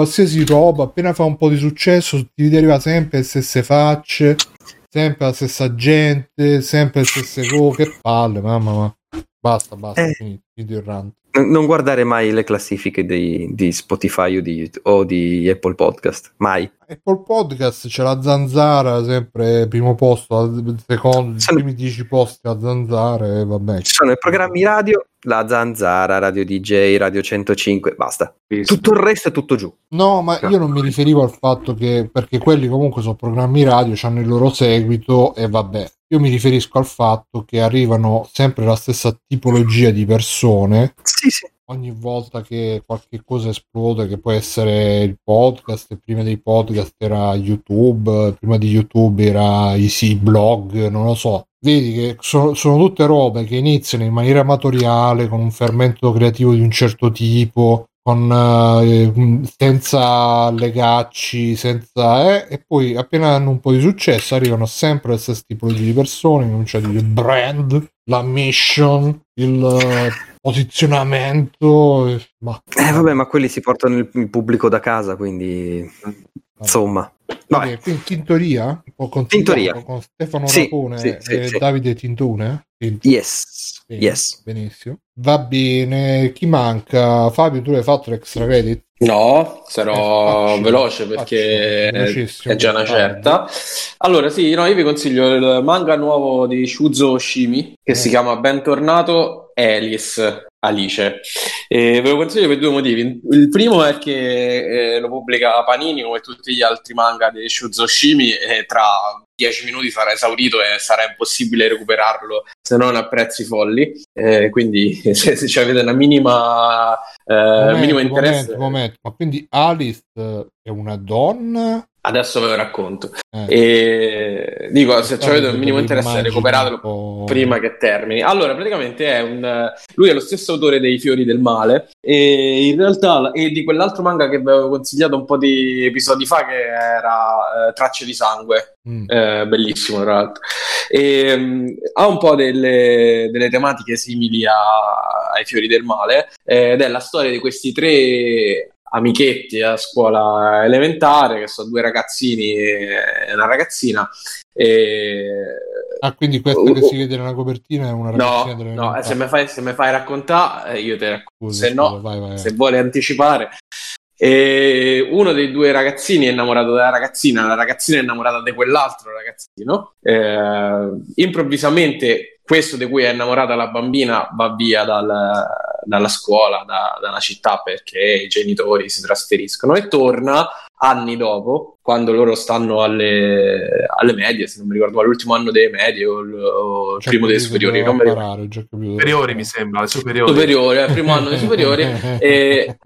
qualsiasi roba, appena fa un po' di successo ti arriva sempre le stesse facce, sempre la stessa gente, sempre le stesse cose, che palle, mamma mia. Basta, basta, eh. finito, finito il rant. Non guardare mai le classifiche di, di Spotify o di, o di, Apple Podcast, mai. Apple Podcast c'è la zanzara, sempre primo posto, secondo, i primi dieci posti a zanzara, vabbè. Ci sono i programmi radio, la zanzara, radio DJ, radio 105, basta. Tutto il resto è tutto giù. No, ma io non mi riferivo al fatto che, perché quelli comunque sono programmi radio, hanno il loro seguito e vabbè. Io mi riferisco al fatto che arrivano sempre la stessa tipologia di persone. Sì, sì. Ogni volta che qualche cosa esplode, che può essere il podcast, prima dei podcast era YouTube, prima di YouTube era Easy Blog, non lo so. Vedi che sono, sono tutte robe che iniziano in maniera amatoriale, con un fermento creativo di un certo tipo, con, eh, senza legacci, senza, eh, e poi appena hanno un po' di successo arrivano sempre le stesse tipologie di persone, non c'è il brand, la mission, il uh, posizionamento. Ma... Eh vabbè, ma quelli si portano il, pubblico da casa, quindi insomma. Vabbè, quindi Tintoria, Tintoria. con Stefano sì, Rapone sì, sì, e Davide Tintone? Tinto. Yes. Bene, yes. Benissimo. Va bene, chi manca? Fabio, tu hai fatto l'extra credit? No, sarò eh, faccio, veloce perché faccio, è già una certa. Allora, sì, no, io vi consiglio il manga nuovo di Shuzo Oshimi che eh. si chiama Bentornato Alice. Alice. E ve lo consiglio per due motivi. Il primo è che eh, lo pubblica Panini come tutti gli altri manga di Shuzo Oshimi e tra 10 minuti sarà esaurito e sarà impossibile recuperarlo se non a prezzi folli. Eh, quindi se, se avete una minima, eh, momento, minimo interesse... Momento, momento. Ma quindi Alice è una donna Adesso ve lo racconto. Eh. E dico, se avete un minimo interesse, recuperatelo prima che termini. Allora, praticamente è un. Lui è lo stesso autore dei Fiori del Male. E in realtà, e di quell'altro manga che vi avevo consigliato un po' di episodi fa, che era eh, Tracce di sangue. Mm. Eh, bellissimo, tra l'altro. E, um, ha un po' delle, delle tematiche simili a, ai Fiori del Male. Eh, ed è la storia di questi tre amichetti a scuola elementare, che sono due ragazzini e una ragazzina. E... Ah, quindi questa che si vede nella copertina è una ragazzina No, no se mi fai, fai, raccontare, eh, io te racconto. Se no, vai, vai, se vuole anticipare. E uno dei due ragazzini è innamorato della ragazzina, la ragazzina è innamorata di quell'altro ragazzino. Eh, improvvisamente questo di cui è innamorata la bambina va via dal, dalla scuola, da, dalla città perché i genitori si trasferiscono e torna anni dopo, quando loro stanno alle, alle medie, se non mi ricordo, all'ultimo anno delle medie o il, o il primo dei superiori. Non parare, superiori mi sembra, superiori. Superiori, il primo anno dei superiori e,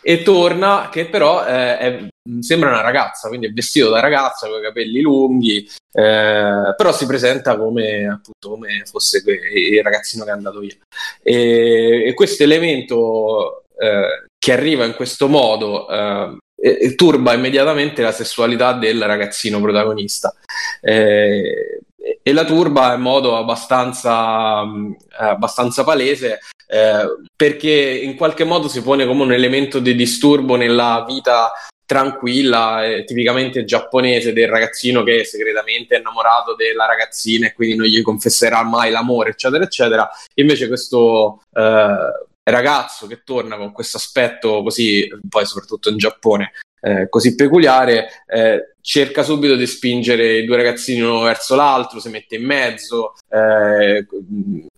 e, torna che però eh, è, sembra una ragazza, quindi è vestito da ragazza con i capelli lunghi, eh, però si presenta come appunto come fosse il ragazzino che è andato via. E, e questo elemento eh, che arriva in questo modo eh, turba immediatamente la sessualità del ragazzino protagonista. Eh, e la turba in modo abbastanza, abbastanza palese eh, perché in qualche modo si pone come un elemento di disturbo nella vita tranquilla, eh, tipicamente giapponese del ragazzino che è segretamente innamorato della ragazzina e quindi non gli confesserà mai l'amore, eccetera, eccetera. Invece questo eh, ragazzo che torna con questo aspetto così, poi soprattutto in Giappone, eh, così peculiare, eh, cerca subito di spingere i due ragazzini uno verso l'altro, si mette in mezzo, eh,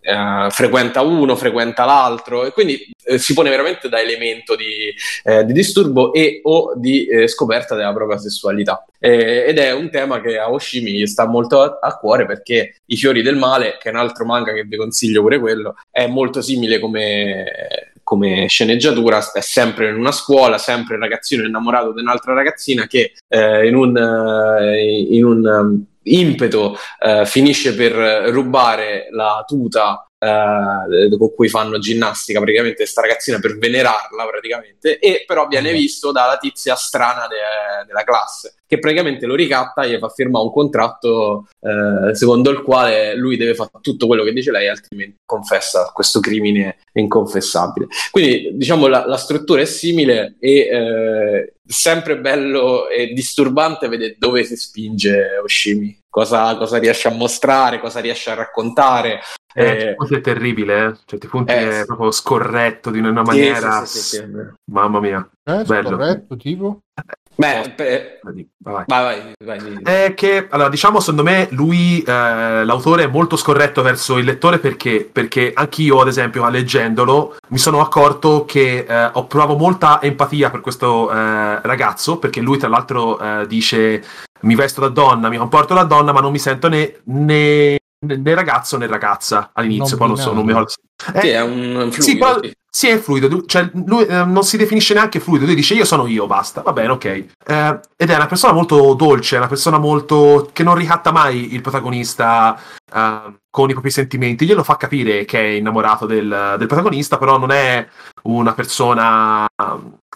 eh frequenta uno, frequenta l'altro e quindi eh, si pone veramente da elemento di, eh, di disturbo e o di scoperta della propria sessualità. ed è un tema che a Oshimi sta molto a, a, cuore perché I fiori del male, che è un altro manga che vi consiglio pure quello, è molto simile come come sceneggiatura è sempre in una scuola, sempre il ragazzino innamorato di un'altra ragazzina che eh, in un, eh, in un um, impeto eh, finisce per rubare la tuta eh, con cui fanno ginnastica praticamente sta ragazzina per venerarla praticamente e però viene visto dalla tizia strana de- della classe che praticamente lo ricatta e gli fa firmare un contratto eh, secondo il quale lui deve fare tutto quello che dice lei altrimenti confessa questo crimine inconfessabile quindi diciamo la, la struttura è simile e eh, sempre bello e disturbante vedere dove si spinge Oshimi cosa, cosa riesce a mostrare cosa riesce a raccontare eh, eh, è terribile, eh? Certi punti eh, è proprio scorretto di una maniera. Sì, sì, sì, Mamma mia. Eh, bello. Scorretto, tipo? Beh, beh vai, vai. vai, vai È che, allora, diciamo, secondo me lui, eh, l'autore, è molto scorretto verso il lettore perché, perché anch'io, ad esempio, leggendolo, mi sono accorto che eh, ho provato molta empatia per questo eh, ragazzo, perché lui, tra l'altro, eh, dice mi vesto da donna, mi comporto da donna, ma non mi sento né, né né ragazzo né ragazza all'inizio, non poi non so, non mi ricordo. Eh, sì, è un fluido. Sì, però, sì, è fluido, cioè lui eh, non si definisce neanche fluido, lui dice io sono io, basta, va bene, ok. Eh, ed è una persona molto dolce, una persona molto che non ricatta mai il protagonista uh, con i propri sentimenti, glielo fa capire che è innamorato del, del protagonista, però non è una persona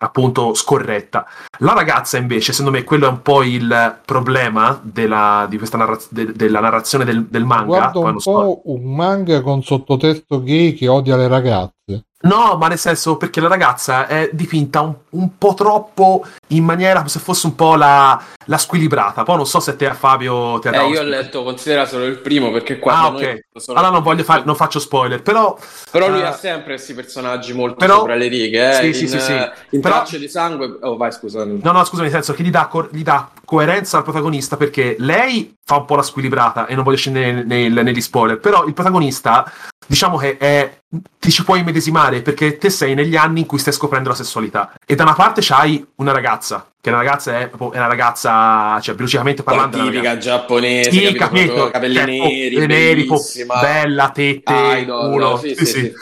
appunto scorretta. La ragazza invece, secondo me, quello è un po' il problema della, di questa narraz- de- della narrazione del, del manga. Guarda un po' so. un manga con sottotesto gay che odia le ragazze. No, ma nel senso perché la ragazza è dipinta un, un po' troppo in maniera come se fosse un po' la, la squilibrata. Poi non so se te a Fabio ti ha dato. Eh, io ho letto, considera solo il primo perché qua. Ah, ok. Allora non voglio fare, non faccio spoiler, però. Però lui uh, ha sempre questi personaggi molto però, sopra le righe. Eh? Sì, in, sì, sì, sì. In però, tracce di sangue. Oh, vai, scusami. No, no, scusami, nel senso che gli dà, gli dà, coerenza al protagonista perché lei fa un po' la squilibrata e non voglio scendere nei, nei, negli spoiler. Però il protagonista diciamo che è, ti ci puoi immedesimare perché te sei negli anni in cui stai scoprendo la sessualità e da una parte c'hai una ragazza che una ragazza è, è una ragazza cioè biologicamente parlando è tipica giapponese sì, capito, capelli cioè, neri, neri bella tette Idol, culo. sì, sì, sì,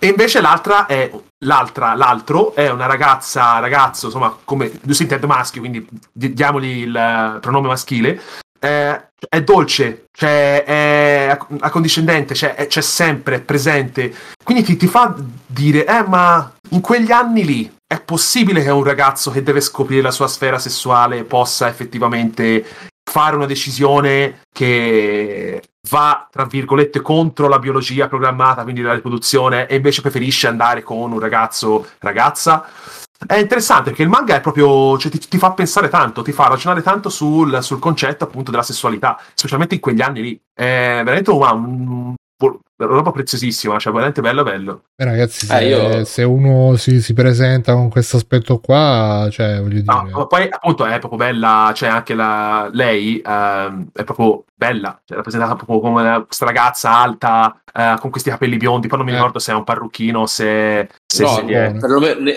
e invece l'altra è l'altra l'altro è una ragazza ragazzo insomma come si intende maschio quindi diamogli il pronome maschile eh, è dolce, cioè è accondiscendente, cioè è, c'è sempre, è presente. Quindi ti, ti fa dire, eh, ma in quegli anni lì è possibile che un ragazzo che deve scoprire la sua sfera sessuale possa effettivamente fare una decisione che va, tra virgolette, contro la biologia programmata, quindi la riproduzione, e invece preferisce andare con un ragazzo ragazza. È interessante perché il manga è proprio, cioè, ti, ti, fa pensare tanto, ti fa ragionare tanto sul, sul, concetto appunto della sessualità, specialmente in quegli anni lì. È veramente wow, un, roba preziosissima, cioè veramente bello bello. Eh, ragazzi, se, eh, io... se uno si, si, presenta con questo aspetto qua, cioè voglio dire... No, poi appunto è proprio bella, cioè anche la, lei uh, è proprio bella, cioè rappresentata proprio come questa ragazza alta uh, con questi capelli biondi, poi non mi eh. ricordo se è un parrucchino, se... se, no, se è...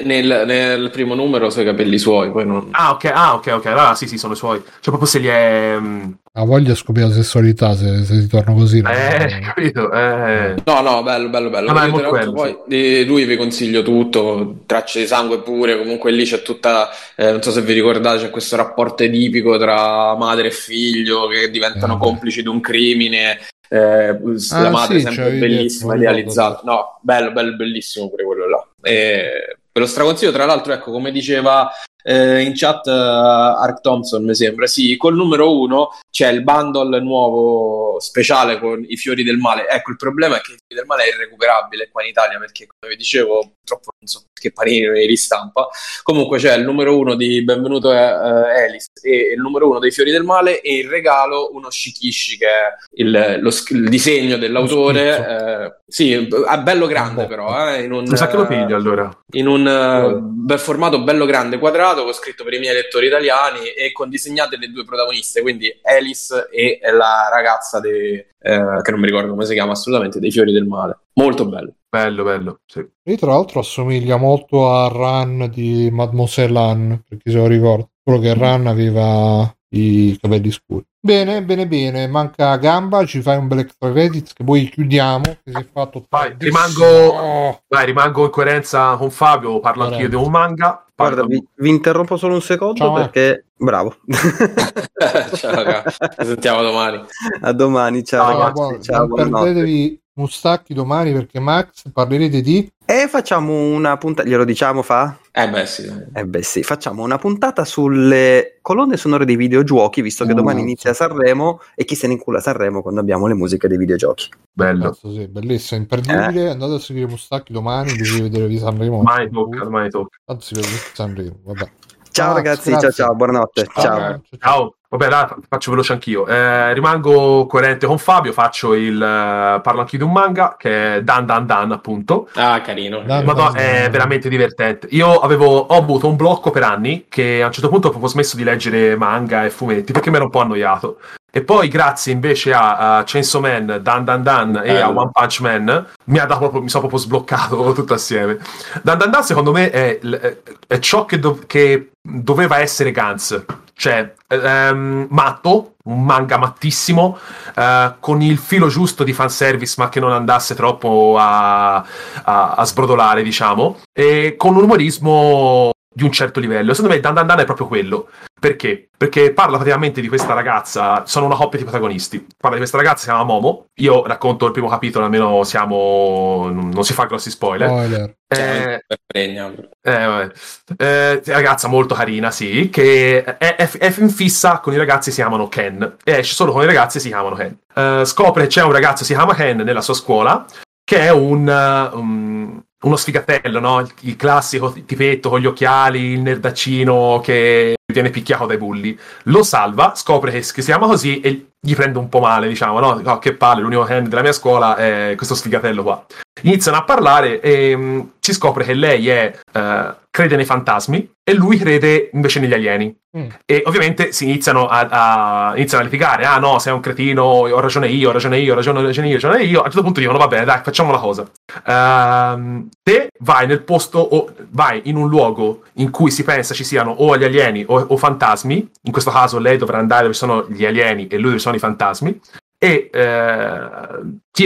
nel, nel, primo numero sono i capelli suoi, poi non... Ah ok, ah, ok, ok, allora sì sì sono i suoi, cioè proprio se li è... Um... Ha voglia di scoprire la sessualità se, se si torna così. Eh, capito? Eh. No, no, bello, bello, bello. Ah, bello poi di lui vi consiglio tutto, tracce di sangue pure, comunque lì c'è tutta, eh, non so se vi ricordate, c'è questo rapporto edipico tra madre e figlio che diventano eh. complici di un crimine. Eh, ah, la madre sì, sempre bellissima, idealizzata. No, bello, bello, bellissimo pure quello là. E ve lo straconsiglio, tra l'altro, ecco, come diceva eh, in chat uh, Ark Thompson mi sembra. Sì col numero uno c'è il bundle nuovo speciale con i fiori del male. Ecco il problema è che i fiori del male è irrecuperabile qua in Italia perché come vi dicevo purtroppo non so che panini ne ristampa. Comunque c'è il numero uno di Benvenuto uh, eh, Alice e il numero uno dei fiori del male e il regalo uno Shikishi che è il, lo, il disegno dell'autore. Eh, sì è bello grande però eh, in un, mi sa che lo piglio allora. in un uh, bel formato bello grande quadrato illustrato, ho scritto per i miei lettori italiani e con disegnate le due protagoniste, quindi Alice e la ragazza de, eh, che non mi ricordo come si chiama assolutamente, dei fiori del male. Molto bello. Bello, bello, sì. E tra l'altro assomiglia molto a Run di Mademoiselle Anne, per chi se lo ricorda. Quello che Run aveva i capelli scuri. Bene, bene, bene. Manca Gamba, ci fai un bel extra credits che poi chiudiamo. Che si è fatto Vai, rimango, vai, rimango in coerenza con Fabio, parlo anch'io di un manga. Guarda, vi, vi interrompo solo un secondo Ciao, perché... Bravo. Ciao, raga. Ci sentiamo domani. A domani, ciao, Ciao, ragazzi. buon- ciao, non perdetevi Mustacchi domani perché Max parlerete di E facciamo una puntata, glielo diciamo fa? Eh beh sì. Eh beh sì, facciamo una puntata sulle colonne sonore dei videogiochi, visto che Uh, domani inizia Sanremo e chi se ne incula Sanremo quando abbiamo le musiche dei videogiochi. Bello. Cazzo, sì, bellissimo, imperdibile. Andate a seguire Mustacchi domani di vedere di Sanremo. Mai tocca, mai tocca. Tanto si vede Sanremo, vabbè. Ciao Max, ragazzi, grazie. ciao ciao, buonanotte. Ciao. ciao. Ciao. Vabbè, dai, faccio veloce anch'io. Eh, rimango coerente con Fabio, faccio il... eh, parlo anche di un manga che è Dan Dan Dan, appunto. Ah, carino. Dai, Madonna, è veramente divertente. Io avevo, ho avuto un blocco per anni che a un certo punto ho proprio smesso di leggere manga e fumetti perché mi ero un po' annoiato. E poi, grazie invece a, a Chainsaw Man, Dan Dan Dan e a. One Punch Man, mi, ha dato proprio, mi sono proprio sbloccato tutto assieme. Dan Dan Dan, secondo me, è, è- ciò che, dov- che doveva essere Gantz. Cioè, ehm, matto, un manga mattissimo, eh, con il filo giusto di fanservice, ma che non andasse troppo a, a, a sbrodolare, diciamo, e con un umorismo di un certo livello. Secondo me Dan Dan Dan è proprio quello. Perché? Perché parla praticamente di questa ragazza, sono una coppia di protagonisti. Parla di questa ragazza, si chiama Momo. Io racconto il primo capitolo, almeno siamo. non si fa grossi spoiler. Spoiler. Eh, pregna. eh, vabbè. Eh, ragazza molto carina, sì, che è, è- è in fissa con i ragazzi che si chiamano Ken. E esce solo con i ragazzi che si chiamano Ken. Eh, scopre che c'è un ragazzo che si chiama Ken nella sua scuola, che è un, uh, um, uno sfigatello, no? Il, il classico tipetto con gli occhiali, il nerdaccino che viene picchiato dai bulli. Lo salva, scopre che, che si chiama così e gli prende un po' male, diciamo, no? No, che palle, l'unico Ken della mia scuola è questo sfigatello qua iniziano a parlare e mh, si scopre che lei è, eh, crede nei fantasmi e lui crede invece negli alieni. Mm. E ovviamente si iniziano a, a- iniziano a litigare. Ah no, sei un cretino, ho ragione io, ho ragione io, ho ragione, ho ragione io, ho ragione io. A un certo punto dicono, va bene, dai, facciamo una cosa. Ehm, te vai nel posto o vai in un luogo in cui si pensa ci siano o gli alieni o, o fantasmi. In questo caso lei dovrà andare dove sono gli alieni e lui dove sono i fantasmi e eh,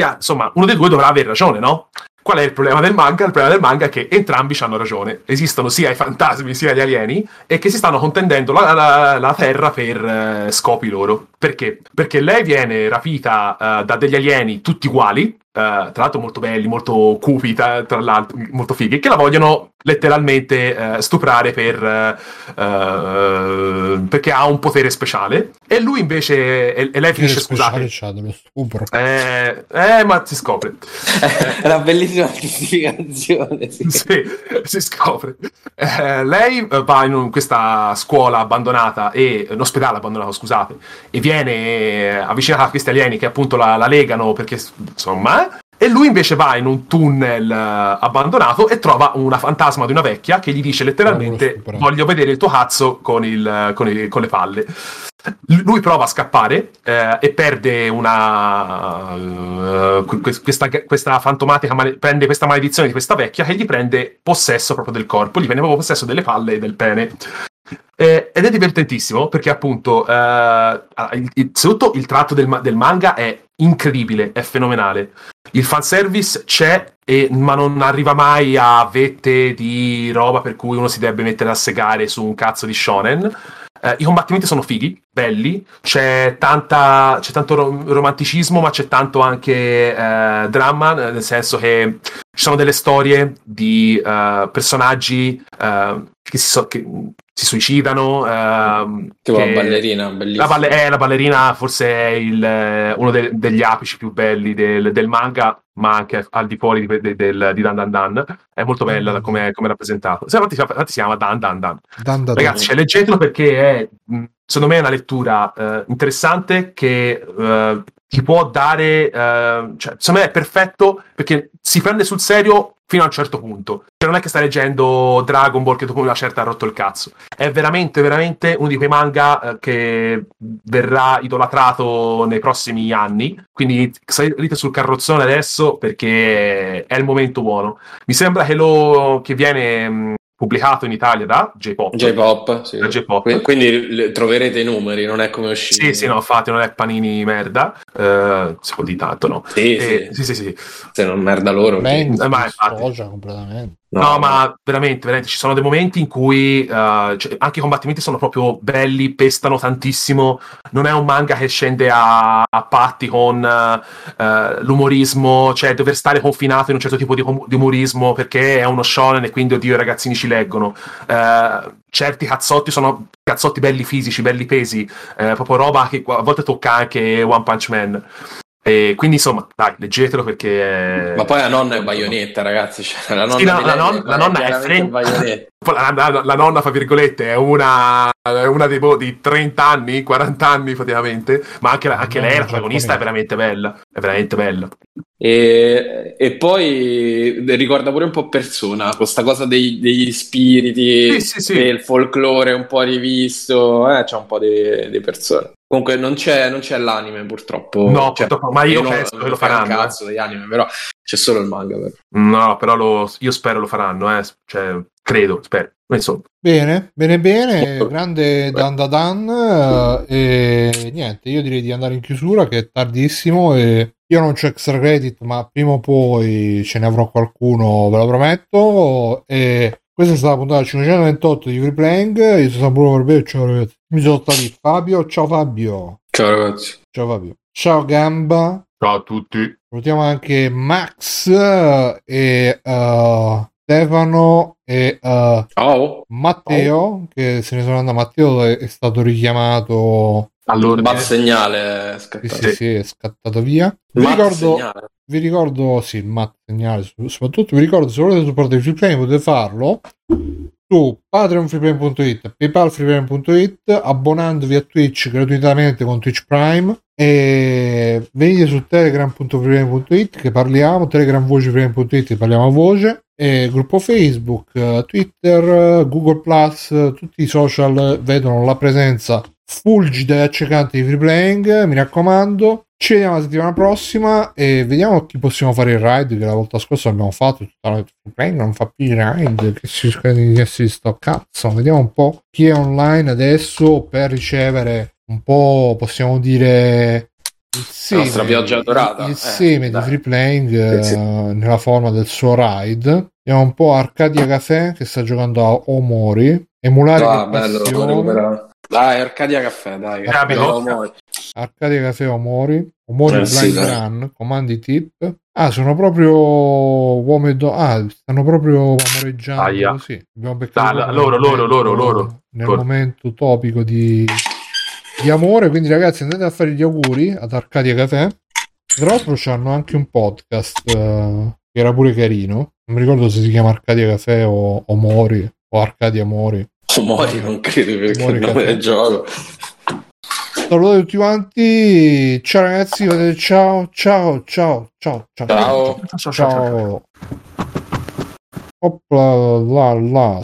ha, insomma, uno dei due dovrà avere ragione, no? Qual è il problema del manga? Il problema del manga è che entrambi hanno ragione. Esistono sia i fantasmi sia gli alieni e che si stanno contendendo la, la- la Terra per eh, scopi loro. Perché? Perché lei viene rapita eh, da degli alieni tutti uguali, tra l'altro molto belli, molto cupi, tra, tra l'altro molto fighi, che la vogliono letteralmente eh, stuprare per, eh, eh, perché ha un potere speciale. E lui invece, e, e lei finisce, scusate. c'ha dello stupro. Eh, eh, ma si scopre. È una bellissima giustificazione. Sì. sì, si scopre. Eh, lei eh, va in un- questa scuola abbandonata e un ospedale abbandonato, scusate, e viene eh, avvicinata a questi alieni che appunto la, la legano perché insomma. E lui invece va in un tunnel eh, abbandonato e trova una fantasma di una vecchia che gli dice letteralmente: stupro. Voglio vedere il tuo cazzo con, il- con i- con le palle. Lui prova a scappare eh, e perde una. que- questa, questa fantomatica. male- prende questa maledizione di questa vecchia che gli prende possesso proprio del corpo, gli prende proprio possesso delle palle e del pene. Eh, ed è divertentissimo perché, appunto, eh, il, il- soprattutto il tratto del, del manga è incredibile, è fenomenale. Il fanservice c'è, e- ma non arriva mai a vette di roba per cui uno si debba mettere a segare su un cazzo di shonen. Eh, I combattimenti sono fighi, belli, c'è, tanta, c'è tanto ro- romanticismo, ma c'è tanto anche eh, dramma, nel senso che ci sono delle storie di eh, personaggi eh, che, si so- che si suicidano. ehm, Tipo che- la ballerina, bellissima. la, balle- eh, la ballerina forse è il, eh, uno de- degli apici più belli del, del manga, ma anche al di fuori di, de- del- di Dan Dan Dan. È molto bella da come come è rappresentato. Se, infatti, infatti si chiama Dan Dan Dan. Dan da Ragazzi, cioè, leggetelo perché è, secondo me, è una lettura eh, interessante che eh, ti può dare, eh, cioè, secondo me è perfetto perché si prende sul serio fino a un certo punto. Cioè, non è che stai leggendo Dragon Ball che dopo una certa ha rotto il cazzo. È veramente, veramente uno di quei manga eh, che verrà idolatrato nei prossimi anni. Quindi salite sul carrozzone adesso perché è il momento buono. Mi sembra che lo che viene mh, pubblicato in Italia da J-Pop. J-Pop, sì. Da J-Pop. Quindi, quindi le- troverete i numeri, non è come uscire. Sì, sì, no, infatti non è panini merda, eh, si può dire tanto, no? Sì, Eh, sì. sì, sì, sì. Se non merda loro. Bang, Eh, ma infatti. completamente. No, ma veramente, veramente, ci sono dei momenti in cui eh, cioè, anche i combattimenti sono proprio belli, pestano tantissimo. Non è un manga che scende a, a patti con eh, l'umorismo, cioè dover stare confinato in un certo tipo di, di umorismo perché è uno shonen e quindi, oddio, i ragazzini ci leggono. Eh, certi cazzotti sono cazzotti belli fisici, belli pesi, proprio roba che a volte tocca anche One Punch Man. E quindi insomma, dai, leggetelo perché è... Ma poi la nonna è baionetta, ragazzi. Cioè, la nonna, Sì, no, la non- la nonna è. Poi La, la- la nonna, fra virgolette, è una, è una dei boh, di 30 anni, 40 anni praticamente, ma anche, la- anche lei, la protagonista, è veramente bella. È veramente bella. E, e poi ricorda pure un po' persona, questa cosa dei- degli spiriti, Sì, sì, sì. del folklore un po' rivisto, eh, c'è un po' di, di persone. Comunque non c'è, non c'è l'anime purtroppo. No, Cioè, purtroppo, ma io non- penso che lo faranno, cazzo degli anime, però c'è solo il manga. Però. No, però lo- io spero lo faranno, eh. Cioè, credo, spero. Ma Insomma, Bene, bene, bene, grande Dan da Dan eh, e niente, io direi di andare in chiusura che è tardissimo e io non c'ho extra credit ma prima o poi ce ne avrò qualcuno, ve lo prometto e questa è stata la puntata 528 di Free Playing, io sono Bruno Verbeo, ciao ragazzi, mi sono stati Fabio, ciao Fabio, Ciao ragazzi. ciao Fabio, ciao Gamba, ciao a tutti. salutiamo anche Max eh, e eh, Stefano e Ciao. Matteo, che se ne sono andato, Matteo è stato richiamato, Allora, Bad segnale è sì, scattato. sì, sì, è scattato via. Vi Matt ricordo, segnale. vi ricordo, sì, il Matt segnale, so- soprattutto vi ricordo se volete supportare il free play potete farlo su patreonfreeplay.it, paypalfreeplay.it, abbonandovi a Twitch gratuitamente con Twitch Prime e venite su telegram.freeplay.it che parliamo, telegram voce freeplay.it che parliamo a voce e gruppo Facebook, eh, Twitter, eh, Google Plus, eh, tutti i social vedono la presenza fulgida e accecante di free playing, mi raccomando. Ci vediamo la settimana prossima e vediamo chi possiamo fare il ride che la volta scorsa abbiamo fatto. Tutta la free playing non fa più i ride, che si che si sto cazzo. Vediamo un po' chi è online adesso per ricevere un po', possiamo dire, il seme, nostra pioggia dorata. il Eh, seme di free playing eh, nella forma del suo ride. Vediamo un po' Arcadia Café che sta giocando a Omori. Emulare Ah, bello, passione. Dai, Arcadia Caffè, dai. bello, amore. Arcadia Caffè Omori, Omori Eh, sì, Blind dai. Run, comandi tip. Ah, sono proprio uomini e donne. Ah, stanno proprio amoreggiando Aia. così. Abbiamo beccato Dai, proprio loro, loro, loro, loro. Nel Loro. momento topico di, di amore. Quindi, ragazzi, andate a fare gli auguri ad Arcadia Caffè. Tra l'altro, c'hanno anche un podcast eh, che era pure carino. Non mi ricordo se si chiama Arcadia Caffè o Omori o Arcadia Amori. Mori non credo perché il nome del gioco. Salutate tutti quanti. Ciao ragazzi, ciao, ciao, ciao, ciao, ciao. Ciao. ciao, ciao, ciao. Ciao. Opla la la